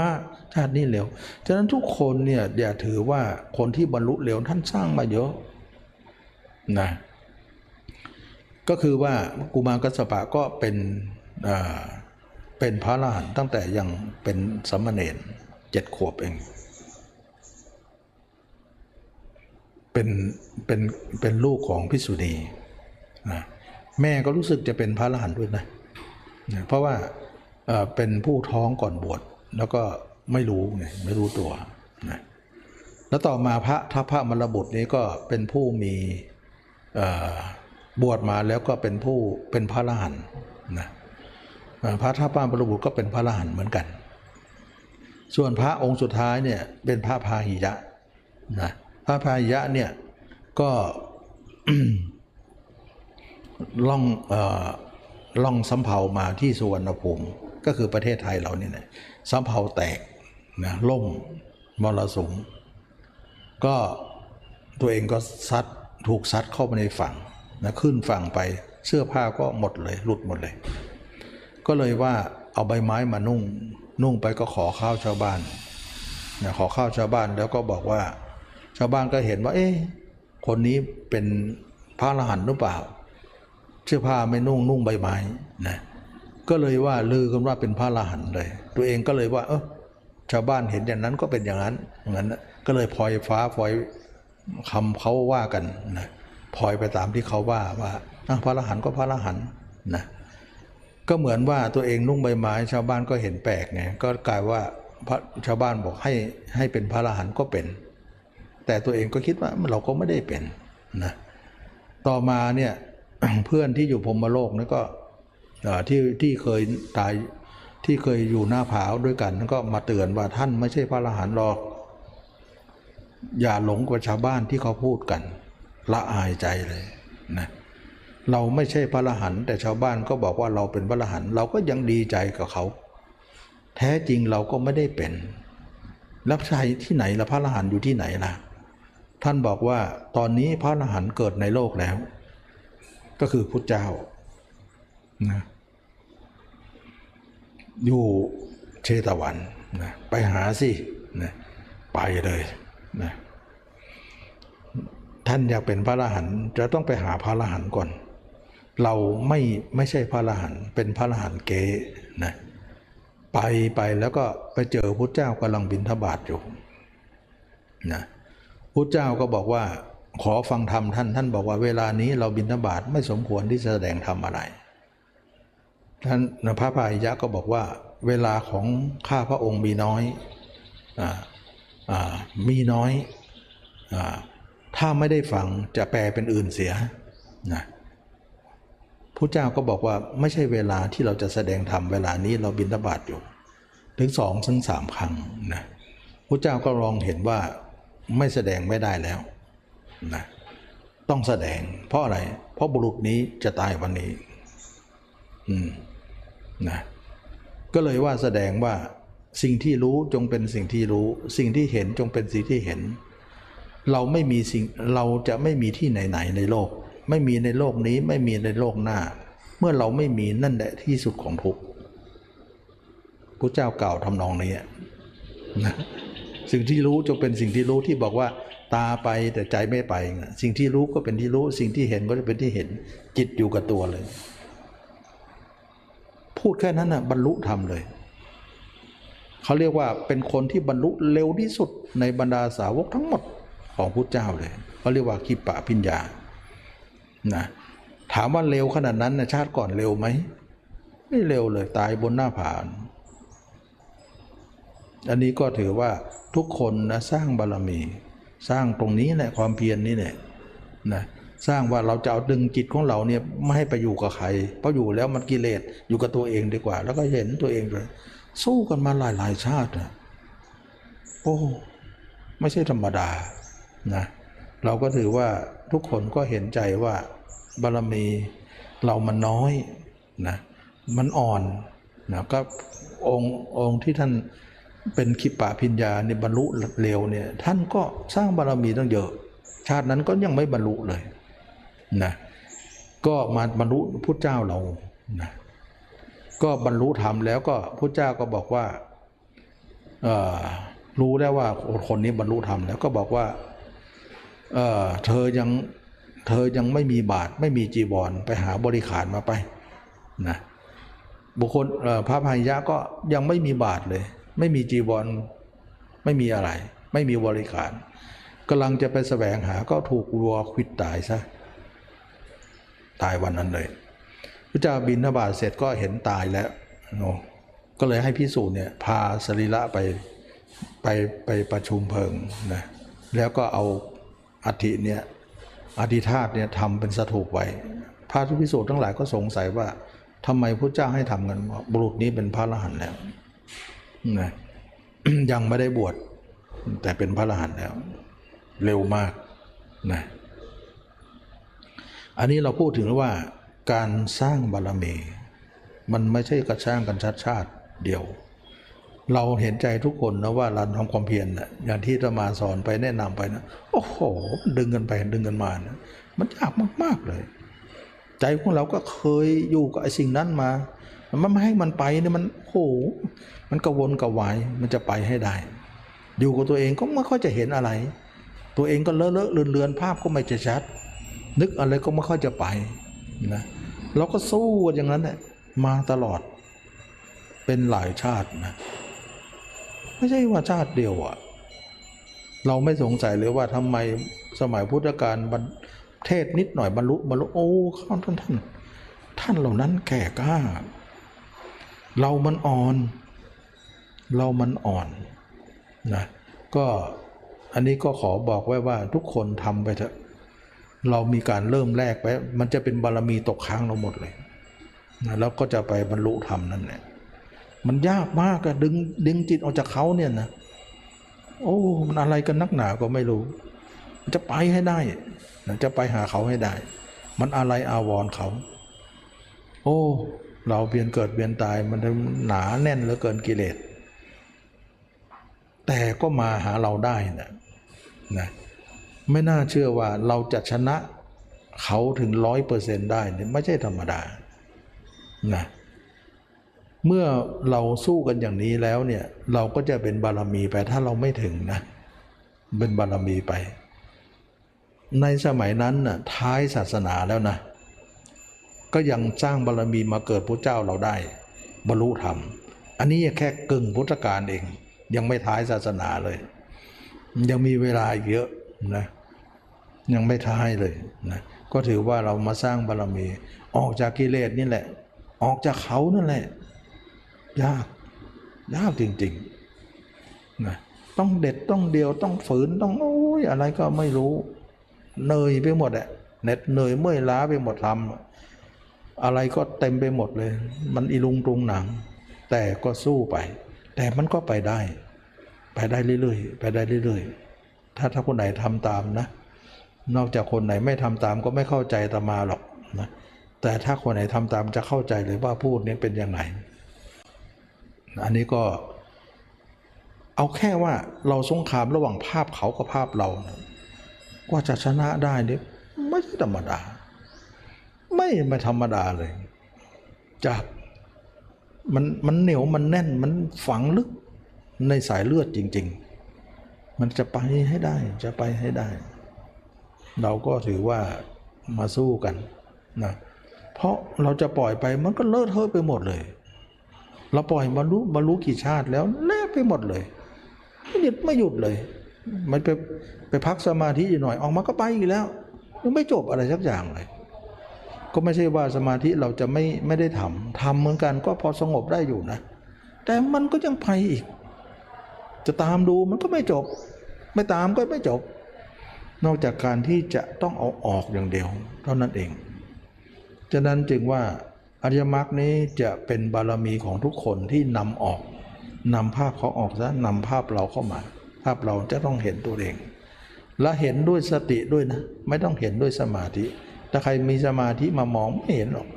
ชาตินี้เร็ว ฉะนั้นทุกคนเนี่ยอย่าถือว่าคนที่บรรลุเร็วท่านสร้างมาเยอะนะก็คือว่ากุมารกัสสปะก็เป็นอ่าเป็นพระอรหันต์ตั้งแต่ยังเป็นสามเณรเจ็ดขวบเอง เป็นเป็นเป็นลูกของพิสุณีนะแม่ก็รู้สึกจะเป็นพระอรหันต์ด้วยนะนะ เพราะว่าอ่อเป็นผู้ท้องก่อนบวชแล้วก็ ไม่รู้ไงไม่รู้ตัวนะแล้วต่อมาพระทัพพระมรบุตรนี้ก็เป็นผู้มีบวชมาแล้วก็เป็นผู้เป็นพระอรหันนะพระทัพพระมรบุตรก็เป็นพระอรหันเหมือนกัน ส่วนพระองค์สุดท้ายเนี่ยเป็นพระพาหิยะนะพระพาหิยะเนี่ยก็ล่องอล่องสำเภามาที่สุวรรณภูมิก็คือประเทศไทยเราเนี่ยนะสำเภาแตก นะล่มมรสุมก็ตัวเองก็ซัดถูกซัดเข้าไปในฝั่งนะขึ้นฝั่งไปเสื้อผ้าก็หมดเลย หลุดหมดเลย ก็เลยว่าเอาใบไม้มานุ่ง นุ่งไปก็ขอข้าวชาวบ้านนะขอข้าวชาวบ้านแล้วก็บอกว่า ชาวบ้านก็เห็นว่า เอ๊ะคนนี้เป็นพระอรหันต์หรือเปล่า เสื้อผ้าไม่นุ่งนุ่งใบไม้นะก็เลยว่าลือกันว่าเป็นพระอรหันต์เลย ตัวเองก็เลยว่า เออ ชาวบ้านเห็นอย่างนั้นก็เป็นอย่างนั้นอย่างนั้น ก็เลยพลอยฟ้าพลอยคำเขาว่ากันนะพลอยไปตามที่เขาว่าว่าพระอรหันต์ก็พระอรหันต์นะก็เหมือนว่าตัวเองนุ่งใบไม้ชาวบ้านก็เห็นแปลกไงก็กลายว่าพระชาวบ้านบอกให้ให้เป็นพระอรหันต์ก็เป็น แต่ตัวเองก็คิดว่าเราก็ไม่ได้เป็นนะต่อมาเนี่ยเพื่อนที่อยู่พรหมโลกนี่ก็ที่ที่เคยตาย ที่เคยอยู่หน้าผาด้วยกันก็มาเตือนว่าท่านไม่ใช่พระอรหันต์หรอก อย่าหลงกับชาวบ้านที่เขาพูดกัน ละอายใจเลยนะเราไม่ใช่พระอรหันต์แต่ชาวบ้านก็บอกว่าเราเป็นพระอรหันต์เราก็ยังดีใจกับเขา แท้จริงเราก็ไม่ได้เป็นแล้วใช่ที่ไหนละพระอรหันต์อยู่ที่ไหนล่ะ ท่านบอกว่าตอนนี้พระอรหันต์เกิดในโลกแล้ว ก็คือพุทธเจ้านะ อยู่เชตวันนะไปหาสินะไปเลยนะท่านอยากเป็นพระอรหันต์จะต้องไปหาพระอรหันต์ก่อน เราไม่ไม่ใช่พระอรหันต์เป็นพระอรหันต์เก๋นะไปไปแล้วก็ไปเจอพุทธเจ้ากำลังบิณฑบาตอยู่นะพุทธเจ้าก็บอกว่าขอฟังธรรมท่านท่านบอกว่าเวลานี้เราบิณฑบาตไม่สมควรที่จะแสดงธรรมอะไร ท่านพระพายะก็บอกว่า เวลาของข้าพระองค์มีน้อยออมีน้อยอถ้าไม่ได้ฟังจะแปลเป็นอื่นเสียนะพระเจ้าก็บอกว่าไม่ใช่เวลาที่เราจะแสดงธรรมเวลานี้เราบิณฑบาตอยู่ ถึงสองถึงสามครั้งนะพระเจ้าก็ลองเห็นว่าไม่แสดงไม่ได้แล้วนะต้องแสดงเพราะอะไร เพราะบุรุษนี้จะตายวันนี้ อืม นะก็เลยว่าแสดงว่าสิ่งที่รู้จงเป็นสิ่งที่รู้ สิ่งที่เห็นจงเป็นสิ่งที่เห็น เราไม่มีสิ่งเราจะไม่มีที่ไหนๆในโลก ไม่มีในโลกนี้ไม่มีในโลกหน้า เมื่อเราไม่มีนั่นแหละที่สุดของทุกข์พระเจ้าเก่าวทำนองนี้นะสิ่งที่รู้จงเป็นสิ่งที่รู้ที่บอกว่า ตาไปแต่ใจไม่ไป สิ่งที่รู้ก็เป็นที่รู้ สิ่งที่เห็นก็จะเป็นที่เห็น จิตอยู่กับตัวเลย พูดแค่นั้นนะบรรลุธรรมเลย เขาเรียกว่าเป็นคนที่บรรลุเร็วที่สุดในบรรดาสาวกทั้งหมดของพุทธเจ้าเลยเขาเรียกว่าคิปะพิญญานะถามว่าเร็วขนาดนั้นนะชาติก่อนเร็วไหมไม่เร็วเลยตายบนหน้าผานอันนี้ก็ถือว่าทุกคนนะสร้างบารมี สร้างตรงนี้แหละความเพียรนนี่แหละนะ สร้างว่าเราจะเอาดึงจิตของเราเนี่ยไม่ให้ไปอยู่กับใคร เพราะอยู่แล้วมันกิเลสอยู่กับตัวเองดีกว่า แล้วก็เห็นตัวเองเลยสู้กันมาหลายหลายชาตินะโอ้ไม่ใช่ธรรมดานะเราก็ถือว่าทุกคนก็เห็นใจว่าบารมีเรามันน้อยนะมันอ่อนนะก็องค์องค์ที่ท่านเป็นคิปะพิญญาในบรรลุเร็วเนี่ยท่านก็สร้างบารมีตั้งเยอะ ชาตินั้นก็ยังไม่บรรลุเลย นะก็มาบรรลุพุทธเจ้าเรานะก็บรรลุธรรมแล้วก็พระเจ้าก็บอกว่าเออรู้ได้ว่าคนนี้บรรลุธรรมแล้วก็บอกว่าเออเธอยังเธอยังไม่มีบาทไม่มีจีวรไปหาบริขารมาไปนะบุคคลพระพายยะก็ยังไม่มีบาทเลย ไม่มีจีวรไม่มีอะไร ไม่มีบริขารกำลังจะไปแสวงหาก็ถูกวัวควิดตายซะ ตายวันนั้นเลยพระเจ้าบินทบาทเสร็จก็เห็นตายแล้วโนก็เลยให้พิสูจน์เนี่ยพาสรีระไปไปไปประชุมเพลิงนะแล้วก็เอาอัฐิเนี่ยอธิธาตเนี่ยทำเป็นสถูปไว้ พระทุพิสูจน์ทั้งหลายก็สงสัยว่าทำไมพระเจ้าให้ทำกันบุรุษนี้เป็นพระอรหันต์แล้วนะยังไม่ได้บวชแต่เป็นพระอรหันต์แล้ว เร็วมากนะ อันนี้เราพูดถึงว่าการสร้างบารมี มันไม่ใช่กระช่างกันชัดชาติเดียว เราเห็นใจทุกคนนะว่าเราทำความเพียรนะอย่างที่จะมาสอนไปแนะนำไปนะโอ้โหมันดึงกันไปดึงกันมานะมันยากมาก ๆเลย ใจของเราก็เคยอยู่กับไอ้สิ่งนั้นมามันไม่ให้มันไปเนี่ยมันโอ้โหมันกระวนกระวายมันจะไปให้ได้ อยู่กับตัวเองก็ไม่ค่อยจะเห็นอะไร ตัวเองก็เลอะเลอะเลือนเลือนภาพก็ไม่จะชัด นึกอะไรก็ไม่ค่อยจะไปนะเราก็สู้กันอย่างนั้นแหละมาตลอดเป็นหลายชาตินะไม่ใช่ว่าชาติเดียวอะเราไม่สงสัยเลยว่าทำไมสมัยพุทธกาลบรรเทศนิดหน่อยบรรลุบรรลุโอ้ท่านท่านท่าน ท่านเหล่านั้นแก่กล้า เรามันอ่อน เรามันอ่อนนะก็อันนี้ก็ขอบอกไว้ว่าทุกคนทำไปเถอะ เรามีการเริ่มแรกไปมันจะเป็นบารมีตกค้างเราหมดเลยนะแล้วก็จะไปบรรลุธรรมนั่นแหละมันยากมากอะดึงดึงจิตออกจากเขาเนี่ยนะโอ้มันอะไรกันนักหนาก็ไม่รู้มันจะไปให้ได้นะจะไปหาเขาให้ได้ มันอะไรอาวรณ์เขา โอ้ เราเบียนเกิดเบียนตายมันหนาแน่นเหลือเกินกิเลสแต่ก็มาหาเราได้นะนะ ไม่น่าเชื่อว่าเราจะชนะเขาถึงร้อยเปอร์เซนต์ได้เนี่ยไม่ใช่ธรรมดานะเมื่อเราสู้กันอย่างนี้แล้วเนี่ยเราก็จะเป็นบารมีไปถ้าเราไม่ถึงนะเป็นบารมีไป ในสมัยนั้นน่ะท้ายศาสนาแล้วนะ ก็ยังสร้างบารมีมาเกิดพระเจ้าเราได้ บรรลุธรรม อันนี้แค่กึ่งพุทธกาลเอง ยังไม่ท้ายศาสนาเลย ยังมีเวลาเยอะนะ ยังไม่ท้ายเลยนะก็ถือว่าเรามาสร้างบารมี ออกจากกิเลสนี่แหละ ออกจากเขานั่นแหละ ยาก ยากจริงๆนะต้องเด็ดต้องเดียวต้องฝืนต้องโอ้ยอะไรก็ไม่รู้เหนอยไปหมดอะเหน็ดเหนื่อยเมื่อยล้าไปหมดทำอะไรก็เต็มไปหมดเลย มันอีลุงตุงหนัง แต่ก็สู้ไป แต่มันก็ไปได้ ไปได้เรื่อยๆไปได้เรื่อยๆถ้าถ้าคนไหนทำตามนะ นอกจากคนไหนไม่ทำตามก็ไม่เข้าใจตมาหรอกนะแต่ถ้าคนไหนทำตามจะเข้าใจเลยว่าพูดนี้เป็นยังไง อันนี้ก็ เอาแค่ว่าเราสงครามระหว่างภาพเขากับภาพเรานะกว่าจะชนะได้นี่ไม่ใช่ธรรมดา ไม่ไม่ธรรมดาเลย จากมันมันเหนียวมันแน่นมันฝังลึกในสายเลือดจริง ๆ มันจะไปให้ได้จะไปให้ได้ เราก็ถือว่ามาสู้กันนะเพราะเราจะปล่อยไปมันก็เลอะเทอะไปหมดเลย เราปล่อยมารู้มารู้กี่ชาติแล้วแลกไปหมดเลยไม่หยุดไม่หยุดเลย มันไปไปพักสมาธิอยู่หน่อยออกมาก็ไปอีกแล้วยังไม่จบอะไรสักอย่างเลย ก็ไม่ใช่ว่าสมาธิเราจะไม่ไม่ได้ทำทำเหมือนกันก็พอสงบได้อยู่นะ แต่มันก็ยังไปอีก จะตามดูมันก็ไม่จบ ไม่ตามก็ไม่จบ นอกจากการที่จะต้องเอาออกอย่างเดียว เท่านั้นเอง ฉะนั้นจึงว่าอริยมรรคนี้จะเป็นบารมีของทุกคนที่นำออกนำภาพเขาออกซะนำภาพเราเข้ามา ภาพเราจะต้องเห็นตัวเอง และเห็นด้วยสติด้วยนะ ไม่ต้องเห็นด้วยสมาธิ ถ้าใครมีสมาธิมามองไม่เห็นหรอก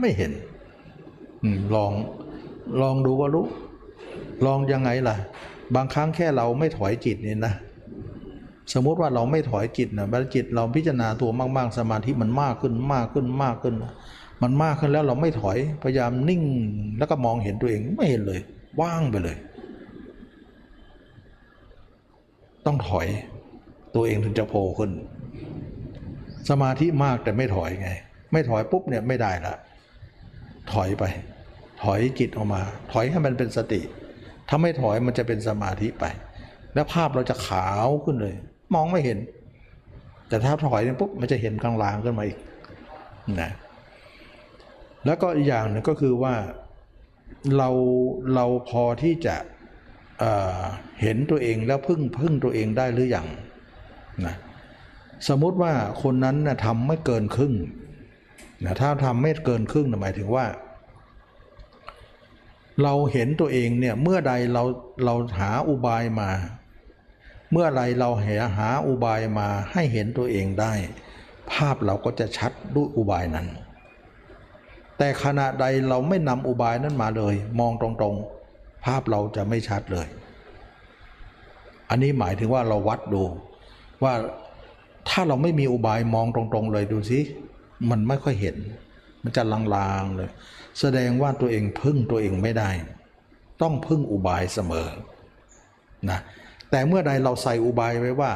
ไม่เห็นอลองลองดูก็รู้ ลองยังไงล่ะ บางครั้งแค่เราไม่ถอยจิตนี่นะ สมมุติว่าเราไม่ถอยจิตนะบัจิตเราพิจารณาตัวมากๆ สมาธิมันมากขึ้นมากขึ้นมากขึ้น มันมากขึ้นแล้วเราไม่ถอยพยายามนิ่งแล้วก็มองเห็นตัวเองไม่เห็นเลย ว่างไปเลย ต้องถอยตัวเองถึงจะโผล่ขึ้น สมาธิมากแต่ไม่ถอยไง ไม่ถอยปุ๊บเนี่ยไม่ได้ละถอยไป ถอยจิตออกมา ถอยให้มันเป็นสติ ถ้าไม่ถอยมันจะเป็นสมาธิไป แล้วภาพเราจะขาวขึ้นเลย มองไม่เห็น แต่ถ้าถอยเนี่ยปุ๊บมันจะเห็นกลางๆขึ้นมาอีกนะแล้วก็อีกอย่างหนึ่งก็คือว่าเราเราพอที่จะเเห็นตัวเองแล้วพึ่งพึ่งตัวเองได้หรืออยังนะสมมติว่าคนนั้นนะทำไม่เกินครึ่งนะถ้าทำไม่เกินครึ่งนะหมายถึงว่า เราเห็นตัวเองเนี่ยเมื่อใดเราเราหาอุบายมา เมื่อไรเราหาหาอุบายมาให้เห็นตัวเองได้ ภาพเราก็จะชัดด้วยอุบายนั้น แต่ขณะใดเราไม่นำอุบายนั้นมาเลย มองตรงๆ ภาพเราจะไม่ชัดเลย อันนี้หมายถึงว่าเราวัดดู ว่าถ้าเราไม่มีอุบายมองตรงๆ เลยดูสิมันไม่ค่อยเห็น มันจะลางๆเลย แสดงว่าตัวเองพึ่งตัวเองไม่ได้ ต้องพึ่งอุบายเสมอนะ แต่เมื่อใดเราใส่อุบายไว้ว่า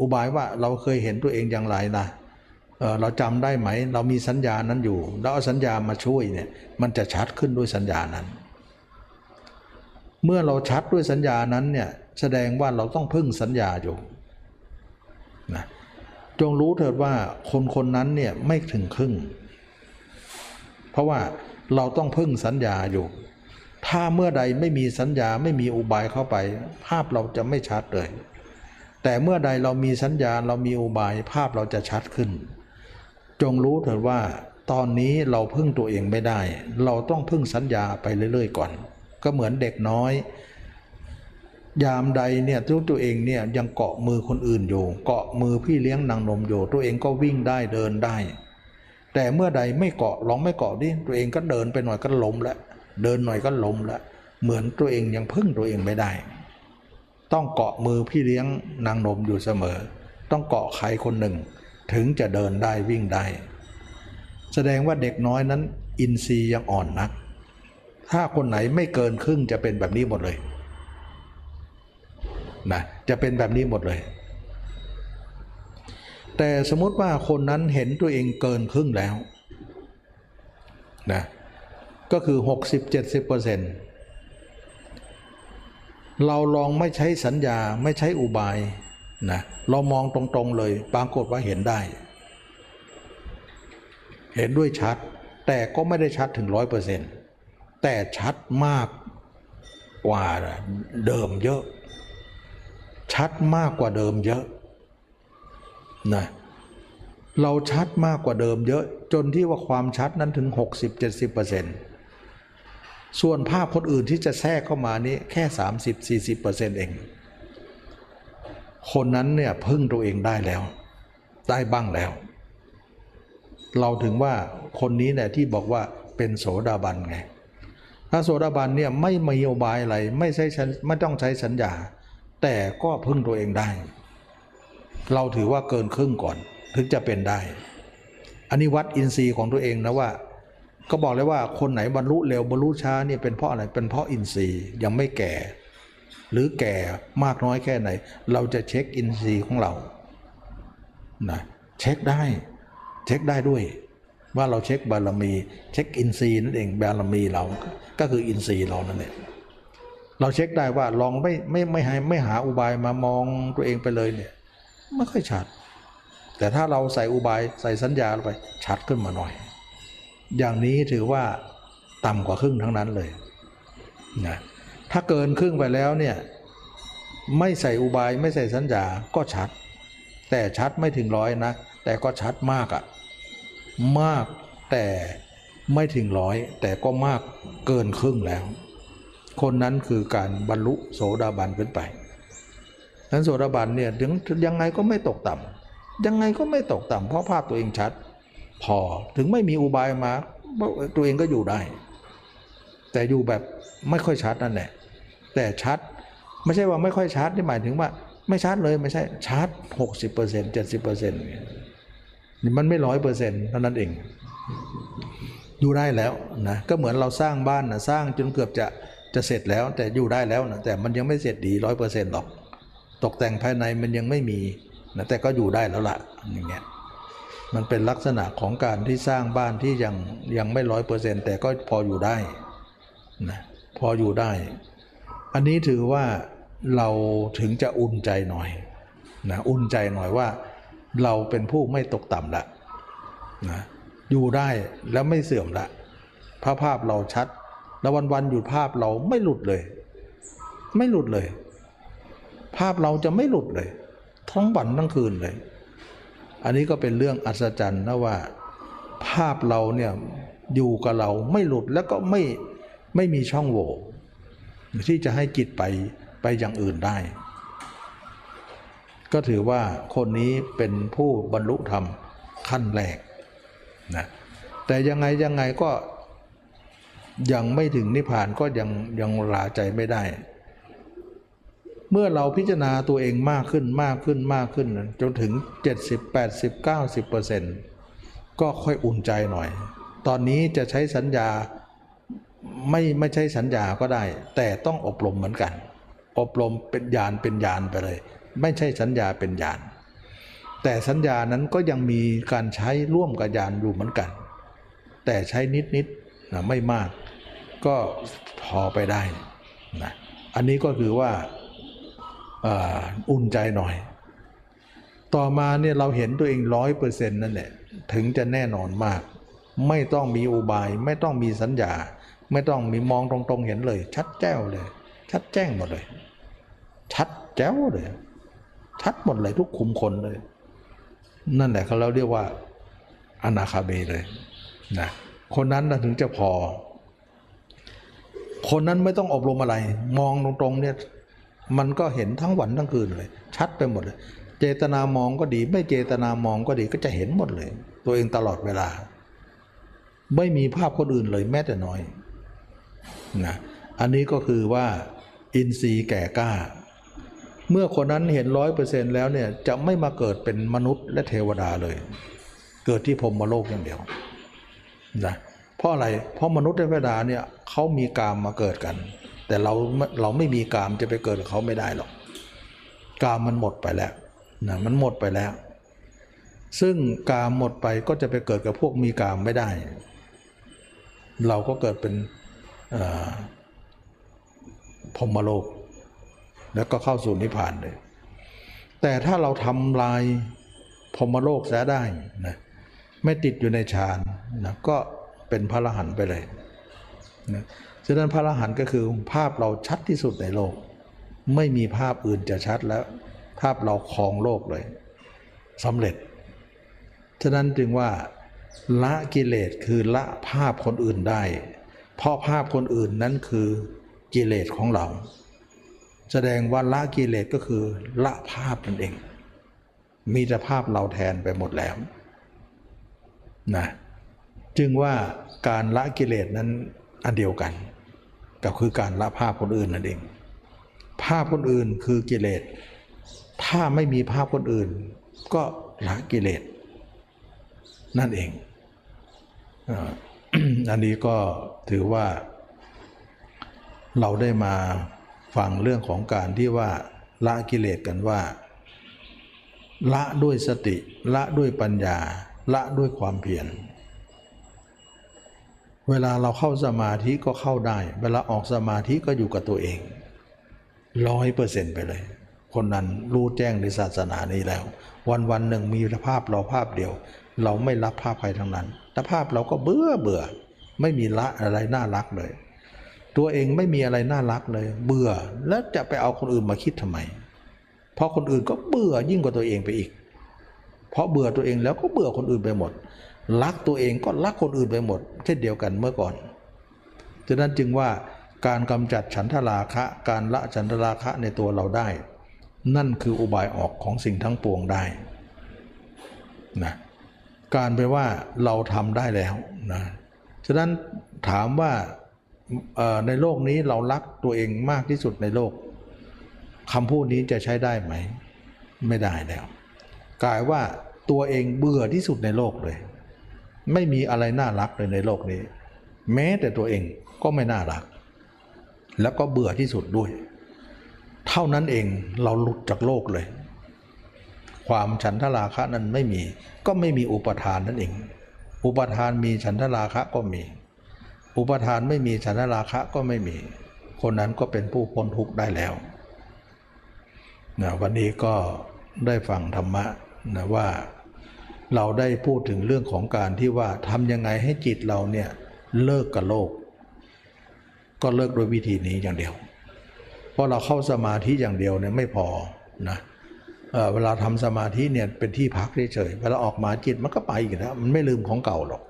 อุบายว่าเราเคยเห็นตัวเองอย่างไรนะเเราจำได้ไหม เรามีสัญญานั้นอยู่ แล้วเอาสัญญามาช่วยเนี่ยมันจะชัดขึ้นด้วยสัญญานั้น เมื่อเราชัดด้วยสัญญานั้นเนี่ยแสดงว่าเราต้องพึ่งสัญญาอยู่นะจงรู้เถิดว่าคนคนนั้นเนี่ยไม่ถึงครึ่ง เพราะว่าเราต้องพึ่งสัญญาอยู่ ถ้าเมื่อใดไม่มีสัญญาไม่มีอุบายเข้าไป ภาพเราจะไม่ชัดเลย แต่เมื่อใดเรามีสัญญาเรามีอุบายภาพเราจะชัดขึ้น จงรู้เถิดว่า ตอนนี้เราพึ่งตัวเองไม่ได้ เราต้องพึ่งสัญญาไปเรื่อยๆ ก่อน ก็เหมือนเด็กน้อย ยามใดเนี่ยตัวตัวเองเนี่ยยังเกาะมือคนอื่นอยู่ เกาะมือพี่เลี้ยงนางนมอยู่ ตัวเองก็วิ่งได้เดินได้ แต่เมื่อใดไม่เกาะลองไม่เกาะดิตัวเองก็เดินไปหน่อยก็ล้มแล้ว เดินหน่อยก็ล้มแล้วเหมือนตัวเองยังพึ่งตัวเองไม่ได้ ต้องเกาะมือพี่เลี้ยงนางนมอยู่เสมอ ต้องเกาะใครคนหนึ่ง ถึงจะเดินได้วิ่งได้ แสดงว่าเด็กน้อยนั้น อินทรีย์ยังอ่อนนัก ถ้าคนไหนไม่เกินครึ่งจะเป็นแบบนี้หมดเลยนะจะเป็นแบบนี้หมดเลย แต่สมมติว่าคนนั้นเห็นตัวเองเกินครึ่งแล้วนะ ก็คือ 60-70%เราลองไม่ใช้สัญญาไม่ใช้อุบายนะเรามองตรงๆเลย ปรากฏว่าเห็นได้ เห็นด้วยชัด แต่ก็ไม่ได้ชัดถึง 100%แต่ชัดมากกว่าเดิมเยอะ ชัดมากกว่าเดิมเยอะนะเราชัดมากกว่าเดิมเยอะจนที่ว่าความชัดนั้นถึง 60-70% ส่วนภาพคนอื่นที่จะแทรกเข้ามานี้แค่ 30-40%เอง คนนั้นเนี่ยพึ่งตัวเองได้แล้ว ได้บ้างแล้ว เราถึงว่าคนนี้เนี่ยที่บอกว่าเป็นโสดาบันไงถ้าโสดาบันเนี่ยไม่มีอุบายอะไรไม่ใช่ไม่ต้องใช้สัญญา แต่ก็พึ่งตัวเองได้ เราถือว่าเกินครึ่งก่อนถึงจะเป็นได้อันนี้วัดอินทรีย์ของตัวเองนะว่า ก็บอกเลยว่าคนไหนบรรลุเร็วบรรลุช้าเนี่ยเป็นเพราะอะไรเป็นเพราะอินทรีย์ยังไม่แก่ หรือแก่มากน้อยแค่ไหน เราจะเช็คอินทรีย์ของเรานะเช็คได้ เช็คได้ด้วย ว่าเราเช็คบารมี เช็คอินทรีย์นั่นเองบารมีเรา ก็คืออินทรีย์เรานั่นเองเราเช็คได้ว่าลองไม่ไม่ไม่ให้ไม่หาอุบายมามองตัวเองไปเลยเนี่ยไม่ค่อยชัด แต่ถ้าเราใส่อุบายใส่สัญญาลงไปชัดขึ้นมาหน่อย อย่างนี้ถือว่าต่ำกว่าครึ่งทั้งนั้นเลยนะถ้าเกินครึ่งไปแล้วเนี่ยไม่ใส่อุบายไม่ใส่สัญญาก็ชัด แต่ชัดไม่ถึงร้อยนะ แต่ก็ชัดมากอะมากแต่ไม่ถึงร้อยแต่ก็มากเกินครึ่งแล้ว คนนั้นคือการบรรลุโสดาบันขึ้นไปนั้นโสดาบันเนี่ยถึงยังไงก็ไม่ตกต่ำยังไงก็ไม่ตกต่ำเพราะภาพตัวเองชัด พอถึงไม่มีอุบายมา ตัวเองก็อยู่ได้ แต่อยู่แบบไม่ค่อยชัดนั่นแหละแต่ชัดไม่ใช่ว่าไม่ค่อยชัดที่หมายถึงว่า ไม่ชัดเลยไม่ใช่ชัด60% 70%นนี่มันไม่ร้อยเปอร์เซ็นต์เท่านั้นเอง อยู่ได้แล้วนะก็เหมือนเราสร้างบ้านนะสร้างจนเกือบจะจะเสร็จแล้ว แต่อยู่ได้แล้วนะแต่มันยังไม่เสร็จดีร้อยเปอร์เซ็นต์หรอก ตกแต่งภายในมันยังไม่มีนะแต่ก็อยู่ได้แล้วล่ะอย่างเงี้ย มันเป็นลักษณะของการที่สร้างบ้านที่ยังยังไม่ร้อยเปอร์เซ็นต์แต่ก็พออยู่ได้นะพออยู่ได้ อันนี้ถือว่าเราถึงจะอุ่นใจหน่อยนะอุ่นใจหน่อยว่า เราเป็นผู้ไม่ตกต่ำละนะอยู่ได้แล้วไม่เสื่อมละภาพภาพเราชัด แล้ววันๆอยู่ภาพเราไม่หลุดเลย ไม่หลุดเลย ภาพเราจะไม่หลุดเลย ทั้งวันทั้งคืนเลย อันนี้ก็เป็นเรื่องอัศจรรย์นะว่า ภาพเราเนี่ยอยู่กับเราไม่หลุดแล้วก็ไม่ไม่มีช่องโหว่ที่จะให้จิตไปไปอย่างอื่นได้ ก็ถือว่าคนนี้เป็นผู้บรรลุธรรมขั้นแรกนะแต่ยังไงยังไงก็ยังไม่ถึงนิพพานก็ยังยังลาใจไม่ได้ เมื่อเราพิจารณาตัวเองมากขึ้นมากขึ้นมากขึ้นจนถึง 70 80 90เปอร์เซ็นต์ก็ค่อยอุ่นใจหน่อย ตอนนี้จะใช้สัญญาไม่ไม่ใช่สัญญาก็ได้ แต่ต้องอบรมเหมือนกัน อบรมเป็นญาณเป็นญาณไปเลย ไม่ใช่สัญญาเป็นญาณแต่สัญญานั้นก็ยังมีการใช้ร่วมกับญาณอยู่เหมือนกัน แต่ใช้นิดๆนนะไม่มาก ก็พอไปได้นะอันนี้ก็คือว่า อุ่นใจหน่อย ต่อมาเนี่ยเราเห็นตัวเองร้อยเปอร์เซ็นต์นั่นแหละ ถึงจะแน่นอนมาก ไม่ต้องมีอุบาย ไม่ต้องมีสัญญา ไม่ต้องมีมองตรงๆเห็นเลย ชัดแจ้วเลย ชัดแจ้งหมดเลย ชัดแจ้วเลย ชัดหมดเลยทุกคุมคนเลย นั่นแหละเขาเราเรียกว่าอนาคาเบเลยนะคนนั้นถึงจะพอ คนนั้นไม่ต้องอบรมอะไร มองตรงๆเนี่ย มันก็เห็นทั้งวันทั้งคืนเลย ชัดไปหมดเลย เจตนามองก็ดี ไม่เจตนามองก็ดีก็จะเห็นหมดเลย ตัวเองตลอดเวลา ไม่มีภาพคนอื่นเลยแม้แต่น้อยนะอันนี้ก็คือว่าอินทรีย์แก่กล้า เมื่อคนนั้นเห็นร้อยเปอร์เซ็นต์แล้วเนี่ยจะไม่มาเกิดเป็นมนุษย์และเทวดาเลย เกิดที่พรมโลกอย่างเดียวนะเพราะอะไรเพราะมนุษย์และเทวดาเนี่ยเขามีกามมาเกิดกัน แต่เราเราไม่มีกามจะไปเกิดกับเขาไม่ได้หรอกกามมันหมดไปแล้วนะมันหมดไปแล้ว ซึ่งกามหมดไปก็จะไปเกิดกับพวกมีกามไม่ได้ เราก็เกิดเป็นพรมโลก แล้วก็เข้าสู่นิพพานเลย แต่ถ้าเราทำลายพรมโลกแสได้นะไม่ติดอยู่ในฌานนะก็เป็นพระรหันต์ไปเลยนะ ฉะนั้นพระอรหันต์ก็คือภาพเราชัดที่สุดในโลก ไม่มีภาพอื่นจะชัดแล้ว ภาพเราครองโลกเลยสำเร็จ ฉะนั้นจึงว่าละกิเลสคือละภาพคนอื่นได้ เพราะภาพคนอื่นนั้นคือกิเลสของเรา แสดงว่าละกิเลสก็คือละภาพนั่นเอง มีแต่ภาพเราแทนไปหมดแล้วนะจึงว่าการละกิเลสนั้นอันเดียวกัน ก็คือการละภาพคนอื่นนั่นเอง ภาพคนอื่นคือกิเลส ถ้าไม่มีภาพคนอื่น ก็ละกิเลส นั่นเอง อันนี้ก็ถือว่าเราได้มาฟังเรื่องของการที่ว่าละกิเลสกันว่า ละด้วยสติ ละด้วยปัญญา ละด้วยความเพียร เวลาเราเข้าสมาธิก็เข้าได้ เวลาออกสมาธิก็อยู่กับตัวเองร้อยเปอร์เซ็นต์ไปเลย คนนั้นรู้แจ้งในศาสนานี้แล้ว วันวันหนึ่งมีภาพเราภาพเดียว เราไม่รับภาพใครทั้งนั้นแต่ภาพเราก็เบื่อเบื่อ ไม่มีละอะไรน่ารักเลย ตัวเองไม่มีอะไรน่ารักเลย เบื่อแล้วจะไปเอาคนอื่นมาคิดทำไม เพราะคนอื่นก็เบื่อยิ่งกว่าตัวเองไปอีก เพราะเบื่อตัวเองแล้วก็เบื่อคนอื่นไปหมด รักตัวเองก็รักคนอื่นไปหมด เช่นเดียวกันเมื่อก่อนฉะนั้นจึงว่าการกำจัดฉันทราคะ การละฉันทราคะในตัวเราได้ นั่นคืออุบายออกของสิ่งทั้งปวงได้นะการไปว่าเราทำได้แล้วนะฉะนั้นถามว่าในโลกนี้เรารักตัวเองมากที่สุดในโลกคำพูดนี้จะใช้ได้ไหม ไม่ได้แล้วกลายว่าตัวเองเบื่อที่สุดในโลกเลย ไม่มีอะไรน่ารักเลยในโลกนี้ แม้แต่ตัวเองก็ไม่น่ารัก แล้วก็เบื่อที่สุดด้วย เท่านั้นเองเราหลุดจากโลกเลย ความฉันทราคะนั้นไม่มี ก็ไม่มีอุปทานนั่นเอง อุปทานมีฉันทราคะก็มี อุปทานไม่มีฉันทราคะก็ไม่มี คนนั้นก็เป็นผู้พ้นทุกข์ได้แล้วนะวันนี้ก็ได้ฟังธรรมะนะว่า เราได้พูดถึงเรื่องของการที่ว่าทำยังไงให้จิตเราเนี่ยเลิกกับโลก ก็เลิกโดยวิธีนี้อย่างเดียว เพราะเราเข้าสมาธิอย่างเดียวเนี่ยไม่พอนะเเวลาทำสมาธิเนี่ยเป็นที่พักเฉยๆเวลาออกมาจิตมันก็ไปอีกแล้วมันไม่ลืมของเก่าหรอก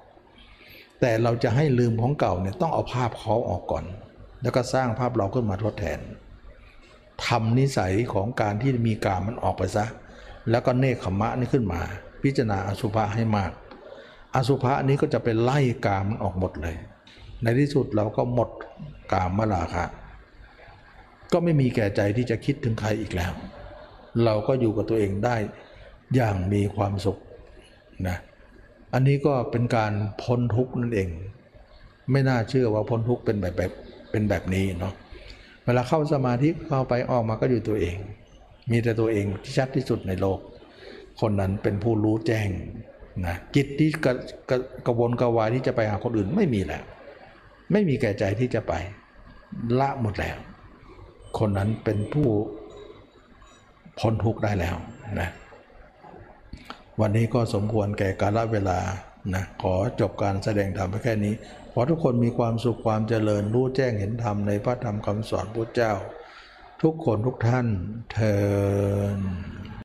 แต่เราจะให้ลืมของเก่าเนี่ยต้องเอาภาพเขาออกก่อน แล้วก็สร้างภาพเราขึ้นมาทดแทนทำนิสัยของการที่มีกามมันออกไปซะ แล้วก็เนคขมะนี่ขึ้นมา พิจารณาอสุภะให้มาก อสุภะนี้ก็จะเป็นไล่กามมันออกหมดเลย ในที่สุดเราก็หมดกามมาลาคะก็ไม่มีแก่ใจที่จะคิดถึงใครอีกแล้ว เราก็อยู่กับตัวเองได้อย่างมีความสุขนะอันนี้ก็เป็นการพ้นทุกข์นั่นเอง ไม่น่าเชื่อว่าพ้นทุกข์เป็นแบบแบบเป็นแบบนี้เนาะเวลาเข้าสมาธิเข้าไปออกมาก็อยู่ตัวเอง มีแต่ตัวเองที่ชัดที่สุดในโลก คนนั้นเป็นผู้รู้แจ้งนะจิตที่กระกระกระวนกระวายที่จะไปหาคนอื่นไม่มีแล้ว ไม่มีแก่ใจที่จะไปละหมดแล้ว คนนั้นเป็นผู้พ้นทุกข์ได้แล้วนะวันนี้ก็สมควรแก่กาลเวลานะขอจบการแสดงธรรมไปแค่นี้ ขอทุกคนมีความสุขความเจริญรู้แจ้งเห็นธรรมในพระธรรมคำสอนพระเจ้า ทุกคนทุกท่านเทอ